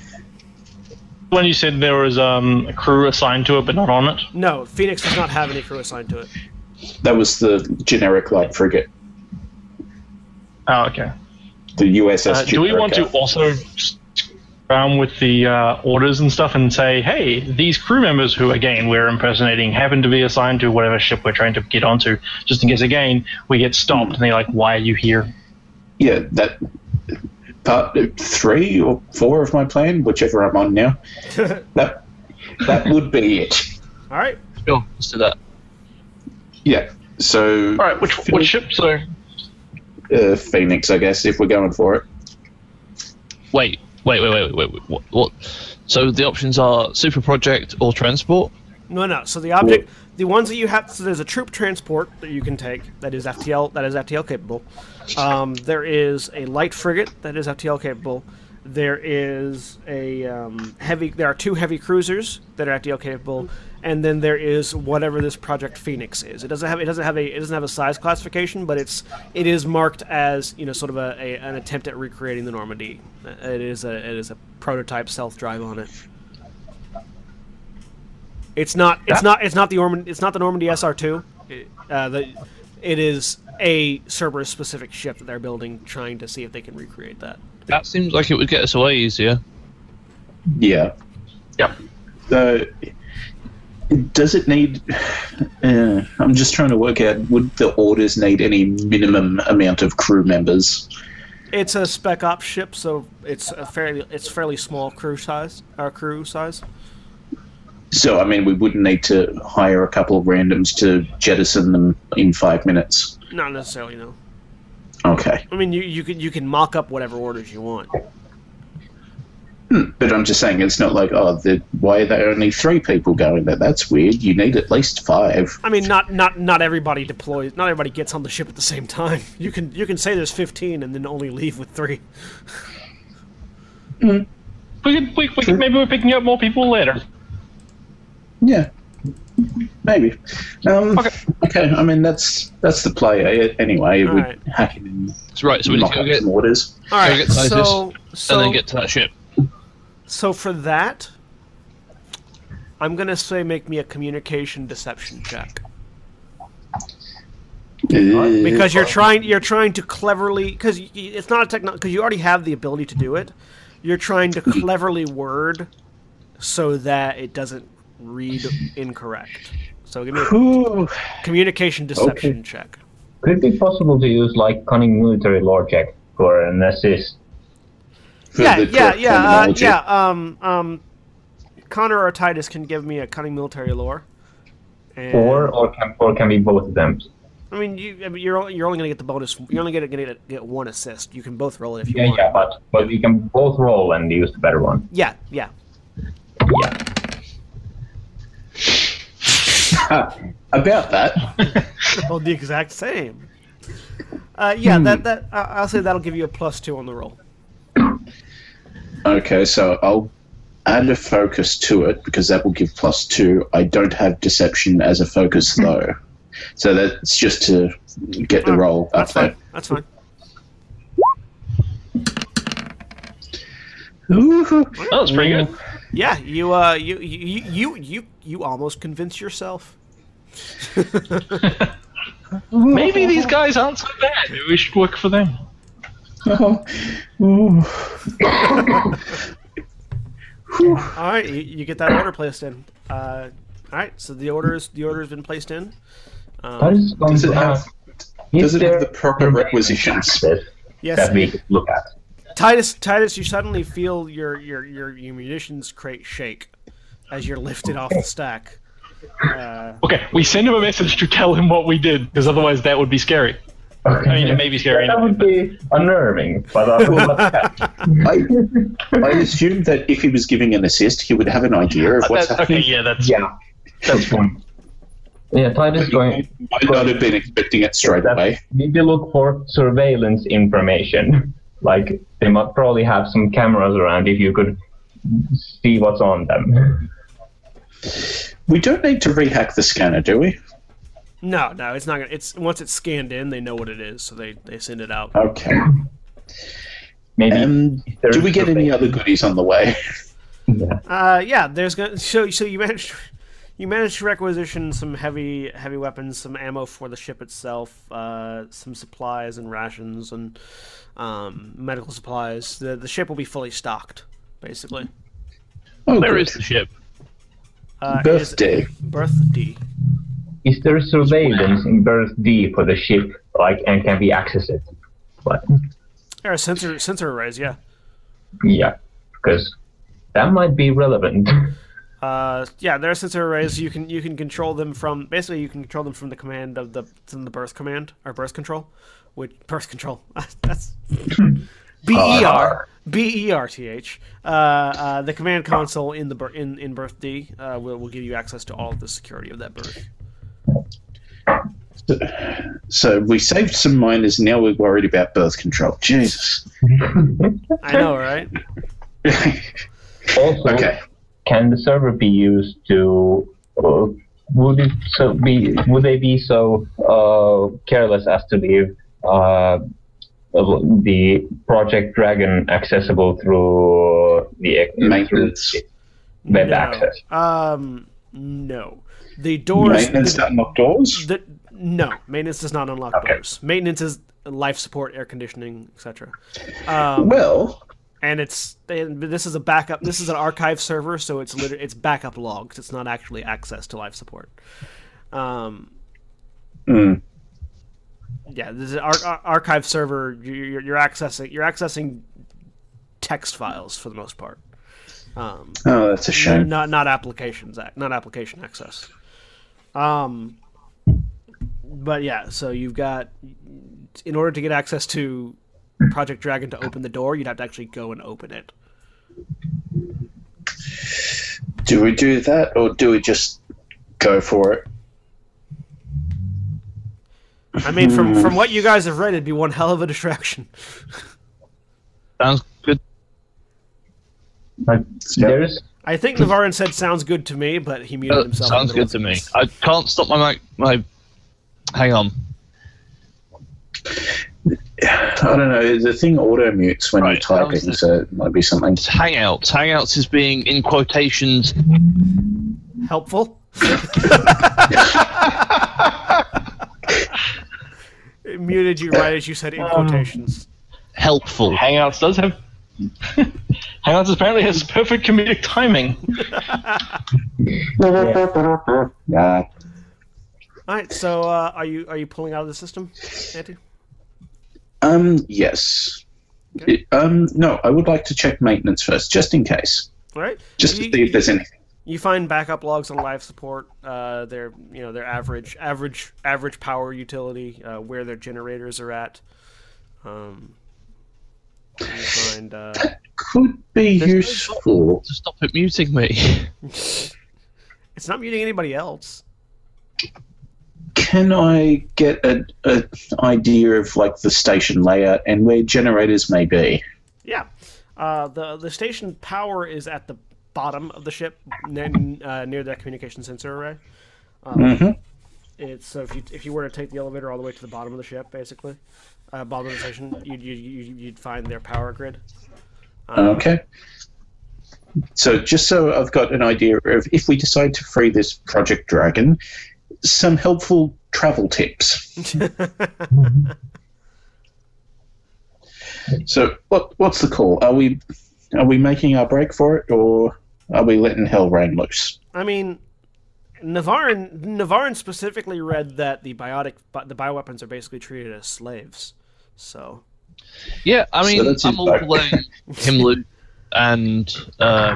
when you said there was um, a crew assigned to it but not on it. No, Phoenix does not have any crew assigned to it. That was the generic light frigate, Oh, okay. the USS. Uh, do we want to also just around with the uh, orders and stuff and say, hey, these crew members who again we're impersonating happen to be assigned to whatever ship we're trying to get onto, just in case again we get stopped and they're like, why are you here? Yeah, that part three or four of my plan, whichever I'm on now. (laughs) that that would be it. All right. Sure. Let's do that. Yeah. So All right, which which ship? So uh, Phoenix, I guess, if we're going for it. Wait. Wait. Wait. Wait. Wait. wait what, what? So the options are super project or transport. No, no. So the object, the ones that you have, so there's a troop transport that you can take that is FTL that is FTL capable. Um, there is a light frigate that is FTL capable, There is a um, heavy. There are two heavy cruisers that are FTL capable, and then there is whatever this Project Phoenix is. It doesn't have. It doesn't have a. It doesn't have a size classification, but it's. It is marked as you know sort of a, a an attempt at recreating the Normandy. It is a. It is a prototype stealth drive on it. It's not. It's not. It's not the Normandy. It's not the Normandy SR two. Uh, the, it is a Cerberus specific ship that they're building, trying to see if they can recreate that. That seems like it would get us away easier. Yeah. Yep. So, does it need? Uh, I'm just trying to work out. Would the orders need any minimum amount of crew members? It's a spec ops ship, so it's a fairly it's fairly small crew size. Our crew size. So, I mean, we wouldn't need to hire a couple of randoms to jettison them in five minutes. Not necessarily, no. Okay. I mean, you you can you can mock up whatever orders you want. But I'm just saying, it's not like, oh, the, why are there only three people going there? That's weird. You need at least five. I mean, not not not everybody deploys. Not everybody gets on the ship at the same time. (laughs) You can you can say there's 15 and then only leave with three. We could, we, we could, maybe we're picking up more people later. Yeah. Maybe. Um, Okay. okay. I mean, that's that's the play eh, anyway. All We're right. hacking in That's right. So we need to go get some orders. All right. get So so and then get to that ship. So for that, I'm gonna say make me a communication deception check. Eh. because you're trying you're trying to cleverly because it's not a techno because you already have the ability to do it you're trying to cleverly word so that it doesn't read incorrect so give me a Ooh. communication deception Okay. check Could it be possible to use like cunning military lore check for an assist? For yeah yeah yeah uh, yeah um um connor or titus can give me a cunning military lore and, Or or can or can be both of them? I mean, you, I mean, you're only, you're only gonna get the bonus. You're only gonna get get one assist. You can both roll it if you Yeah, want. yeah, but but we can both roll and use the better one. Yeah, yeah. Yeah. Ah, (laughs) about that. (laughs) Well, the exact same. Uh, yeah, that that uh, I'll say that'll give you a plus two on the roll. Okay, so I'll add a focus to it because that will give plus two. I don't have deception as a focus though, so that's just to get the Oh, roll up That's fine. there. That's fine. Ooh. That was pretty good. Yeah, you uh, you you you you you almost convince yourself. (laughs) (laughs) Maybe these guys aren't so bad. Maybe we should work for them. (laughs) Oh. (laughs) All right, you, you get that order placed in. Uh, all right, so the orders the order has been placed in. Um, Does it have- does it have the proper requisitions? access yes, that we look at? Titus, Titus, you suddenly feel your your your, your munitions crate shake as you're lifted off the stack. Uh, Okay, we send him a message to tell him what we did, because otherwise that would be scary. Okay. I mean, it may be scary. That would be unnerving, but I will not catch. I, I assumed that if he was giving an assist, he would have an idea of uh, what's That's- okay, happening. yeah, that's Yeah, that's fine. yeah. Titus going. Might not have been expecting it straight that away. Need to look for surveillance information. (laughs) Like they might probably have some cameras around if you could see what's on them. We don't need to rehack the scanner, do we? No, no, it's not gonna. It's once it's scanned in, they know what it is, so they they send it out. Okay. (clears throat) Maybe. Um, do we get any other goodies on the way? (laughs) Yeah. Uh, yeah, there's gonna so so you managed you managed to requisition some heavy heavy weapons, some ammo for the ship itself, uh, some supplies and rations and um, medical supplies. The the ship will be fully stocked, basically. Oh, Where good. is the ship? Uh, Berth D. birthday. Is there surveillance in berth D for the ship, like, and can we access it? But There are sensor sensor arrays, yeah. yeah, because that might be relevant. (laughs) Uh, yeah, there are sensor arrays. You can you can control them from basically you can control them from the command of the from the berth command or berth control, which birth control. (laughs) That's (laughs) B E R B E R T H. Uh, uh, the command console in the in in berth D uh, will will give you access to all of the security of that berth. So we saved some miners. Now we're worried about birth control. Jesus. (laughs) I know, right? Also, Okay. can the server be used to? Uh, would it so be? Would they be so uh, careless as to leave uh, the Project Dragon accessible through the Maintenance. through web no. access? Um, no. The doors. Maintenance to unlock doors. The, no, maintenance does not unlock Okay. doors. Maintenance is life support, air conditioning, etc. Um, Well, and it's and this is a backup. This is an archive server, so it's literally it's backup logs. It's not actually access to life support. Um, mm, yeah, this is an ar- ar- archive server. You're, you're, accessing you're accessing text files for the most part. Um, oh, that's a shame. not not applications not application access. Um, but yeah, so you've got in order to get access to Project Dragon to open the door, you'd have to actually go and open it. Do we do that, or do we just go for it? I mean, from from what you guys have read, it'd be one hell of a distraction. Sounds good. Like, There's I think Navarran said sounds good to me, but he muted Uh, himself. sounds good to me. I can't stop my mic. My hang on. I don't know. The thing auto mutes when Right, you're typing, that was the- so it might be something. It's Hangouts. Hangouts is being in quotations Helpful. (laughs) it muted you right as you said in quotations. helpful. Hangouts does have. Hangouts apparently has perfect comedic timing. Yeah. All right, so uh, are you are you pulling out of the system, Auntie? Um. Yes. Okay. Um. No, I would like to check maintenance first, just in case, All right. just to you, see if there's anything. you find backup logs on life support. Uh, their you know their average average average power utility, uh, where their generators are at. Um, you find uh, Could be There's no useful. To stop it muting me. (laughs) it's not muting anybody else. Can I get a, a idea of like the station layout and where generators may be? Yeah. Uh, the the station power is at the bottom of the ship, near, uh, near that communication sensor array. Um, hmm It's so if you if you were to take the elevator all the way to the bottom of the ship, basically, uh, bottom of station, you'd you'd, you'd find their power grid. Um, Okay. So just so I've got an idea of if we decide to free this Project Dragon, some helpful travel tips. (laughs) So what what's the call? Are we are we making our break for it or are we letting hell rain loose? I mean, Navarran Navarran specifically read that the biotic the bioweapons are basically treated as slaves. So Yeah, I mean, that's I'm all back. for (laughs) him loot and uh,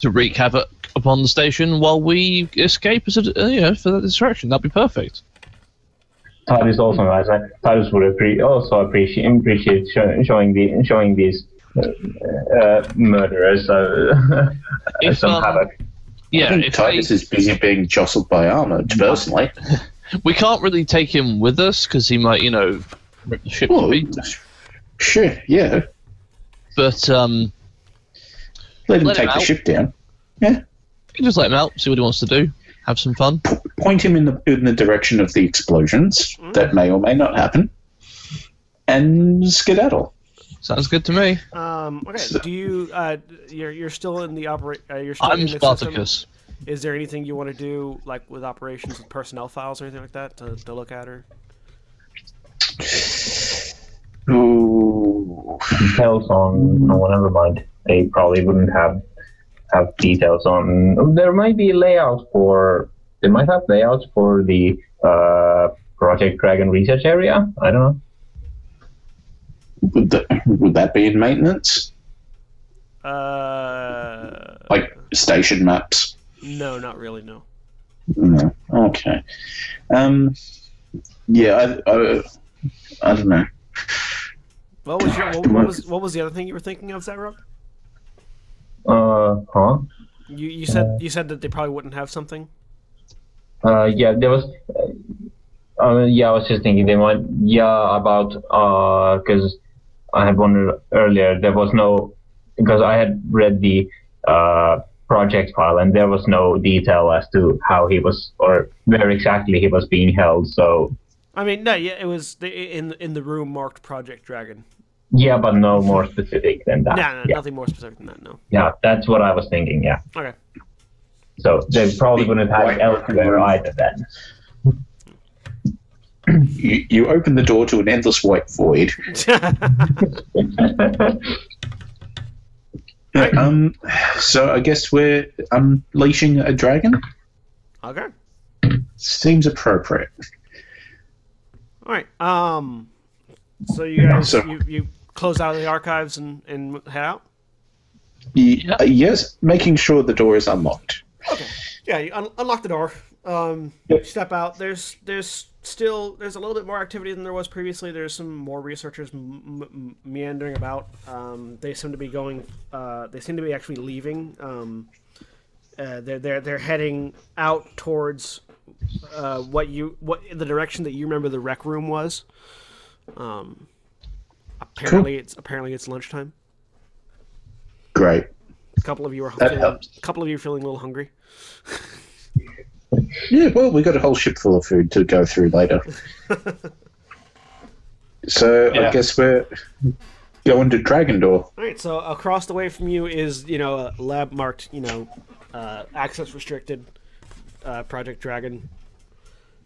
to wreak havoc upon the station while we escape as a, uh, you know, for that distraction. That'd be perfect. Todd is also nice. I- Todd would appre- also appreciate appreciate show, showing the showing these uh, uh, murderers uh, (laughs) If, some um, havoc. I Yeah, think Titus they, is busy being jostled by armor, personally. (laughs) we can't really take him with us because he might, you know, rip the ship to Well, pieces. sure, yeah. But um, Let him Let him take the ship down. you can just let him out, see what he wants to do, have some fun. point him in the in the direction of the explosions that may or may not happen, and skedaddle. Sounds good to me. um, okay, So- do you uh, you're you're still in the operate? Uh, you're still I'm the system? Spartacus. Is there anything you want to do, like with operations with personnel files or anything like that, to, to look at her? Ooh. Details on no, never mind. They probably wouldn't have have details on. There might be layouts for. They might have layouts for the uh, Project Dragon research area. I don't know. Would that, would that be in maintenance? Uh, Like station maps? no, not really. No. No. Okay. Um. Yeah. I. I, I don't know. What was your what, what was what was the other thing you were thinking of, Zaghrog? Uh, huh? You you said you said that they probably wouldn't have something. Uh, yeah, there was. uh, yeah, I was just thinking they might. Yeah, about uh, because I had wondered earlier there was no because I had read the uh, project file and there was no detail as to how he was or where exactly he was being held. So I mean, no, yeah, it was the, in in the room marked Project Dragon. yeah, but no more specific than that. No, no, yeah. nothing more specific than that. No. yeah, that's what I was thinking. Yeah, Okay. so they probably Big wouldn't have white elsewhere either then. You, you open the door to an endless white void. (laughs) Right. Um, so I guess we're unleashing a dragon. okay. Seems appropriate. All right. Um. So you guys, So- you, you close out of the archives and and head out. Uh, yes, making sure the door is unlocked. Okay. Yeah, you un- unlock the door. Um, Yep. step out. There's there's still there's a little bit more activity than there was previously. There's some more researchers m- m- meandering about. Um, they seem to be going. Uh, they seem to be actually leaving. Um, uh, they're they're they're heading out towards uh, what you what the direction that you remember the rec room was. Um, apparently it's apparently it's lunchtime. Great. A couple of you are That feeling, helps. a couple of you are feeling a little hungry. (laughs) Yeah, well, we got a whole ship full of food to go through later. (laughs) so I guess we're going to Dragon Door. All right, so across the way from you is you know a lab marked you know uh, access restricted, uh, Project Dragon.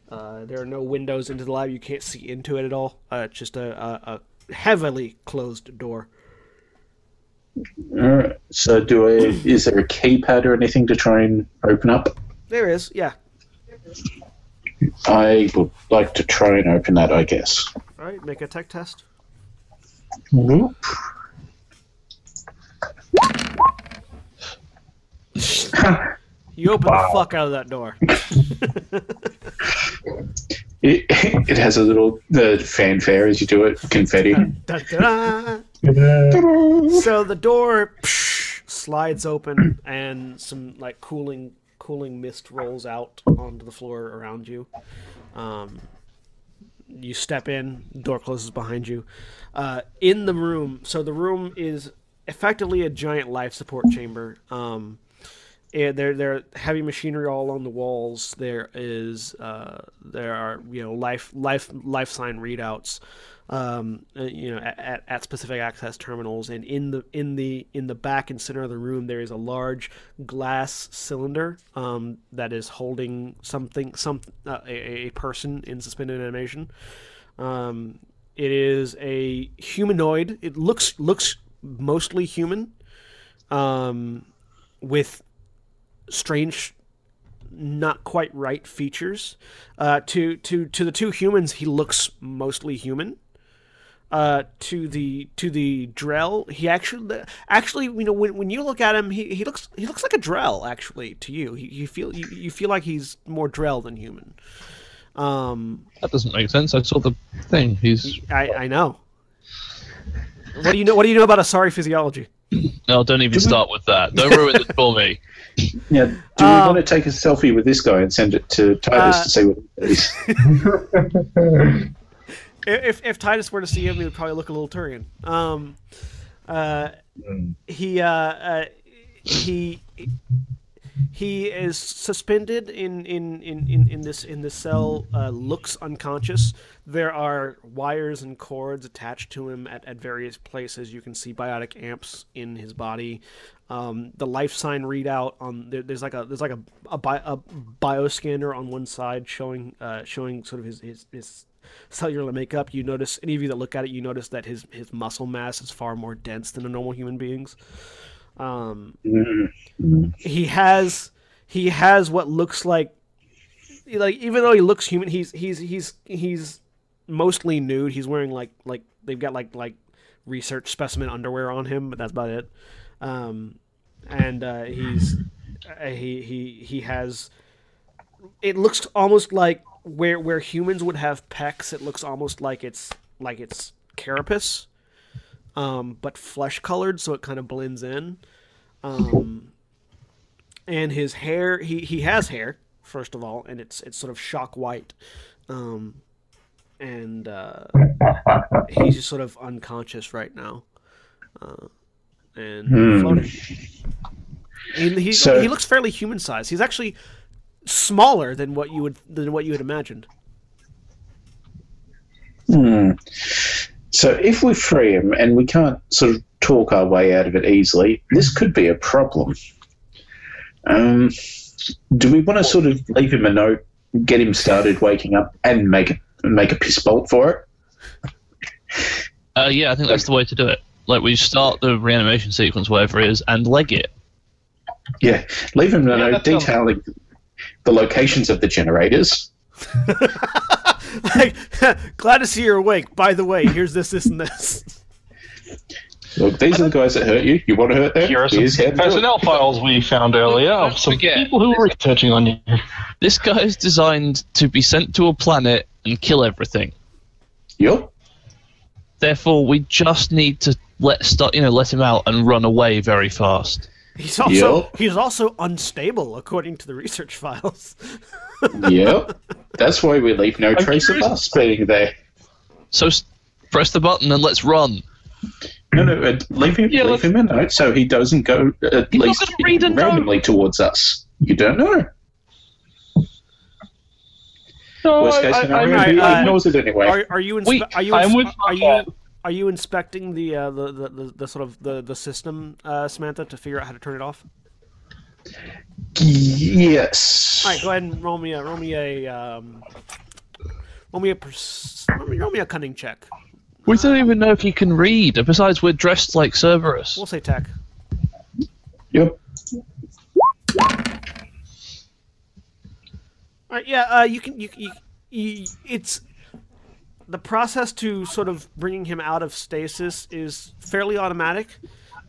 Uh, there are no windows into the lab; you can't see into it at all. Uh, it's just a, a, a heavily closed door. Alright. So do I? Is there a keypad or anything to try and open up? There is, yeah. I would like to try and open that. I guess. All right, make a tech test. Whoop. (laughs) You open Wow. the fuck out of that door. (laughs) It, it has a little the fanfare as you do it, confetti. Da-da-da. (laughs) So the door psh, slides open, and some like cooling, cooling mist rolls out onto the floor around you. Um, you step in, door closes behind you. Uh, in the room, so the room is effectively a giant life support chamber. Um, and there there are heavy machinery all along the walls. There is uh, there are you know life life life sign readouts, um, uh, you know at, at specific access terminals. And in the in the in the back and center of the room, there is a large glass cylinder um, that is holding something some uh, a, a person in suspended animation. Um, it is a humanoid. It looks looks mostly human, um, with strange, not quite right features. Uh, to to to the two humans, he looks mostly human. Uh, to the to the Drell, he actually actually you know when, when you look at him, he, he looks he looks like a Drell actually to you. He, you feel you, you feel like he's more Drell than human. Um, That doesn't make sense. I saw the thing. He's I I know. What do you know? What do you know about a sorry physiology? no. Don't even start with that. Don't ruin it for me. (laughs) Yeah. Do we Um, want to take a selfie with this guy and send it to Titus Uh, to see what it is? (laughs) If if Titus were to see him, he would probably look a little Turian. Um, uh, he uh, uh, he he is suspended in in, in, in, in this in this cell. Uh, looks unconscious. There are wires and cords attached to him at, at various places. You can see biotic amps in his body. Um, the life sign readout on there, there's like a there's like a a, bi- a on one side showing uh, showing sort of his, his his cellular makeup. You notice any of you that look at it, you notice that his his muscle mass is far more dense than a normal human being's. Um, he has he has what looks like like even though he looks human, he's he's he's he's mostly nude. He's wearing like like they've got like like research specimen underwear on him, but that's about it. Um, and uh, he's uh, he he he has. It looks almost like where where humans would have pecs. It looks almost like it's like it's carapace, um, but flesh colored, so it kind of blends in. Um, and his hair, he he has hair first of all, and it's it's sort of shock white. um, and uh, he's just sort of unconscious right now, uh, and Hmm. floating. He, he, So- he looks fairly human sized. He's actually smaller than what you would than what you had imagined. Hmm. So if we free him and we can't sort of talk our way out of it easily, this could be a problem. Um, do we want to sort of leave him a note, get him started waking up, and make a make a piss bolt for it? Uh, yeah, I think that's the way to do it. Like we start the reanimation sequence, whatever it is, and leg it. Yeah, leave him a Yeah, note that sounds- detailing the locations of the generators. (laughs) like, (laughs) glad to see you're awake. By the way, here's this, this, and this. Look, these are the guys that hurt you. You want to hurt them? Here are some Here's how to do it. personnel files we found earlier of some forget. people who were researching on you. This guy is designed to be sent to a planet and kill everything. Yup. Therefore, we just need to let start, you know, let him out and run away very fast. He's also Yep. he's also unstable according to the research files. (laughs) Yep. That's why we leave no trace of us being there. So s- press the button and let's run. No, no, uh, leave him, Yeah, leave him a note so he doesn't go uh, at He's least gonna read a note. randomly towards us. You don't know. No, Worst I, case I, scenario, I, he uh, ignores it anyway. Are, are you inspe- We- are you inspe- with are you are you inspecting the uh, the, the, the, the sort of the, the system, uh, Samantha, to figure out how to turn it off? Yes. All right, go ahead and roll me a roll me a um, roll me a pers- roll me, roll me a cunning check. We don't even know if he can read. And besides, we're dressed like Cerberus. We'll say tech. Yep. All right, yeah, uh, you can you, you, you it's the process to sort of bringing him out of stasis is fairly automatic.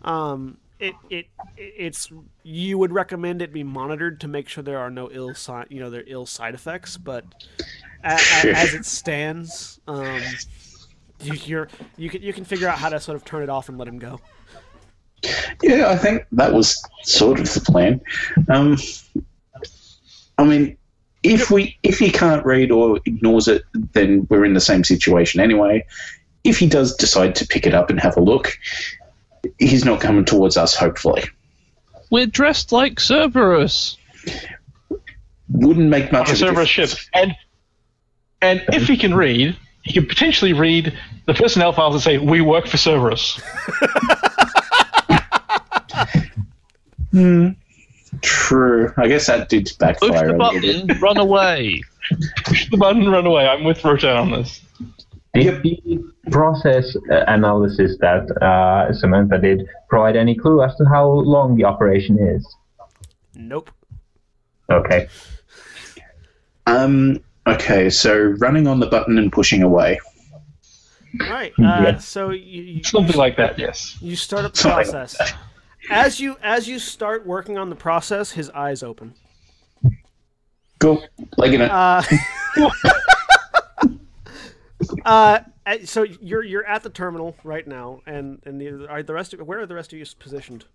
Um, it, it it's you would recommend it be monitored to make sure there are no ill si- you know there ill side effects, but a, a, as it stands, um, you, you can you can figure out how to sort of turn it off and let him go. Yeah, I think that was sort of the plan. Um, I mean, if we if he can't read or ignores it, then we're in the same situation anyway. If he does decide to pick it up and have a look, he's not coming towards us. Hopefully, We're dressed like Cerberus. wouldn't make much on a of a server ship. difference. And and if he can read, he can potentially read the personnel files and say we work for Cerberus. (laughs) Hmm. True. I guess that did Push backfire the a little bit. button, run away. Push the button, run away. I'm with Rotan on this. Did the process uh, analysis that uh, Samantha did provide any clue as to how long the operation is? Nope. Okay. Um. Okay. So running on the button and pushing away. Right. Uh, Yeah. So you, you Something like that, yes. You start up the Something like process. As you as you start working on the process, his eyes open. Go. Legging it. Uh, (laughs) (laughs) uh, so you're you're at the terminal right now, and and the, are the rest of where are the rest of you positioned?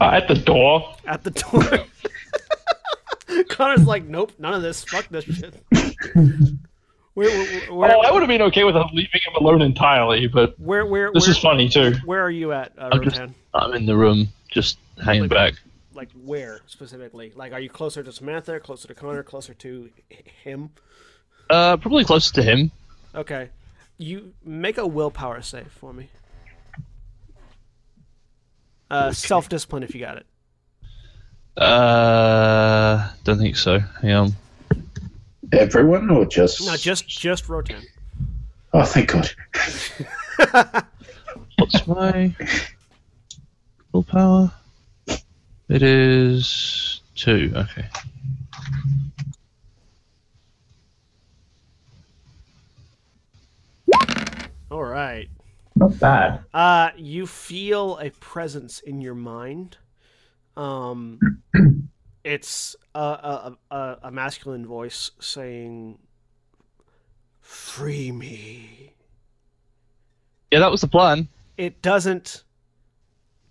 Uh, at the door. At the door. (laughs) Connor's like, nope, none of this. Fuck this shit. Where where where, Oh, I would have been okay with leaving him alone entirely, but where, where, this is funny too. where are you at, uh, I'm just- I'm in the room, just hanging back. Like where specifically? Like, are you closer to Samantha, closer to Connor, closer to him? Uh, probably closer to him. Okay. You make a willpower save for me. Uh, Self discipline if you got it. Uh, don't think so. Hang on. Everyone or just? No, just just Rotan. Oh, thank God. (laughs) What's my willpower? It is two. Okay. All right. Not bad. Uh, you feel a presence in your mind. Um, (clears throat) it's a, a, a, a masculine voice saying, "Free me." Yeah, that was the plan. It doesn't.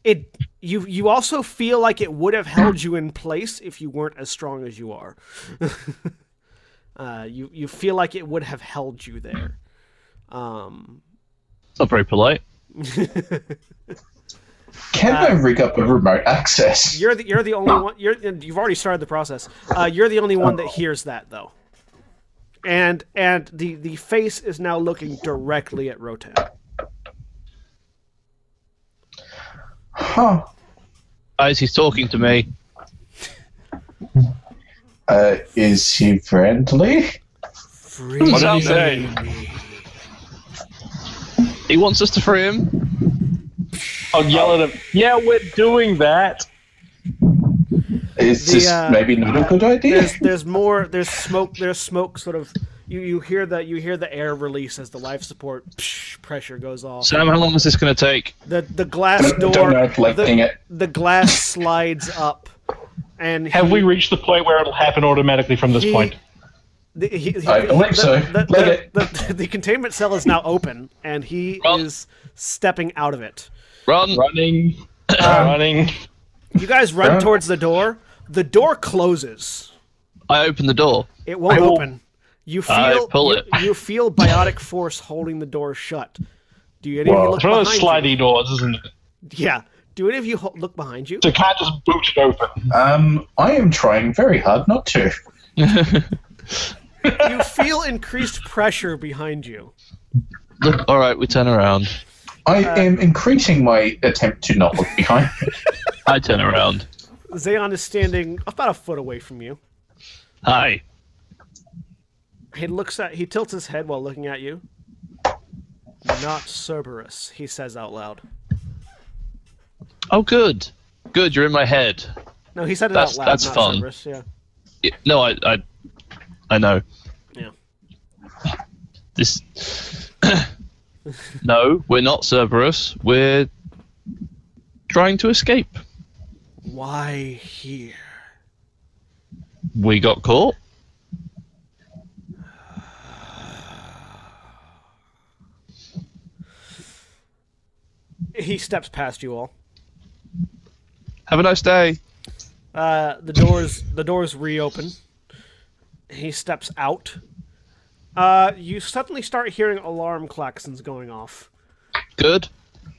It you you also feel like it would have held you in place if you weren't as strong as you are. (laughs) Uh, you you feel like it would have held you there. Um, It's not very polite. (laughs) Can I rig up a remote access? you're the you're the only one. You're you've already started the process. Uh, you're the only one that hears that though. And and the the face is now looking directly at Rotan. Huh. Guys, he's talking to me. Uh, is he friendly? Free What did he say? (laughs) me. He wants us to free him. I'll yell at him. Yeah, we're doing that. Is The, this uh, maybe not a good idea? There's there's more. There's smoke. There's smoke. Sort of. You you hear the you hear the air release as the life support psh, pressure goes off. Sam, how long is this going to take? The the glass door. Don't door. know collecting the, it. the glass slides up, and Have he- we reached the point where it'll happen automatically from this He- point? The, he, he- I believe the, so. The, the, the, the containment cell is now open, and he Run. is stepping out of it. Run! Running, (coughs) running. You guys run Run. towards the door. The door closes. I open the door. It won't will- open. You I feel pull you, it. you feel biotic force holding the door shut. Do you any of you Whoa. look It's one of those behind slidey doors, isn't it? Yeah. Do any of you ho- look behind you? So you can't just boot it open. Um, I am trying very hard not to. (laughs) You feel increased pressure behind you. Look, all right, we turn around. I Uh, am increasing my attempt to not look behind. (laughs) I turn around. Xeon is standing about a foot away from you. Hi. He looks at he tilts his head while looking at you. Not Cerberus, he says out loud. Oh, good. Good, you're in my head. No, he said it That's- out loud. that's not fun. Cerberus, yeah. Y- No, I, I, I know. Yeah. This. (coughs) no, we're not Cerberus. We're trying to escape. Why here? We got caught. (sighs) He steps past you all. Have a nice day. Uh, the doors the doors reopen. He steps out. Uh, you suddenly start hearing alarm klaxons going off. Good.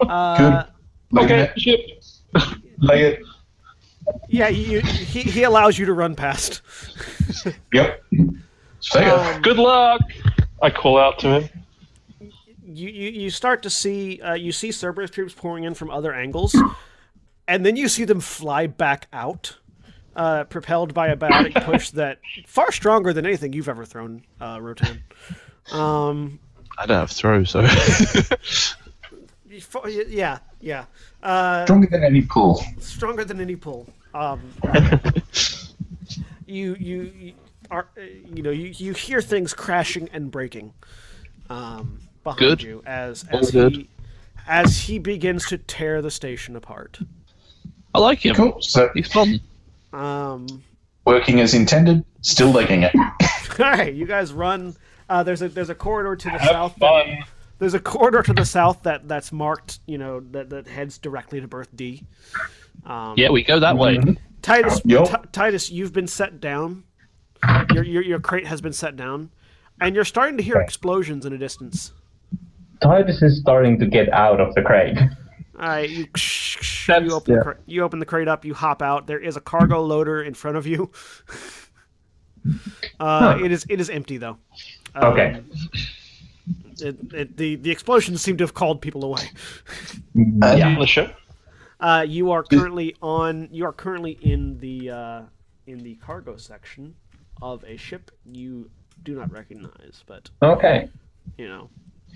Uh, Look Okay, at ship. Lay it. Yeah, you, he he allows you to run past. Yep. See ya. Um, Good luck. I call out to him. you, you, you start to see uh, you see Cerberus troops pouring in from other angles, and then you see them fly back out, uh, propelled by a biotic (laughs) push that far stronger than anything you've ever thrown, uh, Rotan. Um, I don't have throw, so. you fo- yeah, yeah, uh, Stronger than any pull. stronger than any pull. Um, (laughs) you, you you are uh, you know you, you hear things crashing and breaking um, behind Good. you as All as good. he as he begins to tear the station apart. I like him. Cool. So He's fun. Um, working as intended, still legging it. (laughs) all right, you guys run. Uh, there's a there's a corridor to the Have south. That, fun. there's a corridor to the south that that's marked. You know that that heads directly to Berth D. Um, Yeah, we go that way. Titus, Yo. Ti- Titus, you've been set down. Your, your your crate has been set down, and you're starting to hear explosions in a distance. Titus is starting to get out of the crate. (laughs) All right, you, you open the yeah. cra- you open the crate up. You hop out. There is a cargo loader in front of you. (laughs) Uh, It is it is empty though. Um, Okay. It, it, the the explosions seem to have called people away. And On the ship. Uh, you are currently on. You are currently in the uh, in the cargo section of a ship you do not recognize, but Okay. you know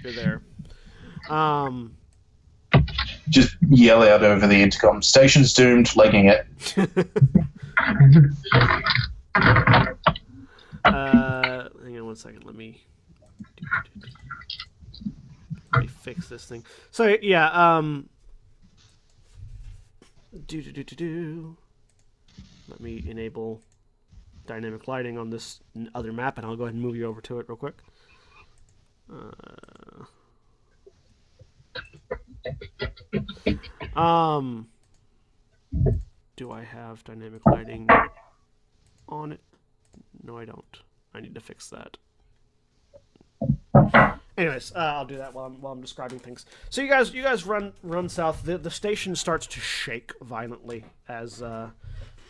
you're there. Um, just yell out over the intercom. Station's doomed, legging it. (laughs) uh, hang on one second. Let me. Let me fix this thing. So yeah. Um. Do do do do do. Let me enable dynamic lighting on this other map, and I'll go ahead and move you over to it real quick. Uh, um. Do I have dynamic lighting on it? No, I don't. I need to fix that. Anyways, uh, I'll do that while I'm while I'm describing things. So you guys, you guys run run south. The the station starts to shake violently as uh,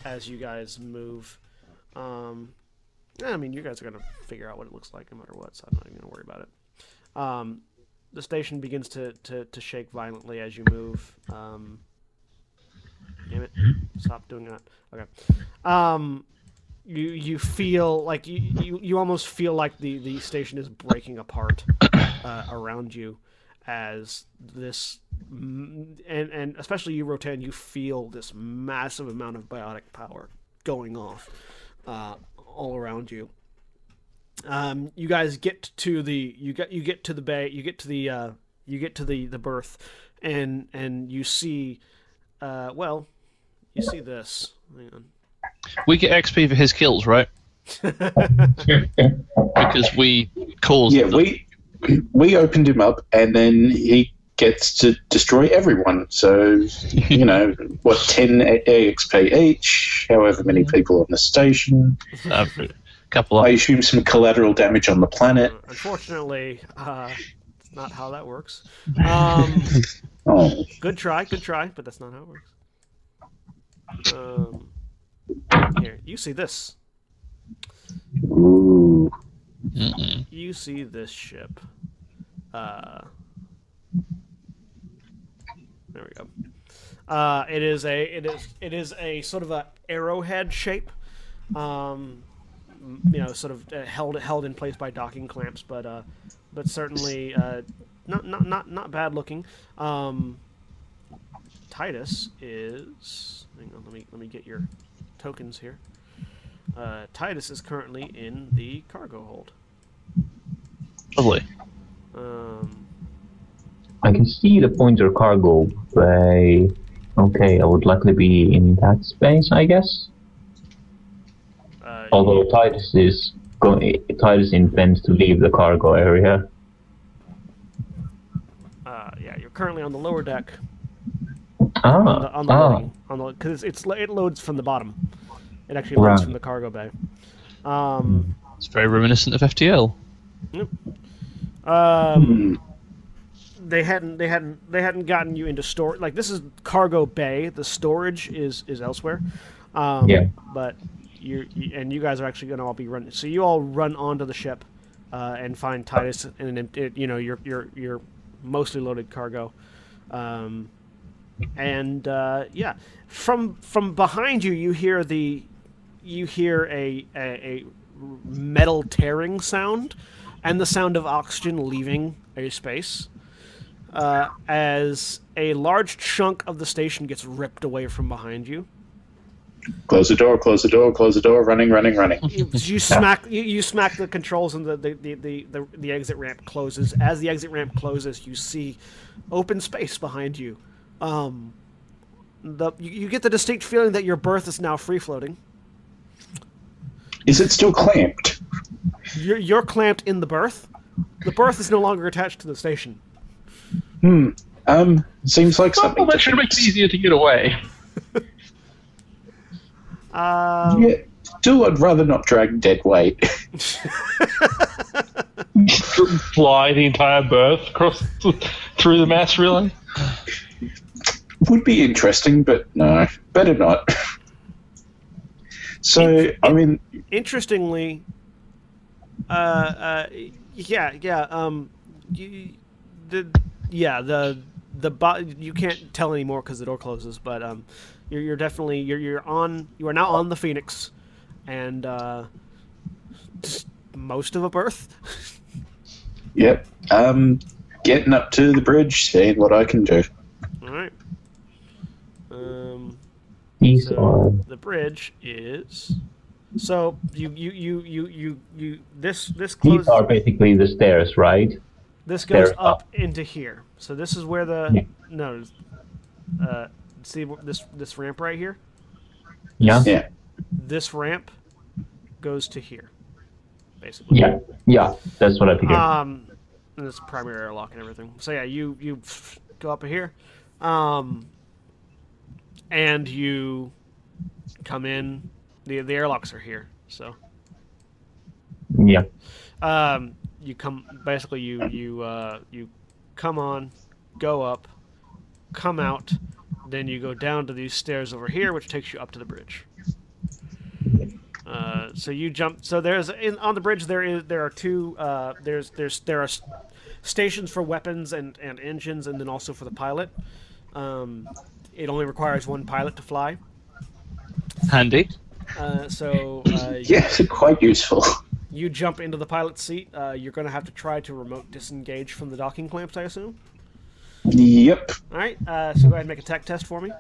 as you guys move. Um, I mean, you guys are gonna figure out what it looks like no matter what, so I'm not even gonna worry about it. Um, the station begins to, to, to shake violently as you move. Um, damn it! Stop doing that. Okay. Um, you you feel like you, you, you almost feel like the, the station is breaking apart uh, around you as this and and especially you Rotan you feel this massive amount of biotic power going off uh, all around you um, you guys get to the you get you get to the bay you get to the uh, you get to the the berth and and you see uh, well you see this hang on We get XP for his kills, right? because we caused. Yeah, them. we we opened him up, and then he gets to destroy everyone. So you know what, ten xp each, however many (laughs) people on the station. Uh, a couple of. I assume some collateral damage on the planet. unfortunately uh, it's not how that works (laughs) um, Oh, good try good try but that's not how it works um, here you see this ooh. Mm-mm. you see this ship. Uh, there we go. Uh, it is a it is it is a sort of a arrowhead shape. Um, m- you know, sort of uh, held held in place by docking clamps, but uh, but certainly uh, not not not not bad looking. Um, Titus is. Hang on, let me let me get your tokens here. Uh, Titus is currently in the cargo hold. Lovely. Um, I can see the pointer cargo bay. Okay, I would likely be in that space, I guess. Although Titus is going, Titus intends to leave the cargo area. uh, yeah, you're currently on the lower deck on the, Ah, on the ah, loading, on the because it's, it's it loads from the bottom. It actually loads Right. from the cargo bay. Um, It's very reminiscent of FTL. um, Hmm. they hadn't they hadn't they hadn't gotten you into store like this is cargo bay. The storage is is elsewhere. Um, Yeah. But you you- and you guys are actually going to all be running. So you all run onto the ship uh, and find Titus and an empty, you know your your your mostly loaded cargo. Um, and uh, yeah, from from behind you, you hear the you hear a, a a metal tearing sound, and the sound of oxygen leaving a space. Uh, as a large chunk of the station gets ripped away from behind you, Close the door, close the door, close the door, running, running, running. you, (laughs) you smack you, you smack the controls and the the, the, the, the the exit ramp closes. As the exit ramp closes, you see open space behind you. Um, the you, you get the distinct feeling that your berth is now free floating. Is it still clamped? You're, you're clamped in the berth. The berth is no longer attached to the station. Hmm. Um, seems like Well, something. that should make it easier to get away. (laughs) Um, Yeah. Still, I'd rather not drag dead weight. (laughs) Fly the entire berth across through the mass relay. Would be interesting, but no, better not. (laughs) So, I mean, interestingly, uh, uh, yeah, yeah, um, you, the yeah the the bo- you can't tell anymore because the door closes, but um, you're you're definitely you're you're on you are now on the Phoenix, and uh, just most of a berth. yep. Um, getting up to the bridge, seeing what I can do. All right. Um, these so are the bridge is. So you you you you you you this this these are basically the stairs, right? This goes up up. into here. So this is where the Yeah. no. Uh, see this this ramp right here. Yeah, Yeah. This ramp goes to here, basically. yeah, yeah. That's what I figured. Um, and this primary airlock and everything. So yeah, you you go up here, um, and you come in. the The airlocks are here. So Yeah. Um, you come basically you you uh, you come on, go up, come out, then you go down to these stairs over here, which takes you up to the bridge. Uh, so you jump. So there's in, on the bridge there is there are two uh, there's there's there are stations for weapons and, and engines, and then also for the pilot. Um, it only requires one pilot to fly. Handy. Uh, so uh, (laughs) Yes, quite useful. you jump into the pilot's seat. Uh, you're going to have to try to remote disengage from the docking clamps, I assume. Yep. All right. Uh, so go ahead and make a tech test for me.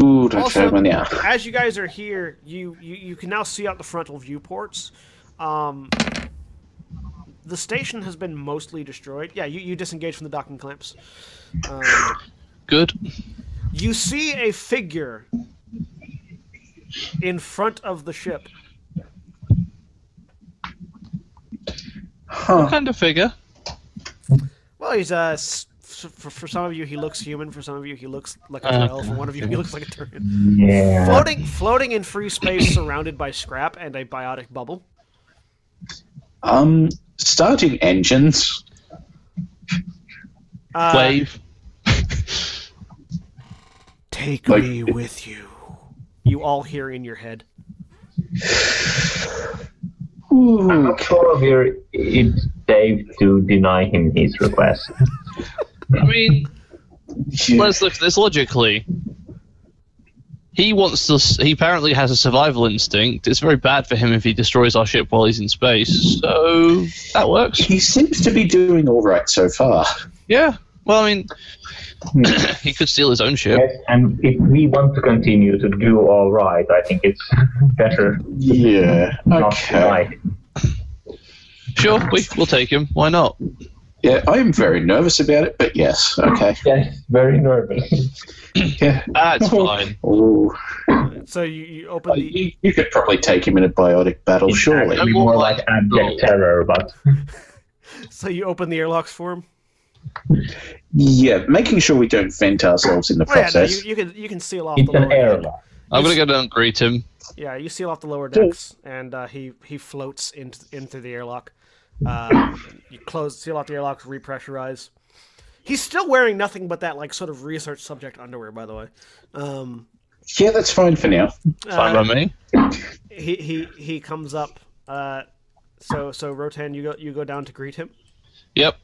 Ooh, don't Also, show me as you guys are here, you, you, you can now see out the frontal viewports. Um, the station has been mostly destroyed. Yeah, you, you disengage from the docking clamps. Um, Good. you see a figure in front of the ship. Huh. What kind of figure? Well, he's uh, for, for some of you he looks human. For some of you he looks like a Uh, troll. For one of you he looks like a turret. Yeah. Floating, floating in free space, surrounded by scrap and a biotic bubble. Um, starting engines. Uh, Wave. Take Like- me with you. You all hear in your head. Ooh, I'm not sure if you're, it's safe to deny him his request. I mean, let's look at this logically. He wants to. He apparently has a survival instinct. It's very bad for him if he destroys our ship while he's in space. So that works. he seems to be doing all right so far. Yeah. Well, I mean, hmm. (coughs) he could steal his own ship. Yes, and if we want to continue to do all right, I think it's better Yeah. not Okay. Deny him. Sure, we, we'll take him. Why not? Yeah, I am very nervous about it, but yes. Okay. (laughs) Yes, very nervous. (laughs) Yeah. That's fine. Ooh. So you, you open the. You, you could probably take him in a biotic battle, surely. It'd be more like abject terror, but (laughs) So you open the airlocks for him. Yeah, making sure we don't vent ourselves in the Oh yeah, no, process. you, you can you can seal off it's the an lower deck. airlock. I'm gonna go down and greet him. Yeah, you seal off the lower decks, and uh, he he floats into into the airlock. Uh, you close, seal off the airlocks, repressurize. He's still wearing nothing but that like sort of research subject underwear, by the way. Um, Yeah, that's fine for now. Fine uh, by me. he he he comes up. Uh, so so Rotan, you go you go down to greet him. Yep.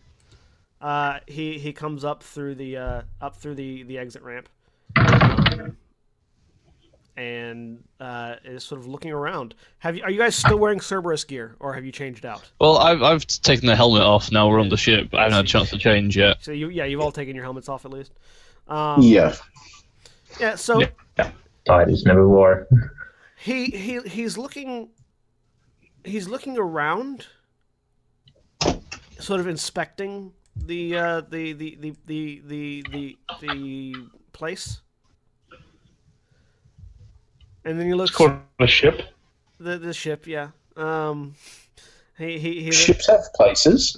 Uh, he he comes up through the uh, up through the the exit ramp, um, and uh, is sort of looking around. Have you are you guys still wearing Cerberus gear, or have you changed out? Well, I've, I've taken the helmet off. Now we're on the ship. But I haven't had a chance to change yet. So you yeah you've all taken your helmets off at least. Um, Yeah. yeah. So Yeah. Titus never wore. (laughs) he he he's looking he's looking around sort of inspecting the uh the the the the the the, the place and then he looks Called a ship. the the ship yeah um he he, he Ships have places.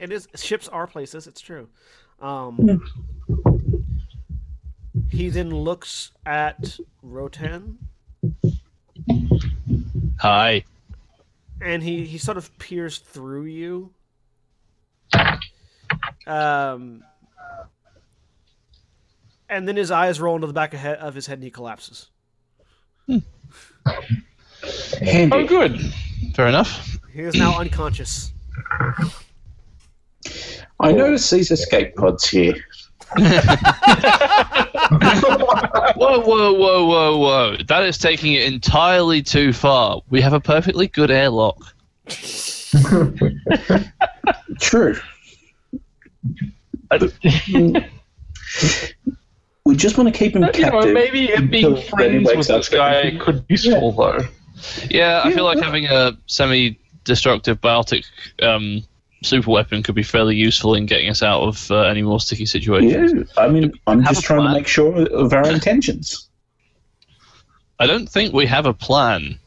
It is ships are places. It's true. Um, he then looks at Rotan, Hi. and he he sort of peers through you. Um, and then his eyes roll into the back of, he- of his head, and he collapses. Hmm. Handy. Oh, good. Fair enough. He is now unconscious. I notice these escape pods here. (laughs) Whoa, whoa, whoa, whoa, whoa. That is taking it entirely too far. We have a perfectly good airlock. (laughs) True. (laughs) Hmm. We just want to keep him you know, captive. maybe it being he friends with this guy could be useful, though. Yeah, I Yeah, feel like well- having a semi destructive biotic um, super weapon could be fairly useful in getting us out of uh, any more sticky situations. Yeah, I mean, I'm Have just a trying to make sure of our intentions. I don't think we have a plan.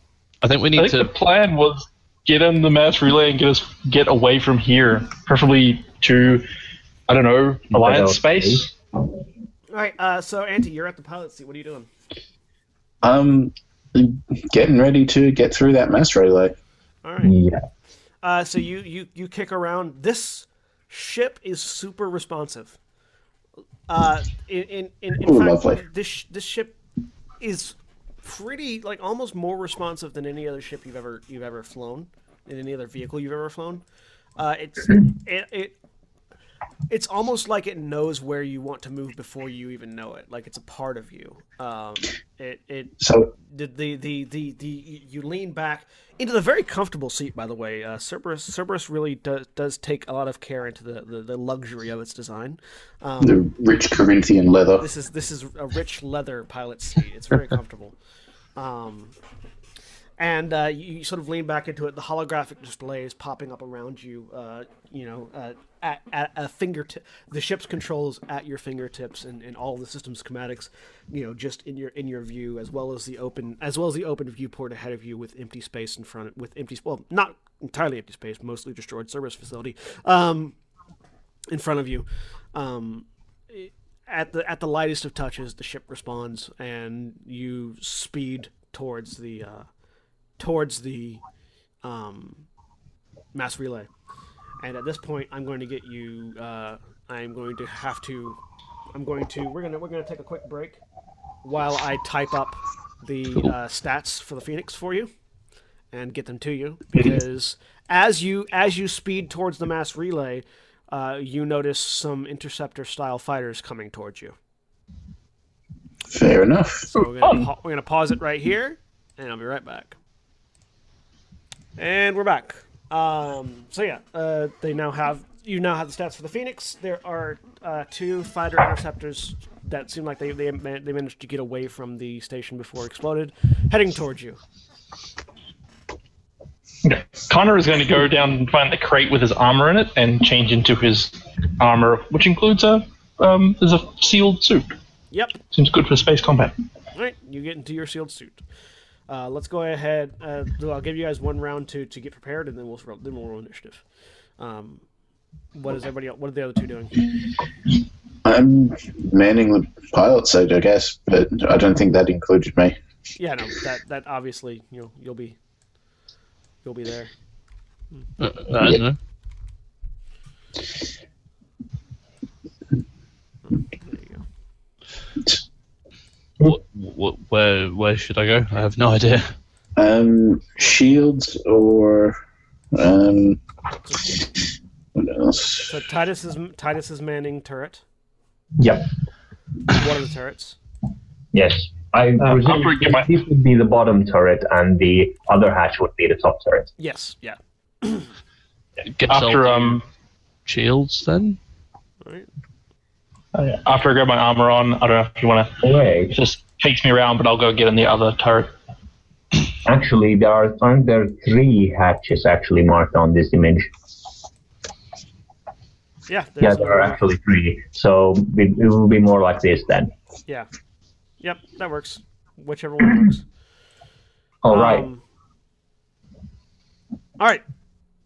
I think we I need think to. the plan was get in the mass relay and get us get away from here, preferably to, I don't know, Alliance space. All right. Uh, so, Auntie, you're at the pilot seat. What are you doing? Um, getting ready to get through that mass relay. All right. Yeah. Uh, so you, you you kick around. This ship is super responsive. Uh, in in, in, in Ooh, fact, lovely. this this ship is pretty like almost more responsive than any other ship you've ever you've ever flown, in any other vehicle you've ever flown. Uh, it's (clears throat) it, it it's almost like it knows where you want to move before you even know it. Like it's a part of you. Um, it it So the the the the, the you lean back into the very comfortable seat. By the way, uh, Cerberus Cerberus really does does take a lot of care into the, the, the luxury of its design. Um, the rich Corinthian leather. this is this is a rich leather pilot seat. It's very (laughs) comfortable. Um, and uh, you, sort of lean back into it. The holographic display is popping up around you. Uh, you know, uh, at, at a fingertip. The ship's controls at your fingertips, and, and all the system schematics. You know, just in your in your view, as well as the open as well as the open viewport ahead of you with empty space in front of with empty well not entirely empty space, mostly destroyed service facility. Um, in front of you. Um, at the at the lightest of touches, the ship responds, and you speed towards the uh, towards the um, mass relay. And at this point, I'm going to get you. Uh, I'm going to have to. I'm going to. We're gonna we're gonna take a quick break while I type up the uh, stats for the Phoenix for you and get them to you because as you as you speed towards the mass relay, uh, you notice some interceptor style fighters coming towards you. Fair enough. So we're gonna, pa- we're gonna pause it right here, and I'll be right back. And we're back. Um, so yeah, uh, they now have you now have the stats for the Phoenix. There are uh, two fighter interceptors that seem like they they, man- they managed to get away from the station before it exploded, heading towards you. Okay. Connor is going to go down and find the crate with his armor in it and change into his armor, which includes a um, there's a sealed suit. Yep. Seems good for space combat. All right, you get into your sealed suit. Uh, let's go ahead. Uh, I'll give you guys one round to, to get prepared, and then we'll roll, then we'll roll initiative. Um, what is everybody? else- What are the other two doing? I'm manning the pilot side, I guess, but I don't think that included me. Yeah, no, that that obviously you know you'll be you'll be there. Uh, I don't know. There you go. What, what, where where should I go? I have no idea. Um, shields or um, what else? So Titus is Titus is manning turret. Yep. One of the turrets. Yes. I I'll presume forget my- this would be the bottom turret, and the other hatch would be the top turret. Yes. Yeah. Guess After um shields then. All right. after I grab my armor on, I don't know if you want to Wait, just chase me around, but I'll go get in the other turret. actually, there are aren't there three hatches actually marked on this image? Yeah. Yeah, there are actually three. So it, it will be more like this then. Yeah. Yep. That works. Whichever one works. All right. Um, all right.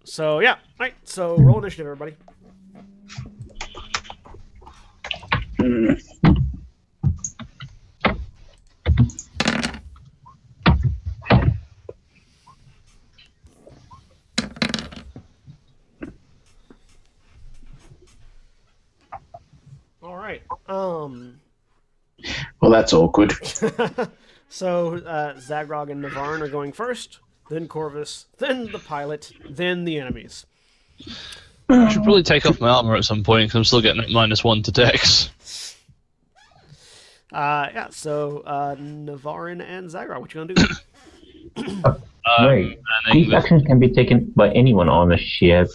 So yeah. All right. So roll initiative, everybody. All right. Um. Well, that's awkward. (laughs) (laughs) So uh, Zaghrog and Navarran are going first, then Korvys, then the pilot, then the enemies. I should probably take off my armor at some point because I'm still getting minus one to dex. Uh, yeah. So uh, Navarran and Zaghrog, what you gonna do? (coughs) Uh, Wait, these actions can be taken by anyone on the ship.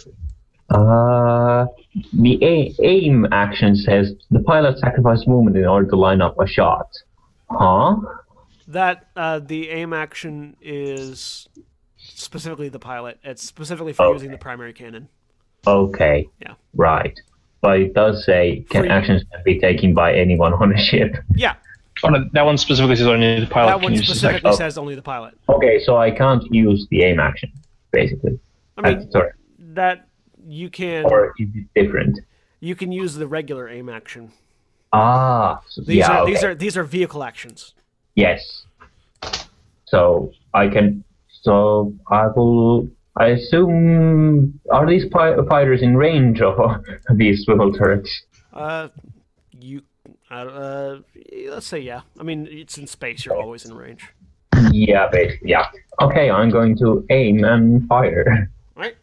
Uh, the a- aim action says the pilot sacrificed movement in order to line up a shot. Huh? that uh, the aim action is specifically the pilot. It's specifically for Okay. using the primary cannon. Okay. Yeah. Right. But it does say can Free. actions be taken by anyone on a ship. Yeah, Oh, no, that one specifically says only the pilot that can one use this specifically oh. says only the pilot. Okay, so I can't use the aim action, basically. I mean sorry. that you can Or is it different? you can use the regular aim action. Ah, so- These yeah, are okay. these are these are vehicle actions. Yes. So I can. So I will I assume are these pi- fighters in range of uh, (laughs) these swivel turrets? Uh, you, uh, uh, let's say yeah. I mean, it's in space. You're always in range. Yeah, basically, yeah. Okay, I'm going to aim and fire. Right.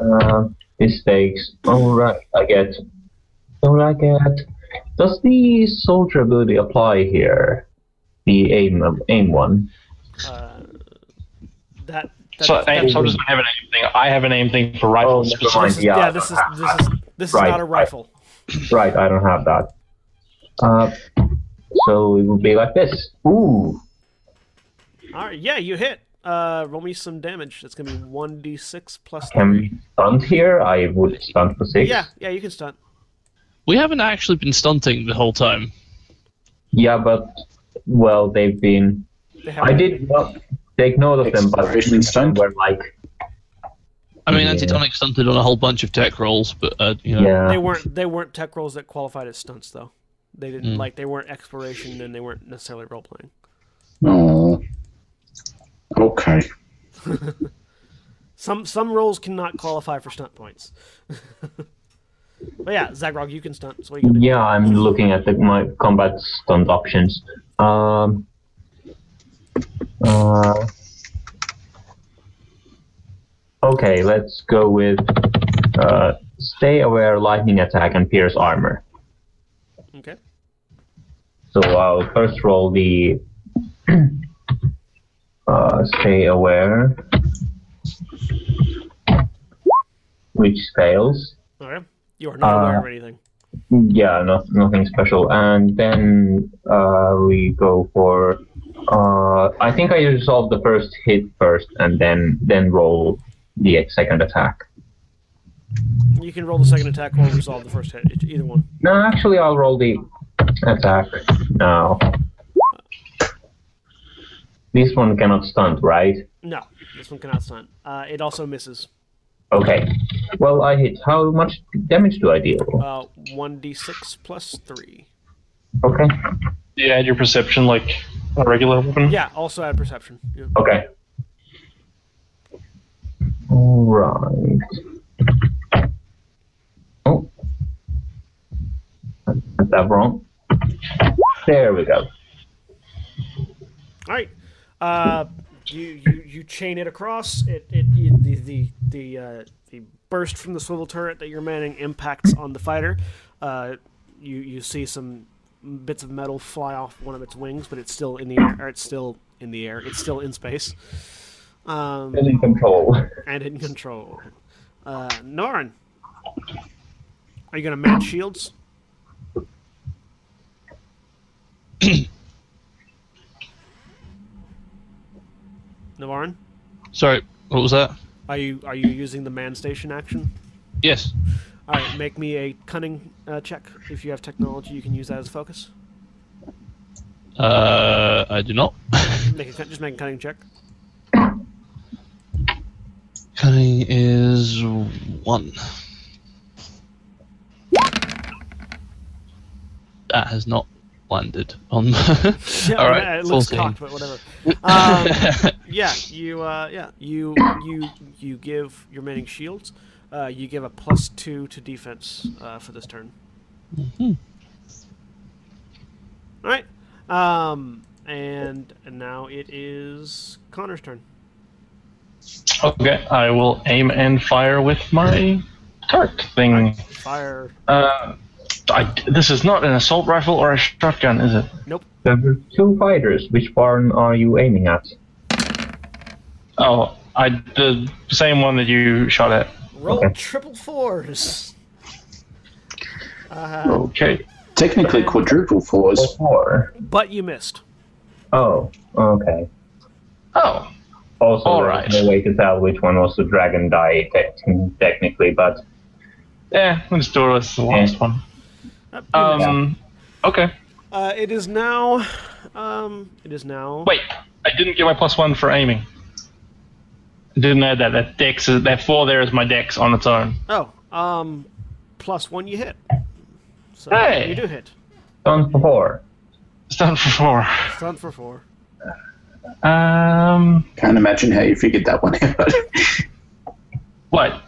Uh, mistakes. Alright, I get. What I get? Does the soldier ability apply here? The aim aim one. That. that So that- aim, so doesn't have an aim thing. I have an aim thing for Oh, rifles. never mind. this is, Yeah, yeah, this is don't this is this is not a right. rifle. Right, I don't have that. Uh, so it would be like this. Ooh. All right, yeah, you hit. Uh, roll me some damage. It's gonna be one d six plus Can we stunt here? I would stunt for six. Yeah, yeah, you can stunt. We haven't actually been stunting the whole time. Yeah, but well, they've been. They I did not take note of them, but Exploration some stunt? were like, I mean, Yeah. Antitonic stunted on a whole bunch of tech rolls, but uh, you know, yeah. They weren't they weren't tech rolls that qualified as stunts though. They didn't Mm. like they weren't exploration and they weren't necessarily role playing. Oh. Okay. (laughs) Some some roles cannot qualify for stunt points. (laughs) but yeah, Zaghrog, you can stunt. So you? Yeah, I'm looking at the, my combat stunt options. Um. Uh. Okay, let's go with uh, stay aware, lightning attack, and pierce armor. Okay. So I'll first roll the (clears throat) uh, stay aware, which fails. Okay. You are not aware Uh, of anything. Yeah, no, nothing special. And then uh, we go for. Uh, I think I resolve the first hit first, and then then roll the second attack. You can roll the second attack or resolve the first hit. Either one. No, actually, I'll roll the attack now. This one cannot stunt, right? No, this one cannot stunt. Uh, it also misses. Okay. Well, I hit. How much damage do I deal? Uh, one d six plus three. Okay. Do you add your perception like a regular weapon? Yeah. Also add perception. Okay. All right. Oh. Is that wrong? There we go. All right. Uh, you, you you chain it across. It it you, the the the uh, the burst from the swivel turret that you're manning impacts on the fighter. Uh, you you see some bits of metal fly off one of its wings, but it's still in the air. Or it's still in the air. It's still in space. Um, Still in control. and in control. Uh, Norn, are you gonna match shields? (coughs) Navarran, sorry, what was that? are you are you using the man station action? Yes. All right, make me a cunning uh, check. If you have technology, you can use that as a focus. Uh, I do not. (laughs) Make a, just make a cunning check. Cunning is one. That has not landed on. (laughs) Yeah, All right, it looks 14. cocked, but whatever. Um, (laughs) yeah, you uh, yeah you you you give your manning shields. Uh, you give a plus two to defense uh, for this turn. Mhm. All right, um, and, and now it is Connor's turn. Okay, I will aim and fire with my turret thing. Fire. Uh, I, this is not an assault rifle or a shotgun, is it? Nope. There are two fighters. Which one are you aiming at? Oh, I the same one that you shot at. Roll Okay. triple fours. Uh, Okay. Technically quadruple fours. Four. but you missed. Oh, okay. Oh, Also, All there's right. no way to tell which one was the dragon die te- technically, but yeah. Let's do it as the last one. You missed. Um. Okay. Uh, it is now. Um, it is now. Wait, I didn't get my plus one for aiming. I didn't know that. That dex is that four there is my dex on its own. Oh, um, plus one you hit. So Hey! you do hit. done for four. It's done for four. Stun for four. Um, Can't imagine how you figured that one out. what?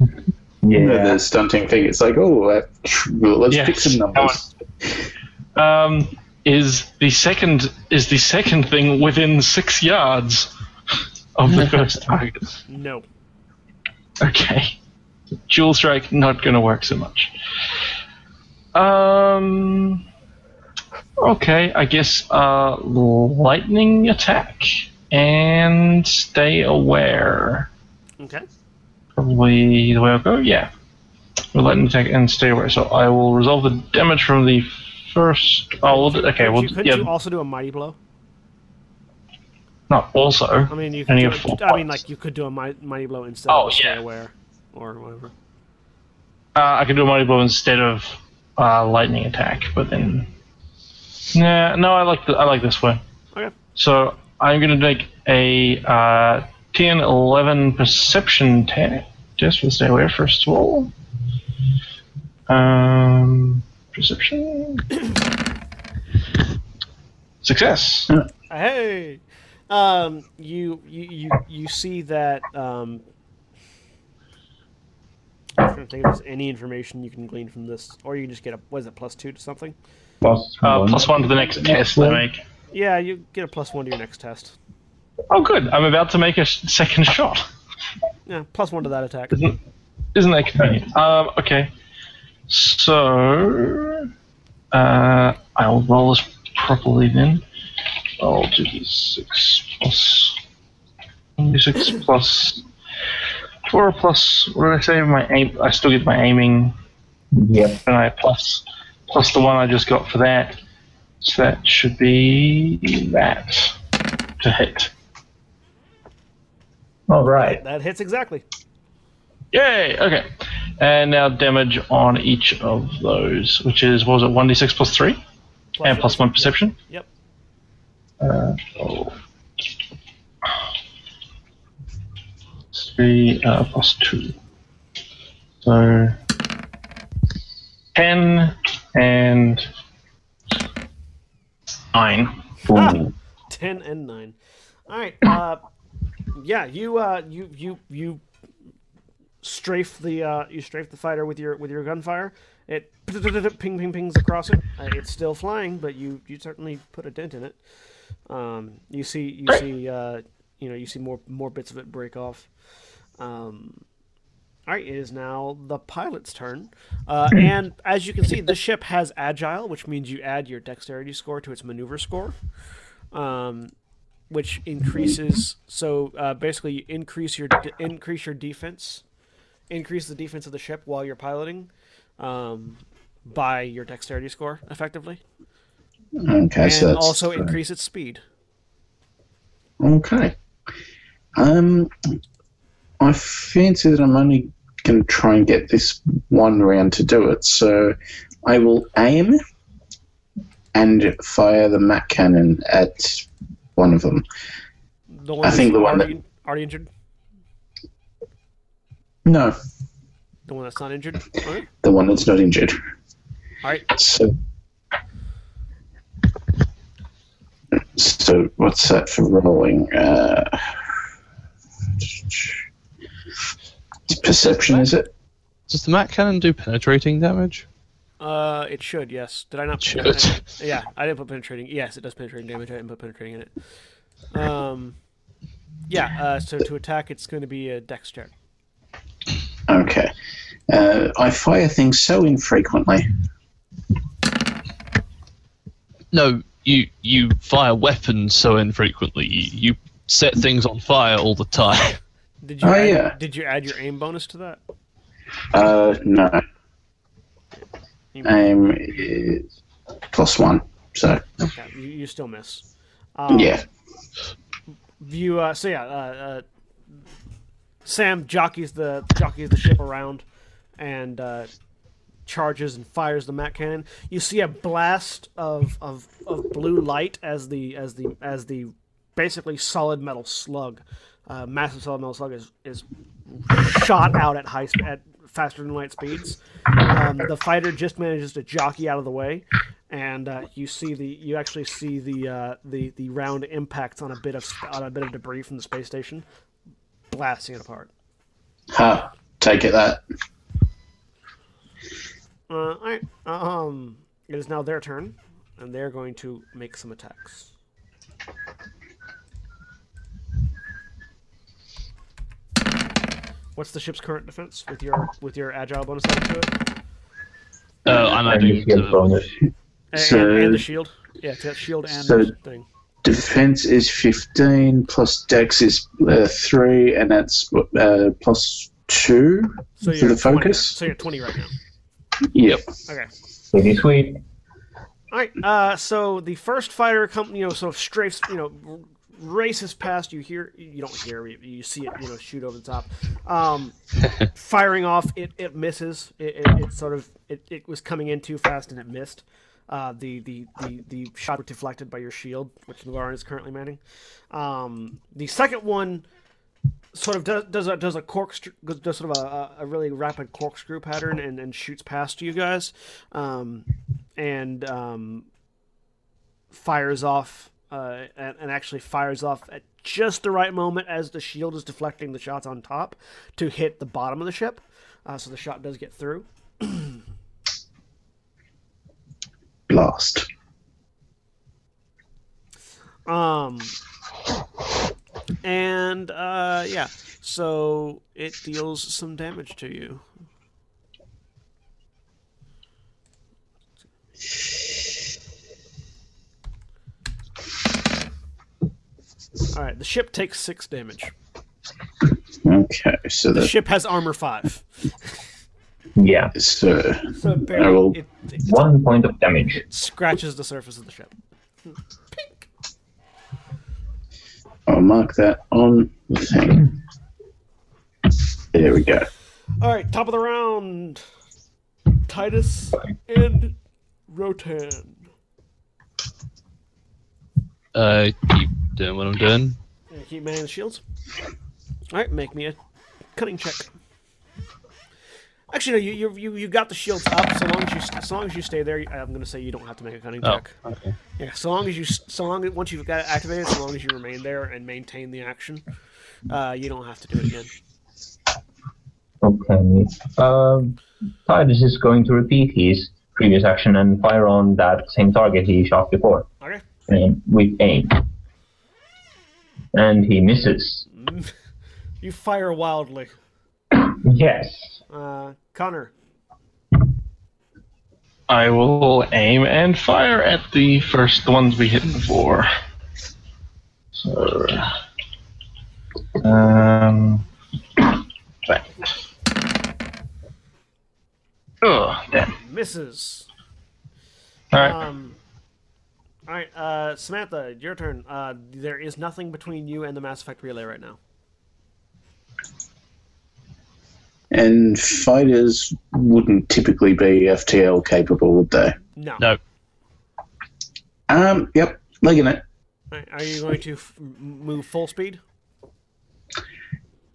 Yeah. (laughs) You know, the stunting thing. It's like, oh, uh, well, let's Yes, pick some numbers. Um, is the second is the second thing within six yards of the (laughs) first target? No. Okay. Dual strike not gonna work so much. Um. Okay, I guess uh, lightning attack and stay aware. Okay. Probably the way I'll go. Yeah. With lightning attack and stay aware. So I will resolve the damage from the first. Oh, okay we'll do, okay. Could Well, you, could yeah. you also do a mighty blow? Not also. I mean, you could. Do, you four I mean, like you could do a mi- mighty blow instead Oh, of stay yeah. aware or whatever. Uh, I could do a mighty blow instead of uh, lightning attack, but then. Nah, no, I like the, I like this way. Okay. So I'm gonna make a uh, 10, 11 perception te- test for stay aware first of all. Um, perception. (coughs) Success. Hey, um, you you you you see that. Um, I'm trying to think if there's any information you can glean from this, or you can just get a what is it plus two to something. Plus Uh, one. plus one to the next test I make. Yeah, you get a plus one to your next test. Oh, good. I'm about to make a sh- second (laughs) shot. Yeah, plus one to that attack. Isn't, isn't that convenient? Um, okay. So, uh, I'll roll this properly then. I'll do d6 plus. d6 plus. 4 plus. What did I say? My aim. I still get my aiming. Yep. And I plus. Plus the one I just got for that. So that should be that. To hit. All right. That hits exactly. Yay! Okay. And now damage on each of those, which is, what was it, 1d6 plus 3? and plus 1 perception? Yep. Uh, oh. 3 uh, plus 2. So 10 and 9. Boom. Ten and nine. All right. Uh, yeah, you uh, you you you strafe the uh, you strafe the fighter with your with your gunfire. It (laughs) ping ping pings across it. Uh, it's still flying, but you you certainly put a dent in it. Um, you see you see uh, you know you see more more bits of it break off. Um, all right, it is now the pilot's turn, uh, and as you can see, the ship has agile, which means you add your dexterity score to its maneuver score um, which increases. So uh, basically, you increase your de- increase your defense, increase the defense of the ship while you're piloting, um, by your dexterity score, effectively, Okay, and so also uh, increase its speed. Okay. Um, I fancy that I'm only going to try and get this one round to do it. So I will aim and fire the Mac cannon at one of them. The one I think the one already, already injured, No, the one that's not injured. Right. the one that's not injured. All right. So, so what's that for rolling? Uh, perception, is it? Does the Mac cannon do penetrating damage? Uh, it should. Yes. Did I not? Should. I- yeah, I didn't put penetrating. Yes, it does penetrating damage. I didn't put penetrating in it. Um, yeah. Uh, so to attack, it's going to be a dex check. Okay. Uh, I fire things so infrequently. No, you you fire weapons so infrequently. You, you set things on fire all the time. (laughs) Did you? Oh, add, yeah. Did you add your aim bonus to that? Uh, no, You- aim is plus one. So Yeah, you, you still miss. Um, yeah. You uh, so yeah, uh, uh, Sam jockeys the jockeys the ship around, and uh, charges and fires the Mac cannon. You see a blast of, of, of blue light as the as the as the basically solid metal slug, uh, massive solid metal slug is is shot out at high at faster than light speeds. Um, the fighter just manages to jockey out of the way, and uh, you see the you actually see the uh, the the round impacts on a bit of on a bit of debris from the space station, blasting it apart. Ha! Take it that. Uh, all right. Um, it is now their turn, and they're going to make some attacks. What's the ship's current defense with your with your agile bonus added to it? Uh, I'm And the adding shield to bonus. And, So- and the shield. Yeah, it's shield and So- thing. Defense is 15, plus Dex is uh, 3, and that's uh, plus 2 So for you're the at 20. So you're twenty right now. Yep. Okay. Pretty sweet. All right. Uh, so the first fighter come, you know, sort of strafes, you know, r- races past. You hear, you don't hear, you, you see it, you know, shoot over the top. Um, (laughs) firing off, it, it misses. It, it, it sort of, it, it was coming in too fast and it missed. Uh, the, the, the, the shot was deflected by your shield, which Lauren is currently manning. Um, the second one sort of does, does a does a corkscrew does sort of a, a really rapid corkscrew pattern and, and shoots past you guys, um, and um, fires off uh, and, and actually fires off at just the right moment as the shield is deflecting the shots on top to hit the bottom of the ship. Uh, so the shot does get through. Blast. Um, and uh, yeah, so it deals some damage to you. All right, the ship takes six damage. Okay, so The that ship has armor five, Yeah. so barely I will- it, it One point of damage. scratches the surface of the ship. Pink. I'll mark that on the thing. There we go. All right, top of the round. Titus and Rotan. Uh, keep doing what I'm doing. Yeah, keep manning the shields. All right, make me a cunning check. Actually, no, you you you, you got the shields up. So long as you st- so long as you stay there, I'm going to say you don't have to make a cunning Oh, check. okay. Yeah, so long as you so long once you've got it activated, so long as you remain there and maintain the action, uh, you don't have to do it again. Okay. Um, Titus is going to repeat his previous action and fire on that same target he shot before Okay. um, with aim. And he misses. (laughs) You fire wildly, Yes. uh, Connor. I will aim and fire at the first ones we hit before. So, um, right. Oh, damn. Misses. All right. Um, all right, uh, Samantha, your turn. Uh, there is nothing between you and the Mass Effect relay right now. And fighters wouldn't typically be FTL capable, would they? No. No. Um, yep, legging it. Are you going to f- m- move full speed?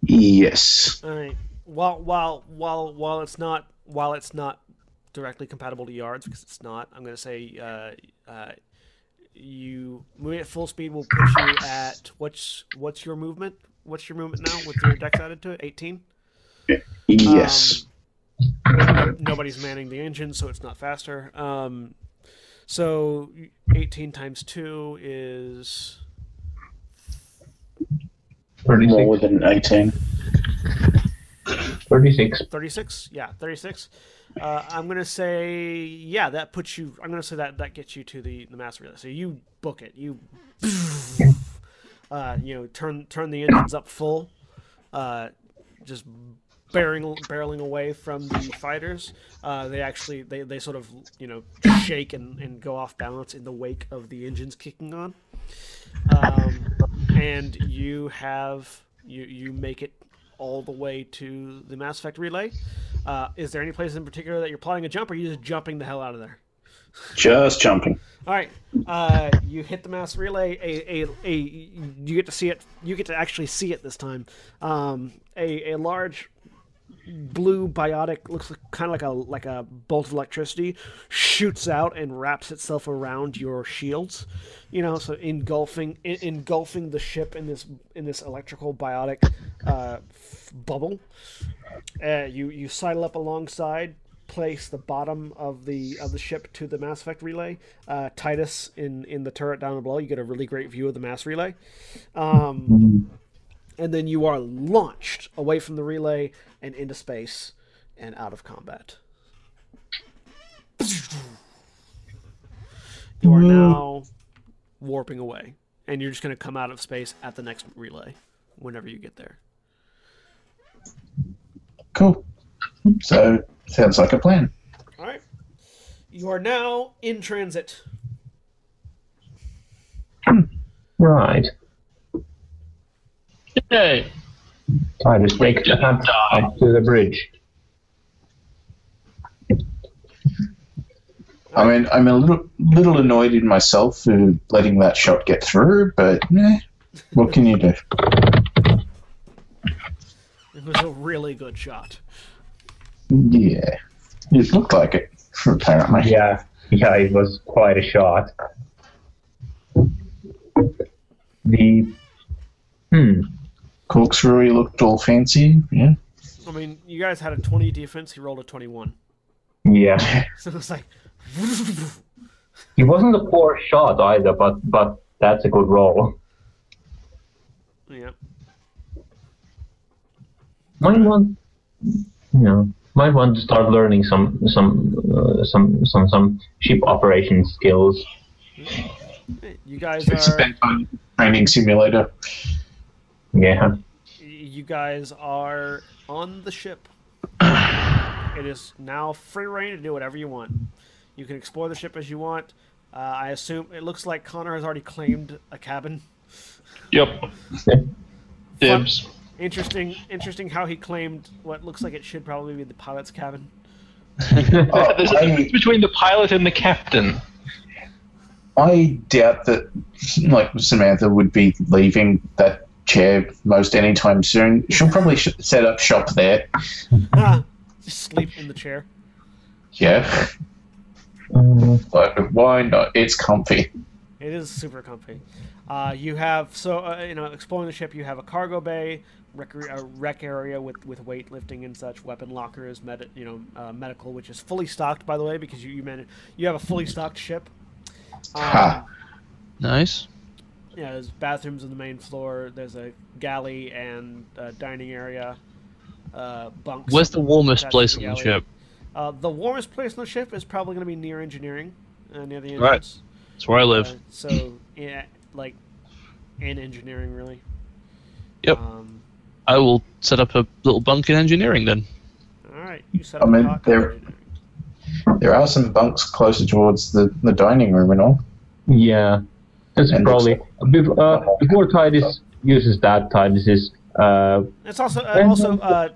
Yes. All right. While while while while it's not while it's not directly compatible to yards because it's not, I'm going to say uh, uh, you moving at full speed will put you at what's what's your movement? What's your movement now with your dex added to it? 18. Yes. Um, nobody's manning the engine, so it's not faster. Um, so 18 times 2 is 36. More than 18. 36. 36. Yeah, 36. Uh, I'm gonna say yeah. That puts you. I'm gonna say that that gets you to the the mass relay. So you book it. You, uh, you know, turn turn the engines up full, uh, just barreling barreling away from the fighters. Uh, they actually they, they sort of you know shake and, and go off balance in the wake of the engines kicking on. Um, and you have you you make it all the way to the Mass Effect relay. Uh, is there any place in particular that you're plotting a jump, or are you just jumping the hell out of there? Just jumping. All right, uh, you hit the mass relay. A, a, a you get to see it. You get to actually see it this time. Um, a, a large blue biotic looks like, kind of like a like a bolt of electricity shoots out and wraps itself around your shields. You know, so engulfing en- engulfing the ship in this in this electrical biotic uh, f- bubble. Uh, you you sidle up alongside, place the bottom of the of the ship to the Mass Effect relay. Uh, Titus in in the turret down below, you get a really great view of the mass relay. Um, and then you are launched away from the relay and into space and out of combat. You are now warping away, and you're just going to come out of space at the next relay whenever you get there. Cool. So sounds like a plan. All right. You are now in transit. Hmm. Right. Yay. Titus takes the hand up to the bridge. I mean, I'm a little little annoyed in myself for letting that shot get through, but eh, what can you do? It was a really good shot. Yeah, it looked like it, apparently. Yeah, yeah, it was quite a shot. The hmm. Corkscrew, he looked all fancy. Yeah. I mean, you guys had a 20 defense, he rolled a 21. Yeah, (laughs) So it's like, (laughs) he wasn't a poor shot either, but but that's a good roll. yeah. Might want, you know, might want to start learning some some uh, some some some ship operation skills. You guys It's are spent on training simulator. Yeah. you guys are on the ship. (sighs) It is now free reign to do whatever you want. You can explore the ship as you want. Uh, I assume it looks like Connor has already claimed a cabin. Yep. (laughs) Dibs. Interesting, interesting how he claimed what looks like it should probably be the pilot's cabin. (laughs) Oh, There's a I, difference between the pilot and the captain. I doubt that, like Samantha, would be leaving that chair most anytime soon. She'll probably sh- set up shop there. Ah, just sleep in the chair. Yeah, Um, but why not? It's comfy. It is super comfy. Uh, you have so uh, you know exploring the ship. You have a cargo bay, rec, a rec area with with weightlifting and such, weapon lockers, med, you know uh, medical, which is fully stocked by the way because you you, man, you have a fully stocked ship. Um, Ha. Nice. Yeah, there's bathrooms on the main floor. There's a galley and uh, dining area. Uh, bunks. Where's the warmest place to on the ship? Uh, the warmest place on the ship is probably going to be near engineering, uh, near the Right. That's where I live. Uh, so yeah, like in engineering, really. Yep. Um, I will set up a little bunk in engineering then. all right, you set I up mean, a there- There are some bunks closer towards the, the dining room and all. yeah. That's And probably looks bef- before Titus uses that. Titus is uh, It's also uh, also uh,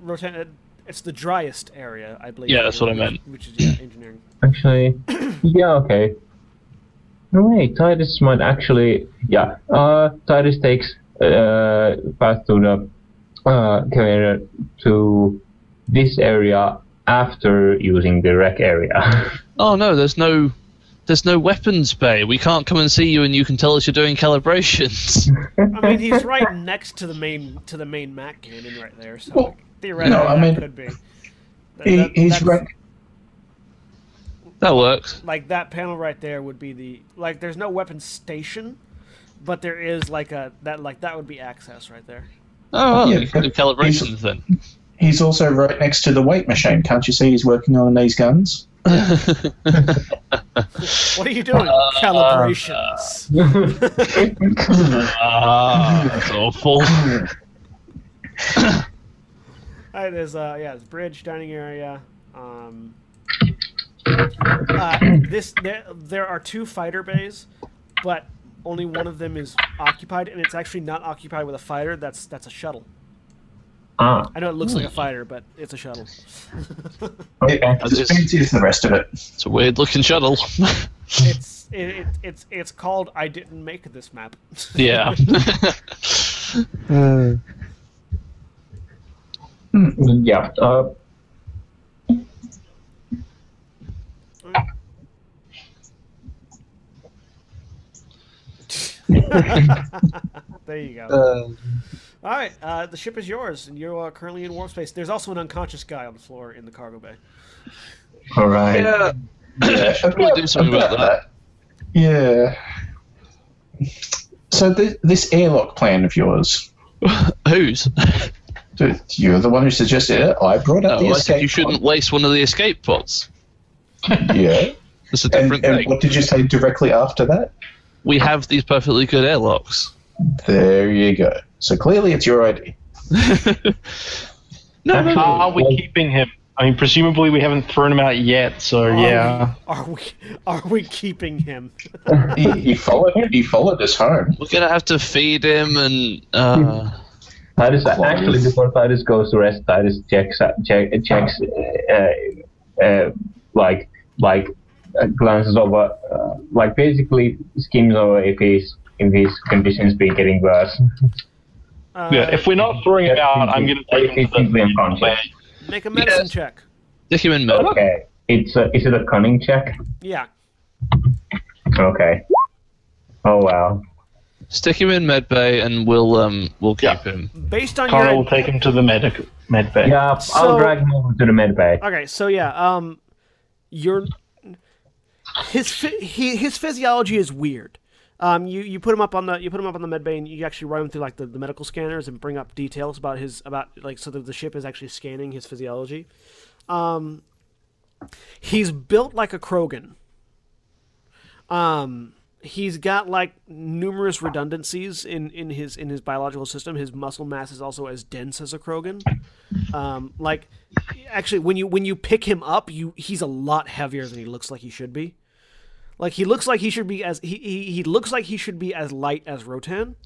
rotan- It's the driest area, I believe. Yeah, that's what I meant. Which is yeah, engineering. Actually, (coughs) yeah, okay. No, wait, Titus might actually, yeah. Uh, Titus takes uh, path to the uh, carrier to this area after using the rec area. (laughs) Oh no, there's no there's no weapons bay. We can't come and see you and you can tell us you're doing calibrations. (laughs) I mean, he's right next to the main to the main Mac cannon right there, so Well, like, theoretically no, I that mean, could be. That- He, that- he's right. that works. Like that panel right there would be the like. There's no weapon station, but there is like a that like that would be access right there. Oh, well, Yeah, you can do but calibrations then. He's also right next to the weight machine. Can't you see he's working on these guns? (laughs) What are you doing? Uh, Calibrations. (laughs) ah, that's awful. Alright, there's uh yeah, there's bridge, dining area. Um, uh, this there, there are two fighter bays, but only one of them is occupied, and it's actually not occupied with a fighter. That's that's a shuttle. Ah, I know it looks like a fighter, but it's a shuttle. (laughs) okay. It's as fancy as the rest of it. It's a weird looking shuttle. (laughs) it's it, it, it's it's called I didn't make this map. (laughs) yeah. Hmm, yeah. Uh, There you go. Uh, All right, uh, the ship is yours, and you're uh, currently in warp space. There's also an unconscious guy on the floor in the cargo bay. all right. yeah. Should we do something about that? Yeah. So th- this airlock plan of yours, (laughs) Whose? you're the one who suggested it. I brought up No, the I said escape. you shouldn't waste one of the escape pods. (laughs) Yeah. It's a And, different and thing. what did you say directly after that? We have these perfectly good airlocks. There you go. So clearly it's your idea. (laughs) no, no, How no. are we keeping him? I mean, presumably we haven't thrown him out yet, so yeah. Are we? Are we keeping him? (laughs) he, he followed he followed us home. We're gonna have to feed him and. Uh, (laughs) Titus Close. actually before Titus goes to rest, Titus checks uh, check, checks uh, uh, like like uh, glances over uh, like basically skims over if his if his conditions be getting worse. Uh, Yeah, if we're not throwing him out, I'm going to take him to simply the unconscious. make a medicine Yes. check. stick him in med. Okay, it's a, is it a cunning check? Yeah. Okay. Oh wow. Stick him in med bay, and we'll um we'll keep Yeah. him. Based on Connor your will take him to the medic med bay. Yeah, So- I'll drag him over to the med bay. Okay, so yeah, um, your his he, his physiology is weird. Um, you, you put him up on the you put him up on the med bay and you actually run him through like the, the medical scanners and bring up details about his about like so that the ship is actually scanning his physiology. Um, he's built like a Krogan. Um, he's got like numerous redundancies in, in his in his biological system. His muscle mass is also as dense as a Krogan. Um, like actually when you when you pick him up, you he's a lot heavier than he looks like he should be. Like he looks like he should be as he he, he looks like he should be as light as Rotan,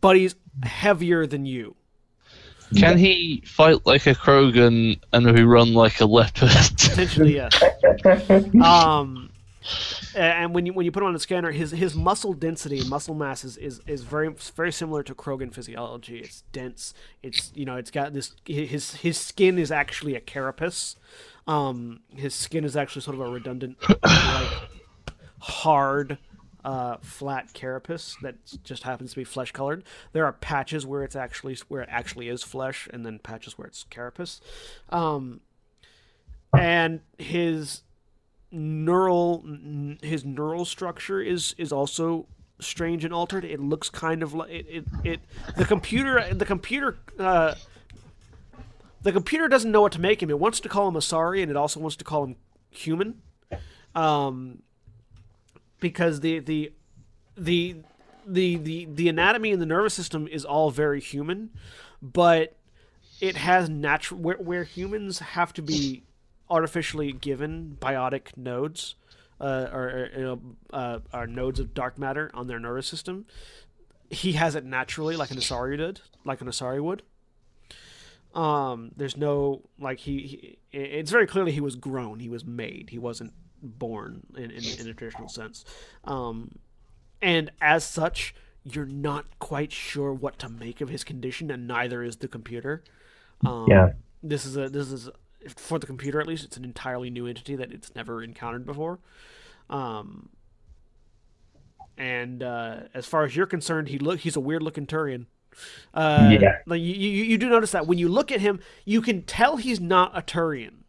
but he's heavier than you. Can he fight like a Krogan and maybe run like a leopard? (laughs) Potentially, yes. um, and when you when you put him on the scanner, his his muscle density muscle mass is, is, is very very similar to Krogan physiology. It's dense. It's you know it's got this his his skin is actually a carapace. Um, his skin is actually sort of a redundant, (coughs) like hard, uh, flat carapace that just happens to be flesh colored. There are patches where it's actually where it actually is flesh, and then patches where it's carapace. Um, and his neural his neural structure is is also strange and altered. It looks kind of like it, it, it the computer the computer uh, the computer doesn't know what to make him. It wants to call him Asari, and it also wants to call him human, um, because the the the the the the anatomy and the nervous system is all very human, but it has natural where where humans have to be artificially given biotic nodes uh, or, you know, uh, are nodes of dark matter on their nervous system. He has it naturally, like an Asari did, like an Asari would. Um, there's no like he, he. It's very clearly he was grown. He was made. He wasn't born in, in, in a traditional sense. Um, and as such, you're not quite sure what to make of his condition, and neither is the computer. Um, Yeah. This is a this is for the computer at least. It's an entirely new entity that it's never encountered before. Um, and uh, as far as you're concerned, he look he's a weird looking Turian. Uh, Yeah. Like you, you, you do notice that when you look at him, you can tell he's not a Turian,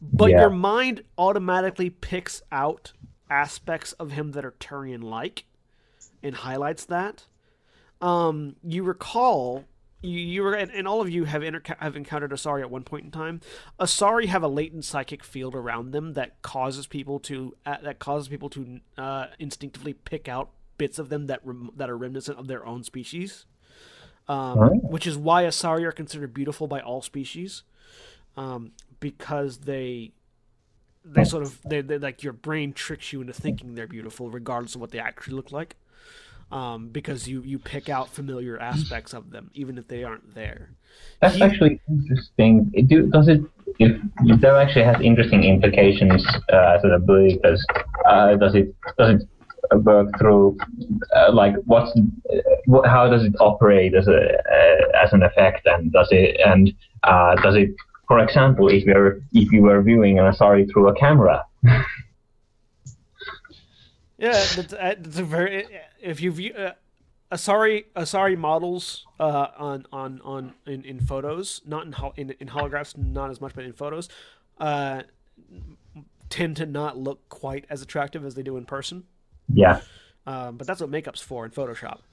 but Yeah. your mind automatically picks out aspects of him that are Turian like, and highlights that. Um, you recall you, you were and, and all of you have inter- have encountered Asari at one point in time. Asari have a latent psychic field around them that causes people to uh, that causes people to uh, instinctively pick out bits of them that rem- that are reminiscent of their own species. Um, Oh. Which is why Asari are considered beautiful by all species, um, because they they sort of they, they like your brain tricks you into thinking they're beautiful regardless of what they actually look like um, because you you pick out familiar aspects of them even if they aren't there That's He- actually interesting. It do, does it? If, if that actually has interesting implications uh, as an ability, because uh, does it does it work through uh, like what's uh, what, how does it operate as a uh, as an effect, and does it and uh, does it, for example, if you're if you were viewing an Asari through a camera, (laughs) Yeah, that's, uh, that's a very. If you view uh, Asari Asari models uh, on on on in, in photos, not in, in in holographs, not as much, but in photos, uh, tend to not look quite as attractive as they do in person. Yeah, Um, but that's what makeup's for in Photoshop. (laughs)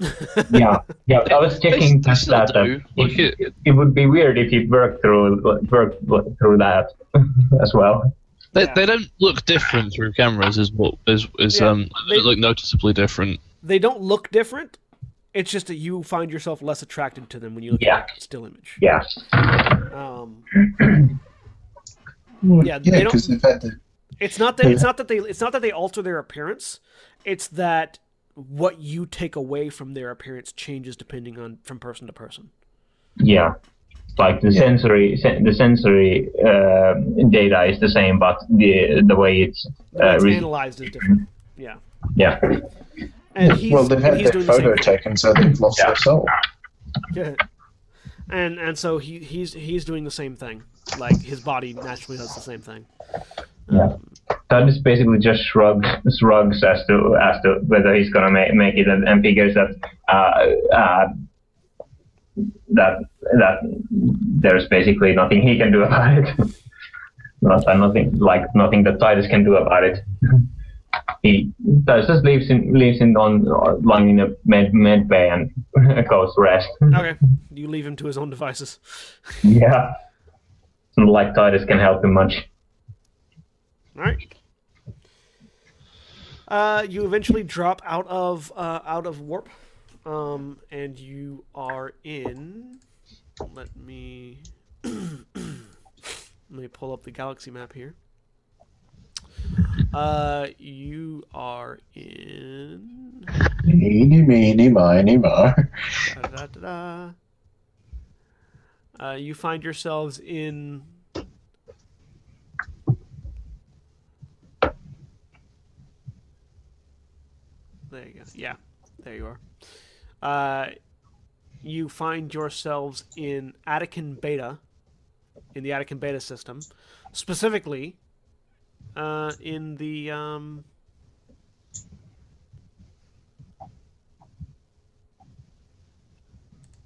yeah, yeah. I was They, checking they still that. that do. It, it, it would be weird if you worked through worked through that (laughs) as well. they, Yeah. they don't look different through cameras. Is what is is Yeah, um they- they look noticeably different. they don't look different. It's just that you find yourself less attracted to them when you look Yeah. at a still image. Yeah, Um, (clears throat) yeah, Yeah, they don't. because they've had It's not that it's not that they it's not that they alter their appearance. It's that what you take away from their appearance changes depending on from person to person. yeah. Like the Yeah. sensory, sen- the sensory uh, data is the same, but the the way it's uh, it's re- analyzed is different. Yeah, yeah, and he's well, they've had he's their doing the photo taken, so they've lost Yeah. their soul. Yeah. And and so he he's he's doing the same thing. Like his body naturally does the same thing. yeah. That is basically just shrugs shrugs as to as to whether he's gonna make make it, and, and figures that uh, uh, that that there's basically nothing he can do about it. (laughs) Not nothing like nothing that Titus can do about it. (laughs) He Titus leaves in leaves in on lying in a med med bay and (laughs) goes rest. Okay, you leave him to his own devices. yeah, it's not like Titus can help him much. All right. Uh, you eventually drop out of uh, out of warp, um, and you are in. Let me (clears throat) let me pull up the galaxy map here. Uh, you are in. Eeny, meeny, miny. Da, da, da, da. Uh, you find yourselves in. There you go. Yeah, there you are. Uh, you find yourselves in Attican Beta, in the Attican Beta system, specifically uh, in the um,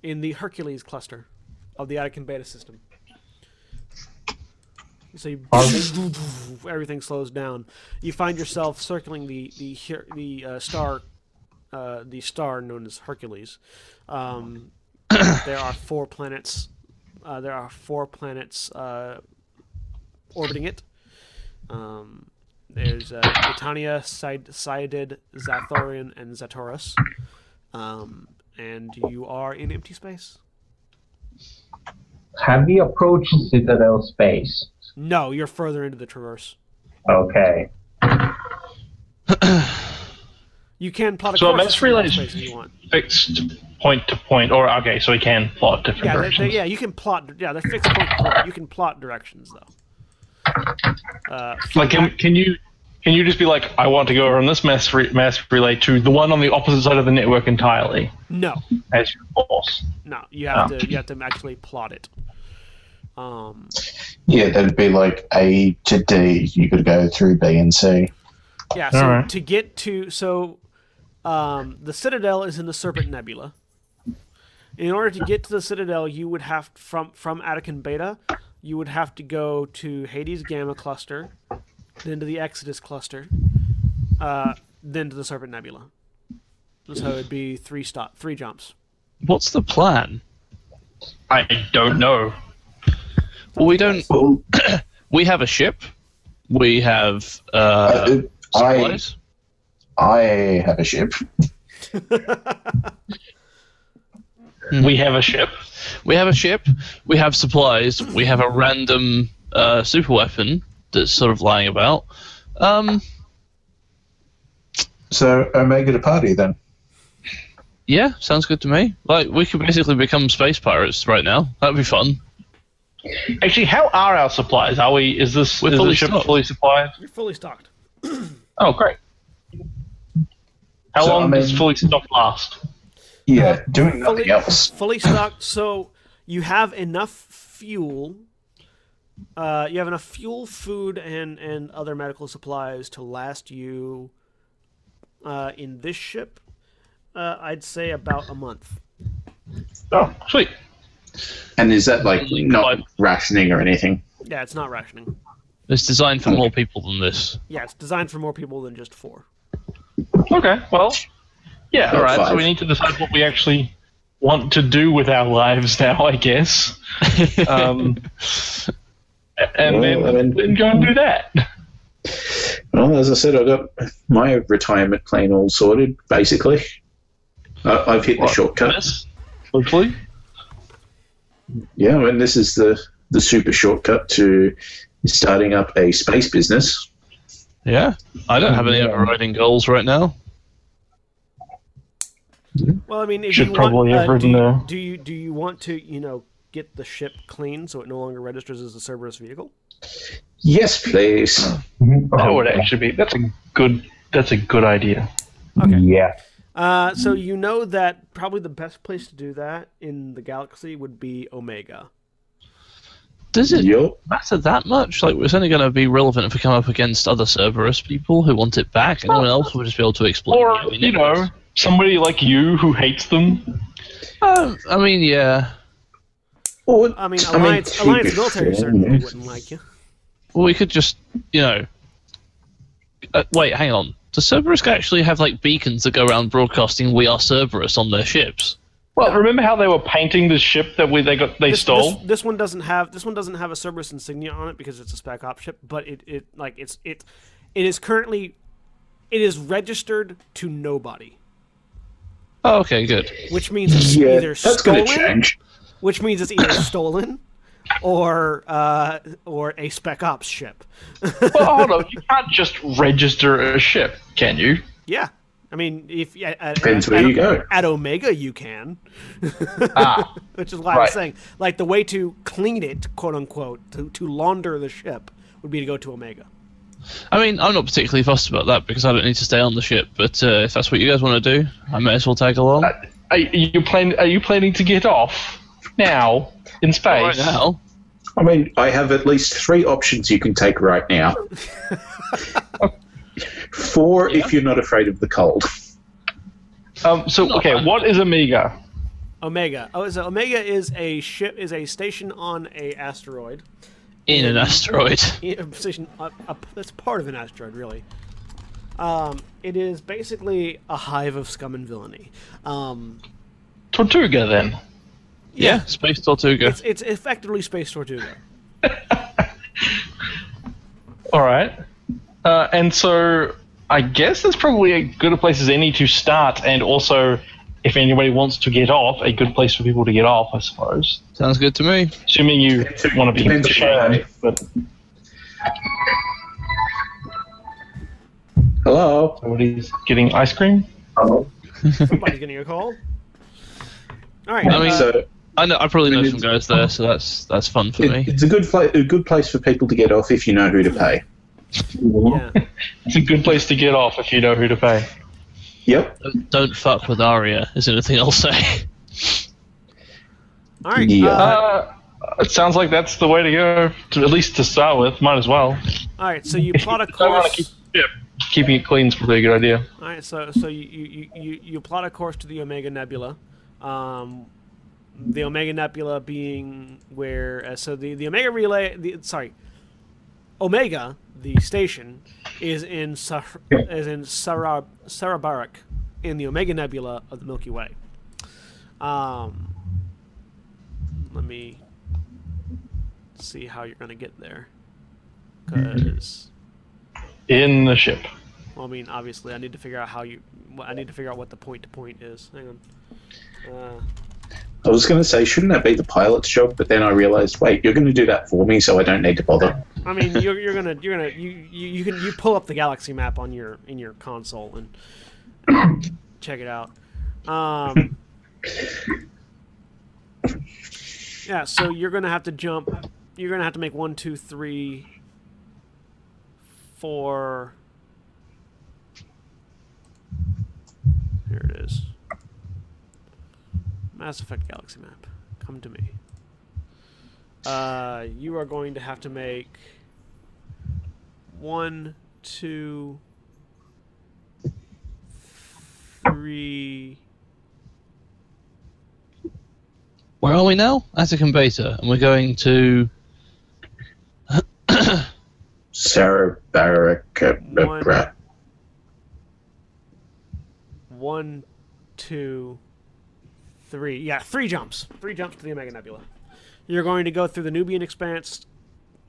in the Hercules cluster of the Attican Beta system. So you, (laughs) everything slows down. You find yourself circling the the the uh, star, uh, the star known as Hercules. Um, (coughs) there are four planets. Uh, there are four planets uh, orbiting it. Um, there's uh, Britannia, Sid- Sidid, Zathorian, and Zatoris. Um, and you are in empty space. Have we approached Citadel space? No, you're further into the traverse. Okay. You can plot a So a course mass relay is space if you want. fixed point to point, or okay, so we can plot different Yeah, directions. they, yeah, you can plot. Yeah, they're fixed point. to point. You can plot directions though. Uh, Like, can, can you can you just be like, I want to go from this mass re- mass relay to the one on the opposite side of the network entirely no, as your boss? no, you have Oh. to you have to actually plot it. Um, Yeah, that'd be like A to D. You could go through B and C. yeah, so Alright. to get to so um, the Citadel is in the Serpent Nebula. In order to get to the Citadel, you would have from from Attican Beta, you would have to go to Hades Gamma cluster, then to the Exodus cluster, uh, then to the Serpent Nebula. So it'd be three stop, three jumps. What's the plan? I don't know. Well, we don't. Well, (coughs) We have a ship. We have uh, I supplies. I have a ship. (laughs) We have a ship. We have a ship. We have supplies. We have a random uh, super weapon that's sort of lying about. Um, So Omega to party then. yeah, sounds good to me. Like we could basically become space pirates right now. That'd be fun. Actually, how are our supplies? Are we? Is this We're is fully the ship stocked. fully supplied? You're fully stocked. (clears throat) Oh, great. How So, long I does mean- fully stocked last? Yeah, doing nothing fully, else. fully stocked. So you have enough fuel. Uh, you have enough fuel, food, and and other medical supplies to last you. Uh, in this ship, uh, I'd say about a month. Oh, sweet. And is that like not five. rationing or anything? Yeah, it's not rationing. It's designed for more people than this. Yeah, it's designed for more people than just four. Okay, well, yeah, About all right. So we need to decide what we actually want to do with our lives now, I guess. (laughs) Um, and then, Well, I mean- then go and do that. Well, as I said, I've got my retirement plan all sorted. Basically, I I've hit the shortcut. Hopefully. Yeah, and this is the the super shortcut to starting up a space business. Yeah. I don't have any overriding goals right now. Well, I mean, if Should you probably want, have uh, do, written you, a- do you do you want to you know get the ship clean so it no longer registers as a Cerberus vehicle? Yes, please. Mhm. That Oh, would actually be. That's a good. That's a good idea. Okay. Yeah. Uh, so you know that probably the best place to do that in the galaxy would be Omega. Does it Yup. matter that much? Like, it's only going to be relevant if we come up against other Cerberus people who want it back, and no one else will just be able to explain Or it. I mean, you know, somebody like you who hates them. Uh, I mean, yeah. Or, I mean, I mean, Alliance, to Alliance be military fair, certainly wouldn't like you. Well, we could just, you know. Uh, wait, hang on. Does Cerberus actually have like beacons that go around broadcasting "We are Cerberus" on their ships? Well, remember how they were painting the ship that we they got they This, stole? this, this one doesn't have this one doesn't have a Cerberus insignia on it because it's a spec op ship, but it, it like it's it it is currently it is registered to nobody, Oh, okay, good. which means it's yeah, either that's stolen, going to change. which means it's either stolen or uh, or a spec ops ship. (laughs) well, hold on. You can't just register a ship, can you? Yeah, I mean, if at, at, Depends at, where at- you go. At Omega, you can, (laughs) Ah, which is why I was saying, like the way to clean it, quote unquote, to to launder the ship would be to go to Omega. I mean, I'm not particularly fussed about that because I don't need to stay on the ship. But uh, if that's what you guys want to do, I may as well tag along. are you plan? Are you planning to get off now in space? right now. I mean, I have at least three options you can take right now. (laughs) Four if you're not afraid of the cold. Um, so okay, what is Amiga? Omega. Oh, so Omega is a ship, is a station on a asteroid. In an asteroid. (laughs) I- A station, a, a, that's part of an asteroid, really. Um, it is basically a hive of scum and villainy. Um, Tortuga, then. Yeah, Space Tortuga. it's it's effectively Space Tortuga. (laughs) All right. Uh, and so I guess that's probably as good a place as any to start, and also, if anybody wants to get off, a good place for people to get off, I suppose. Sounds good to me. Assuming you want to be Depends shamed, but Hello. somebody's getting ice cream. Oh. Somebody's getting a call. All right. I mean, uh, so I know. I probably know some guys there, so that's that's fun for it, me. it's a good pla- a good place for people to get off if you know who to pay. yeah. It's a good place to get off if you know who to pay. Yep. Don't, don't fuck with Aria. Is anything I'll say. All right. Yeah. Uh, Uh, it sounds like that's the way to go, to, at least to start with. Might as well. all right. So you plot a (laughs) I want to keep course. yeah, keeping it clean is probably a good idea. All right. So so you you, you, you plot a course to the Omega Nebula. Um, the Omega Nebula being where uh, so the the Omega relay the sorry Omega the station is in Sar- is in Sarab Sahrabarik in the Omega Nebula of the Milky Way. Um, let me see how you're gonna get there, because In the ship. well, I mean obviously I need to figure out how you I need to figure out what the point to point is. Hang on. Uh, I was going to say, shouldn't that be the pilot's job? But then I realized, wait, you're going to do that for me, so I don't need to bother. I mean, you're, you're gonna you're gonna you, you you can you pull up the galaxy map on your in your console and (coughs) check it out. Um, (laughs) yeah, so you're gonna have to jump. You're gonna have to make one, two, three, four. Here it is. Mass Effect galaxy map. Come to me. Uh, you are going to have to make one, two, three. Where are we now? Attican Beta, and we're going to. (coughs) Sarah Baraka. One. One, two, three. Yeah, three jumps. Three jumps to the Omega Nebula. You're going to go through the Nubian Expanse,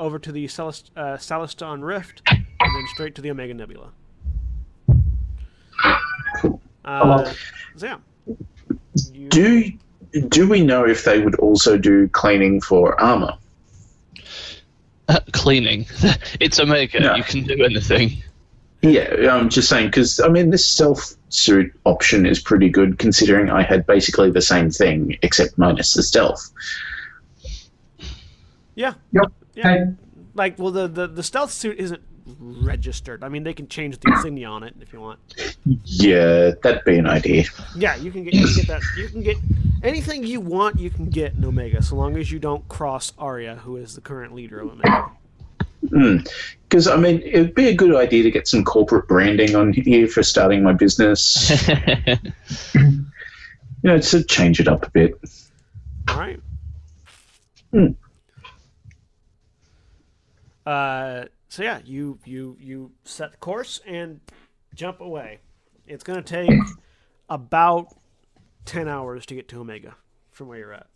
over to the Celest- uh, Caleston Rift, and then straight to the Omega Nebula. Uh, so yeah. You- Do do we know if they would also do cleaning for armor? cleaning. (laughs) it's Omega. Yeah. You can do anything. Yeah, I'm just saying because I mean this stealth suit option is pretty good considering I had basically the same thing except minus the stealth. yeah. Yep. Yeah. Hey. Like, well, the, the, the stealth suit isn't registered. I mean, they can change the insignia on it if you want. Yeah, that'd be an idea. Yeah, you can get you can get that. You can get anything you want. You can get in Omega, so long as you don't cross Aria, who is the current leader of Omega. Because I mean, it'd be a good idea to get some corporate branding on here for starting my business. (laughs) you know, to change it up a bit. All right. Hmm. Uh, so yeah, you you you set the course and jump away. It's gonna take about ten hours to get to Omega from where you're at.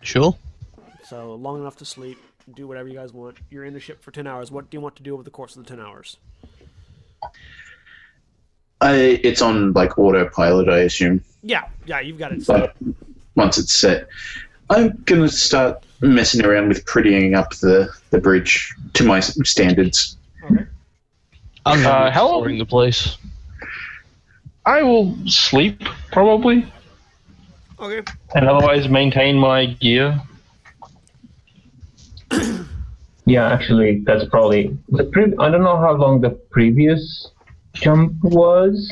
Sure. So long enough to sleep, do whatever you guys want. You're in the ship for ten hours. What do you want to do over the course of the ten hours? I, it's on like autopilot, I assume. Yeah, yeah, you've got it. set. But once it's set, I'm gonna start messing around with prettying up the, the bridge to my standards. Okay. I'm Uh, uh, exploring the place. I will sleep probably, Okay. and otherwise maintain my gear. Yeah, actually, that's probably the pre- I don't know how long the previous jump was.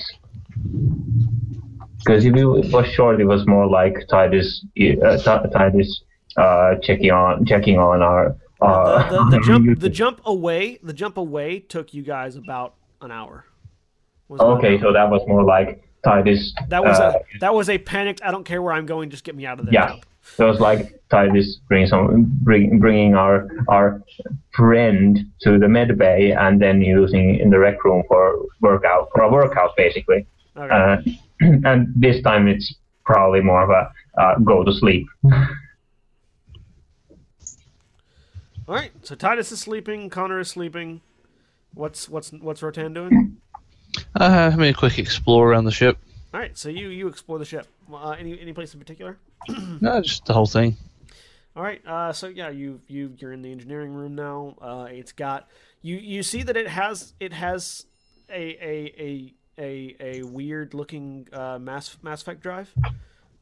Because if it was short, it was more like Titus, uh, Ti- Titus uh, checking on checking on our. Uh, the, the, the (laughs) jump the jump away the jump away took you guys about an hour. Okay, so that was more like Titus. that was uh, a that was a panicked. I don't care where I'm going. Just get me out of there. Yeah. jump. So it's like Titus bring some, bring, bringing our our friend to the med bay and then using in the rec room for workout for a workout basically. Okay. Uh, (clears throat) and this time it's probably more of a uh, go to sleep. (laughs) All right. So Titus is sleeping. Connor is sleeping. What's what's what's Rotan doing? Uh, having a quick explore around the ship. All right. So you you explore the ship. Uh, any any place in particular? No, just the whole thing. All right. Uh, so yeah, you you you're in the engineering room now. Uh, it's got you you see that it has it has a a a a, a weird looking uh, mass mass effect drive.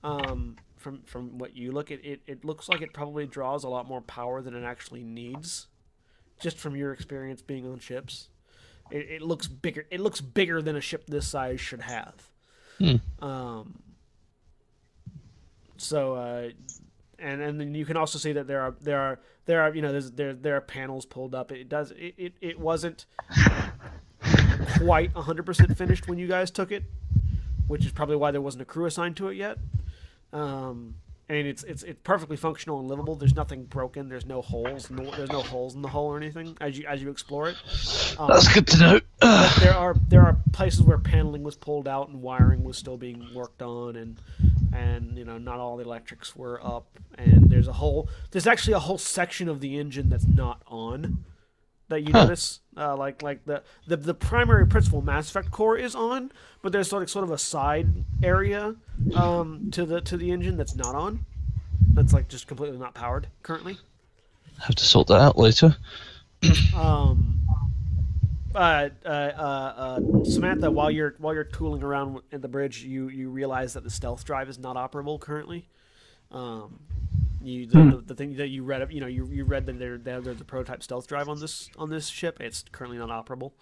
Um, from from what you look at it, it looks like it probably draws a lot more power than it actually needs. Just from your experience being on ships, it, it looks bigger. It looks bigger than a ship this size should have. Um. So uh, and and then you can also see that there are there are there are you know there's there there are panels pulled up. It does it it, it wasn't quite hundred percent finished when you guys took it, which is probably why there wasn't a crew assigned to it yet. Um, and it's it's it's perfectly functional and livable. There's nothing broken. There's no holes. No, there's no holes in the hull or anything as you as you explore it. Um, That's good to know. but there are there are places where paneling was pulled out and wiring was still being worked on and and you know not all the electrics were up. And there's a whole there's actually a whole section of the engine that's not on that you notice uh, like like the, the the primary principal Mass Effect core is on but there's sort of sort of a side area um, to the to the engine that's not on that's like just completely not powered currently. Have to sort that out later. um, uh, uh, uh, uh, Samantha, while you're while you're tooling around in the bridge, you you realize that the stealth drive is not operable currently. Um, you the, the, the thing that you read, you know, you, you read that there there- there's a prototype stealth drive on this on this ship. It's currently not operable.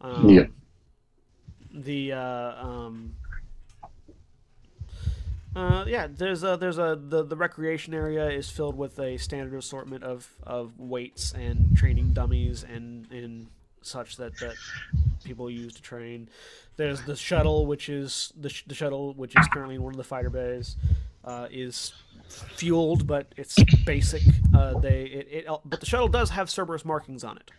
Um, Yeah. The uh, um, Uh, yeah, there's a there's a the, the recreation area is filled with a standard assortment of, of weights and training dummies and and such that, that people use to train. There's the shuttle, which is the, sh- the shuttle, which is currently in one of the fighter bays, uh, is fueled, but it's basic. Uh, they it, it but the shuttle does have Cerberus markings on it.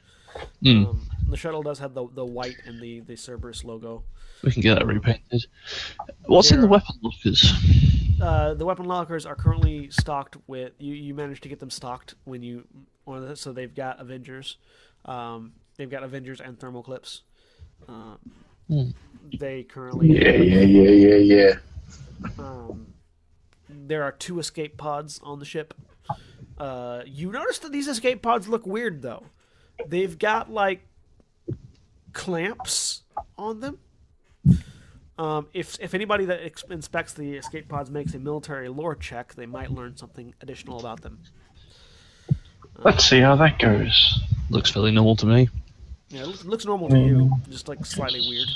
Hmm. Um, the shuttle does have the the white and the the Cerberus logo. We can get that repainted. What's in the weapon lockers? Uh, the weapon lockers are currently stocked with you. You managed to get them stocked when you one of the, so they've got Avengers, um, they've got Avengers and thermal clips. Uh, Hmm. They currently Yeah, yeah, yeah, yeah, yeah. um, there are two escape pods on the ship. Uh, you notice that these escape pods look weird though. They've got like clamps on them. Um, if if anybody that ex- inspects the escape pods makes a military lore check, they might learn something additional about them. Let's see how that goes. Looks fairly normal to me. Yeah, it looks, normal to you, just like slightly weird.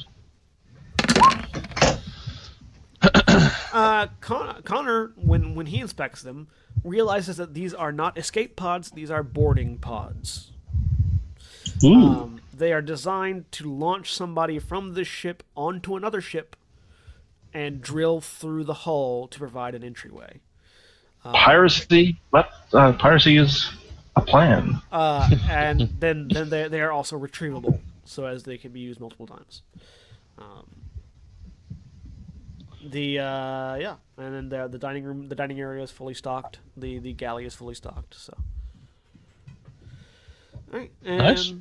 (coughs) uh, Con- Connor, when when he inspects them, realizes that these are not escape pods; these are boarding pods. Um, they are designed to launch somebody from this ship onto another ship and drill through the hull to provide an entryway. Piracy. Let uh, piracy is a plan. Uh, (laughs) and then then they they are also retrievable, so as they can be used multiple times. Um, the uh, yeah, and then the the dining room, the dining area is fully stocked. The the galley is fully stocked. So, all right, and Nice.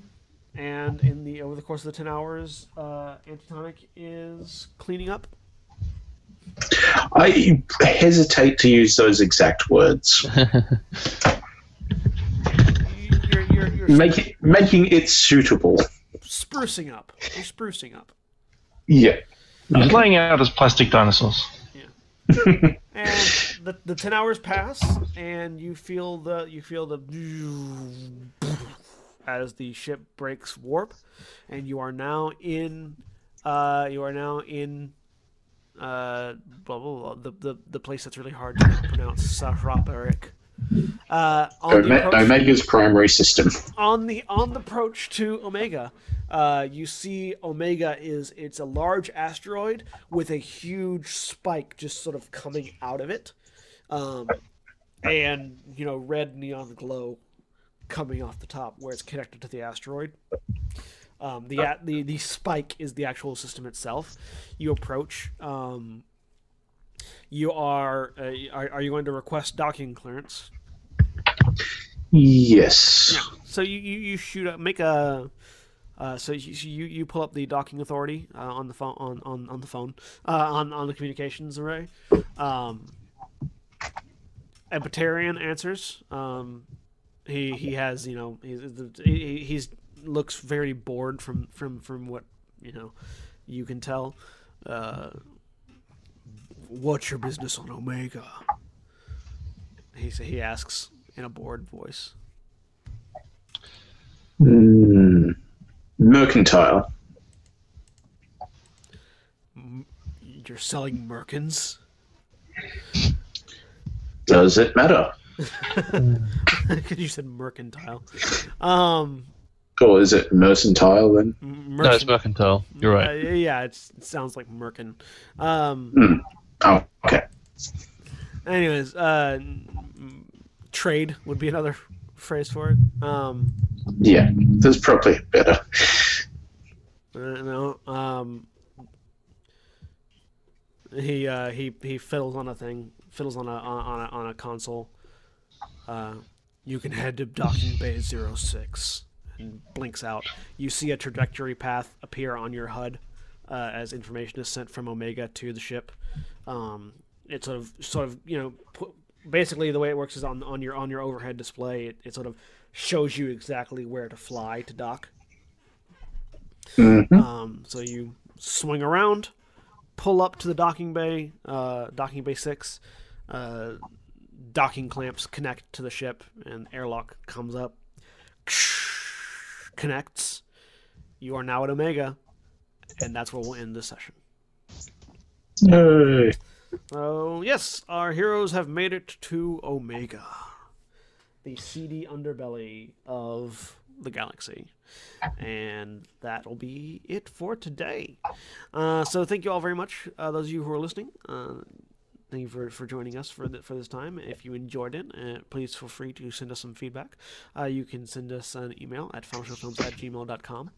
and in the over the course of the ten hours, uh, Antitonic is cleaning up. I hesitate to use those exact words. (laughs) You're it, making it suitable. sprucing up. You're sprucing up. Yeah. He's laying out his plastic dinosaurs. Yeah. and the, the 10 hours pass and you feel the you feel the as the ship breaks warp and you are now in uh you are now in uh blah, blah, blah, the, the the place that's really hard to pronounce Sahrabarik. Uh, on, the Ome- approach, Omega's primary system. on the on the approach to Omega, uh, you see Omega is it's a large asteroid with a huge spike just sort of coming out of it, um, and you know red neon glow coming off the top where it's connected to the asteroid. Um, the, a- the the spike is the actual system itself. You approach. Um, you are, uh, are are you going to request docking clearance? Yes. So you, you, you shoot up, make a uh, so you, you you pull up the docking authority uh, on the phone on, on, on the phone uh, on on the communications array. Um, a Batarian answers. Um, he he has you know he's he, he's looks very bored from from from what you know you can tell. Uh, what's your business on Omega? He he asks in a bored voice. Hmm. Mercantile. You're selling merkins? Does it matter? (laughs) Because you said mercantile. Um, Or is it mercantile then? No, it's mercantile. You're uh, right. yeah, it's, it sounds like merkin. Um, Oh, okay. anyways, uh, trade would be another phrase for it. Um, Yeah, that's probably better. uh, no, um, he uh, he he fiddles on a thing, fiddles on a on on a, on a console. Uh, you can head to docking bay 06 and blinks out. You see a trajectory path appear on your HUD uh, as information is sent from Omega to the ship. Um, it sort of sort of you know pu- basically the way it works is on on your on your overhead display. It, it sort of shows you exactly where to fly to dock. Um, so you swing around, pull up to the docking bay, uh, docking bay six. Uh, docking clamps connect to the ship, and airlock comes up, connects. You are now at Omega, and that's where we'll end this session. Yay. So yes, our heroes have made it to Omega, the seedy underbelly of the galaxy, and that'll be it for today. Uh, so thank you all very much, uh, those of you who are listening. Uh, Thank you for, for joining us for the, for this time. If you enjoyed it, uh, please feel free to send us some feedback. Uh, you can send us an email at finalshowfilms at gmail.com.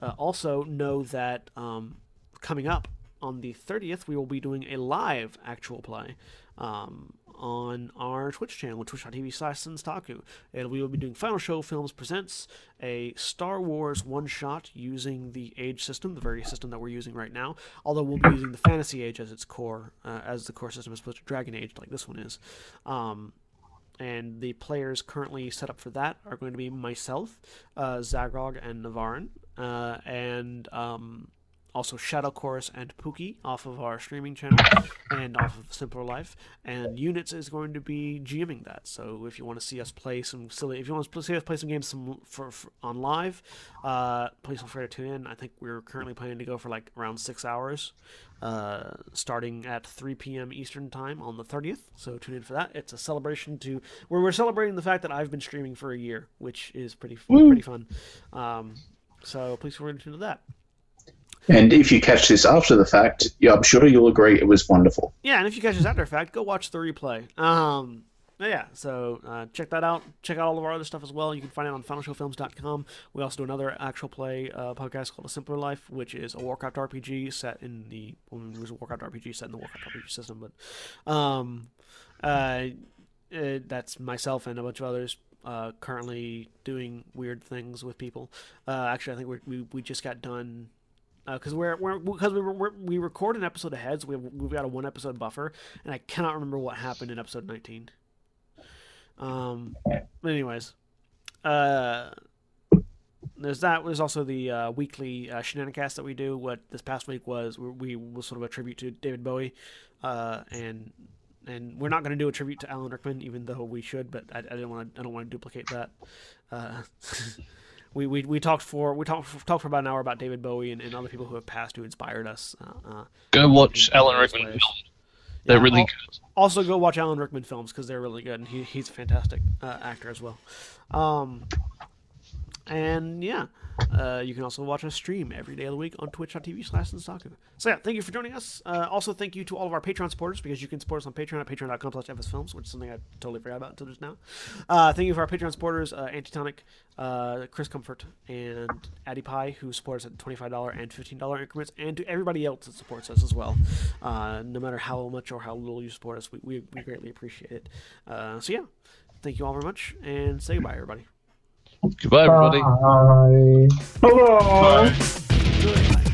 Uh, also, know that um, coming up on the 30th, we will be doing a live actual play um, on our Twitch channel, twitch.tv slash Senstaku. And we will be doing Final Show Films Presents a Star Wars one shot using the age system, the very system that we're using right now. Although we'll be using the Fantasy Age as its core, uh, as the core system as opposed to Dragon Age, like this one is. Um, and the players currently set up for that are going to be myself, uh, Zaghrog, and Navarran, uh, and um, also Shadow Chorus and Pookie off of our streaming channel and off of Simpler Life. And Units is going to be GMing that. So if you want to see us play some silly, if you want to see us play some games some for, for on live, uh, please feel free to tune in. I think we're currently planning to go for like around six hours, uh, starting at 3 p.m. Eastern time on the 30th. So tune in for that. It's a celebration to where we're celebrating the fact that I've been streaming for a year, which is pretty pretty fun. Um, so please feel free to tune to that. And if you catch this after the fact, yeah, I'm sure you'll agree it was wonderful. Yeah, and if you catch this after the fact, go watch the replay. Um, yeah, so uh, check that out. Check out all of our other stuff as well. You can find it on finalshowfilms.com. We also do another actual play uh, podcast called A Simpler Life, which is a Warcraft RPG set in the well, it was a Warcraft RPG set in the Warcraft RPG system, but um, uh, uh, that's myself and a bunch of others uh, currently doing weird things with people. Uh, actually, I think we're, we we just got done because we're we're because we we're, we record an episode ahead, so we have, we've got a one episode buffer, and I cannot remember what happened in episode nineteen. Um, but anyways, uh, there's that. There's also the uh, weekly uh, shenanigans that we do. What this past week was, we, we was sort of a tribute to David Bowie, uh, and and we're not going to do a tribute to Alan Rickman, even though we should. But I, I didn't want to. I don't want to duplicate that. Uh, (laughs) we, we, we talked for we talked talked for about an hour about David Bowie and, and other people who have passed who inspired us. Uh, uh, Go watch Alan Rickman films. They're Yeah, really al- good. Also, go watch Alan Rickman films because they're really good, and he, he's a fantastic uh, actor as well. Um, and yeah, uh, you can also watch us stream every day of the week on twitch.tv slash Sensaku. So yeah, thank you for joining us. Uh, also, thank you to all of our Patreon supporters because you can support us on Patreon at patreon.com slash fsfilms, which is something I totally forgot about until just now. Uh, thank you for our Patreon supporters, uh, Antitonic, uh, Chris Comfort, and Addy Pie, who supports at $25 and $15 increments, and to everybody else that supports us as well. No matter how much or how little you support us, we, we, we greatly appreciate it. So yeah, thank you all very much, and say goodbye, everybody. Goodbye, everybody. Bye. Hello. Bye. Goodbye.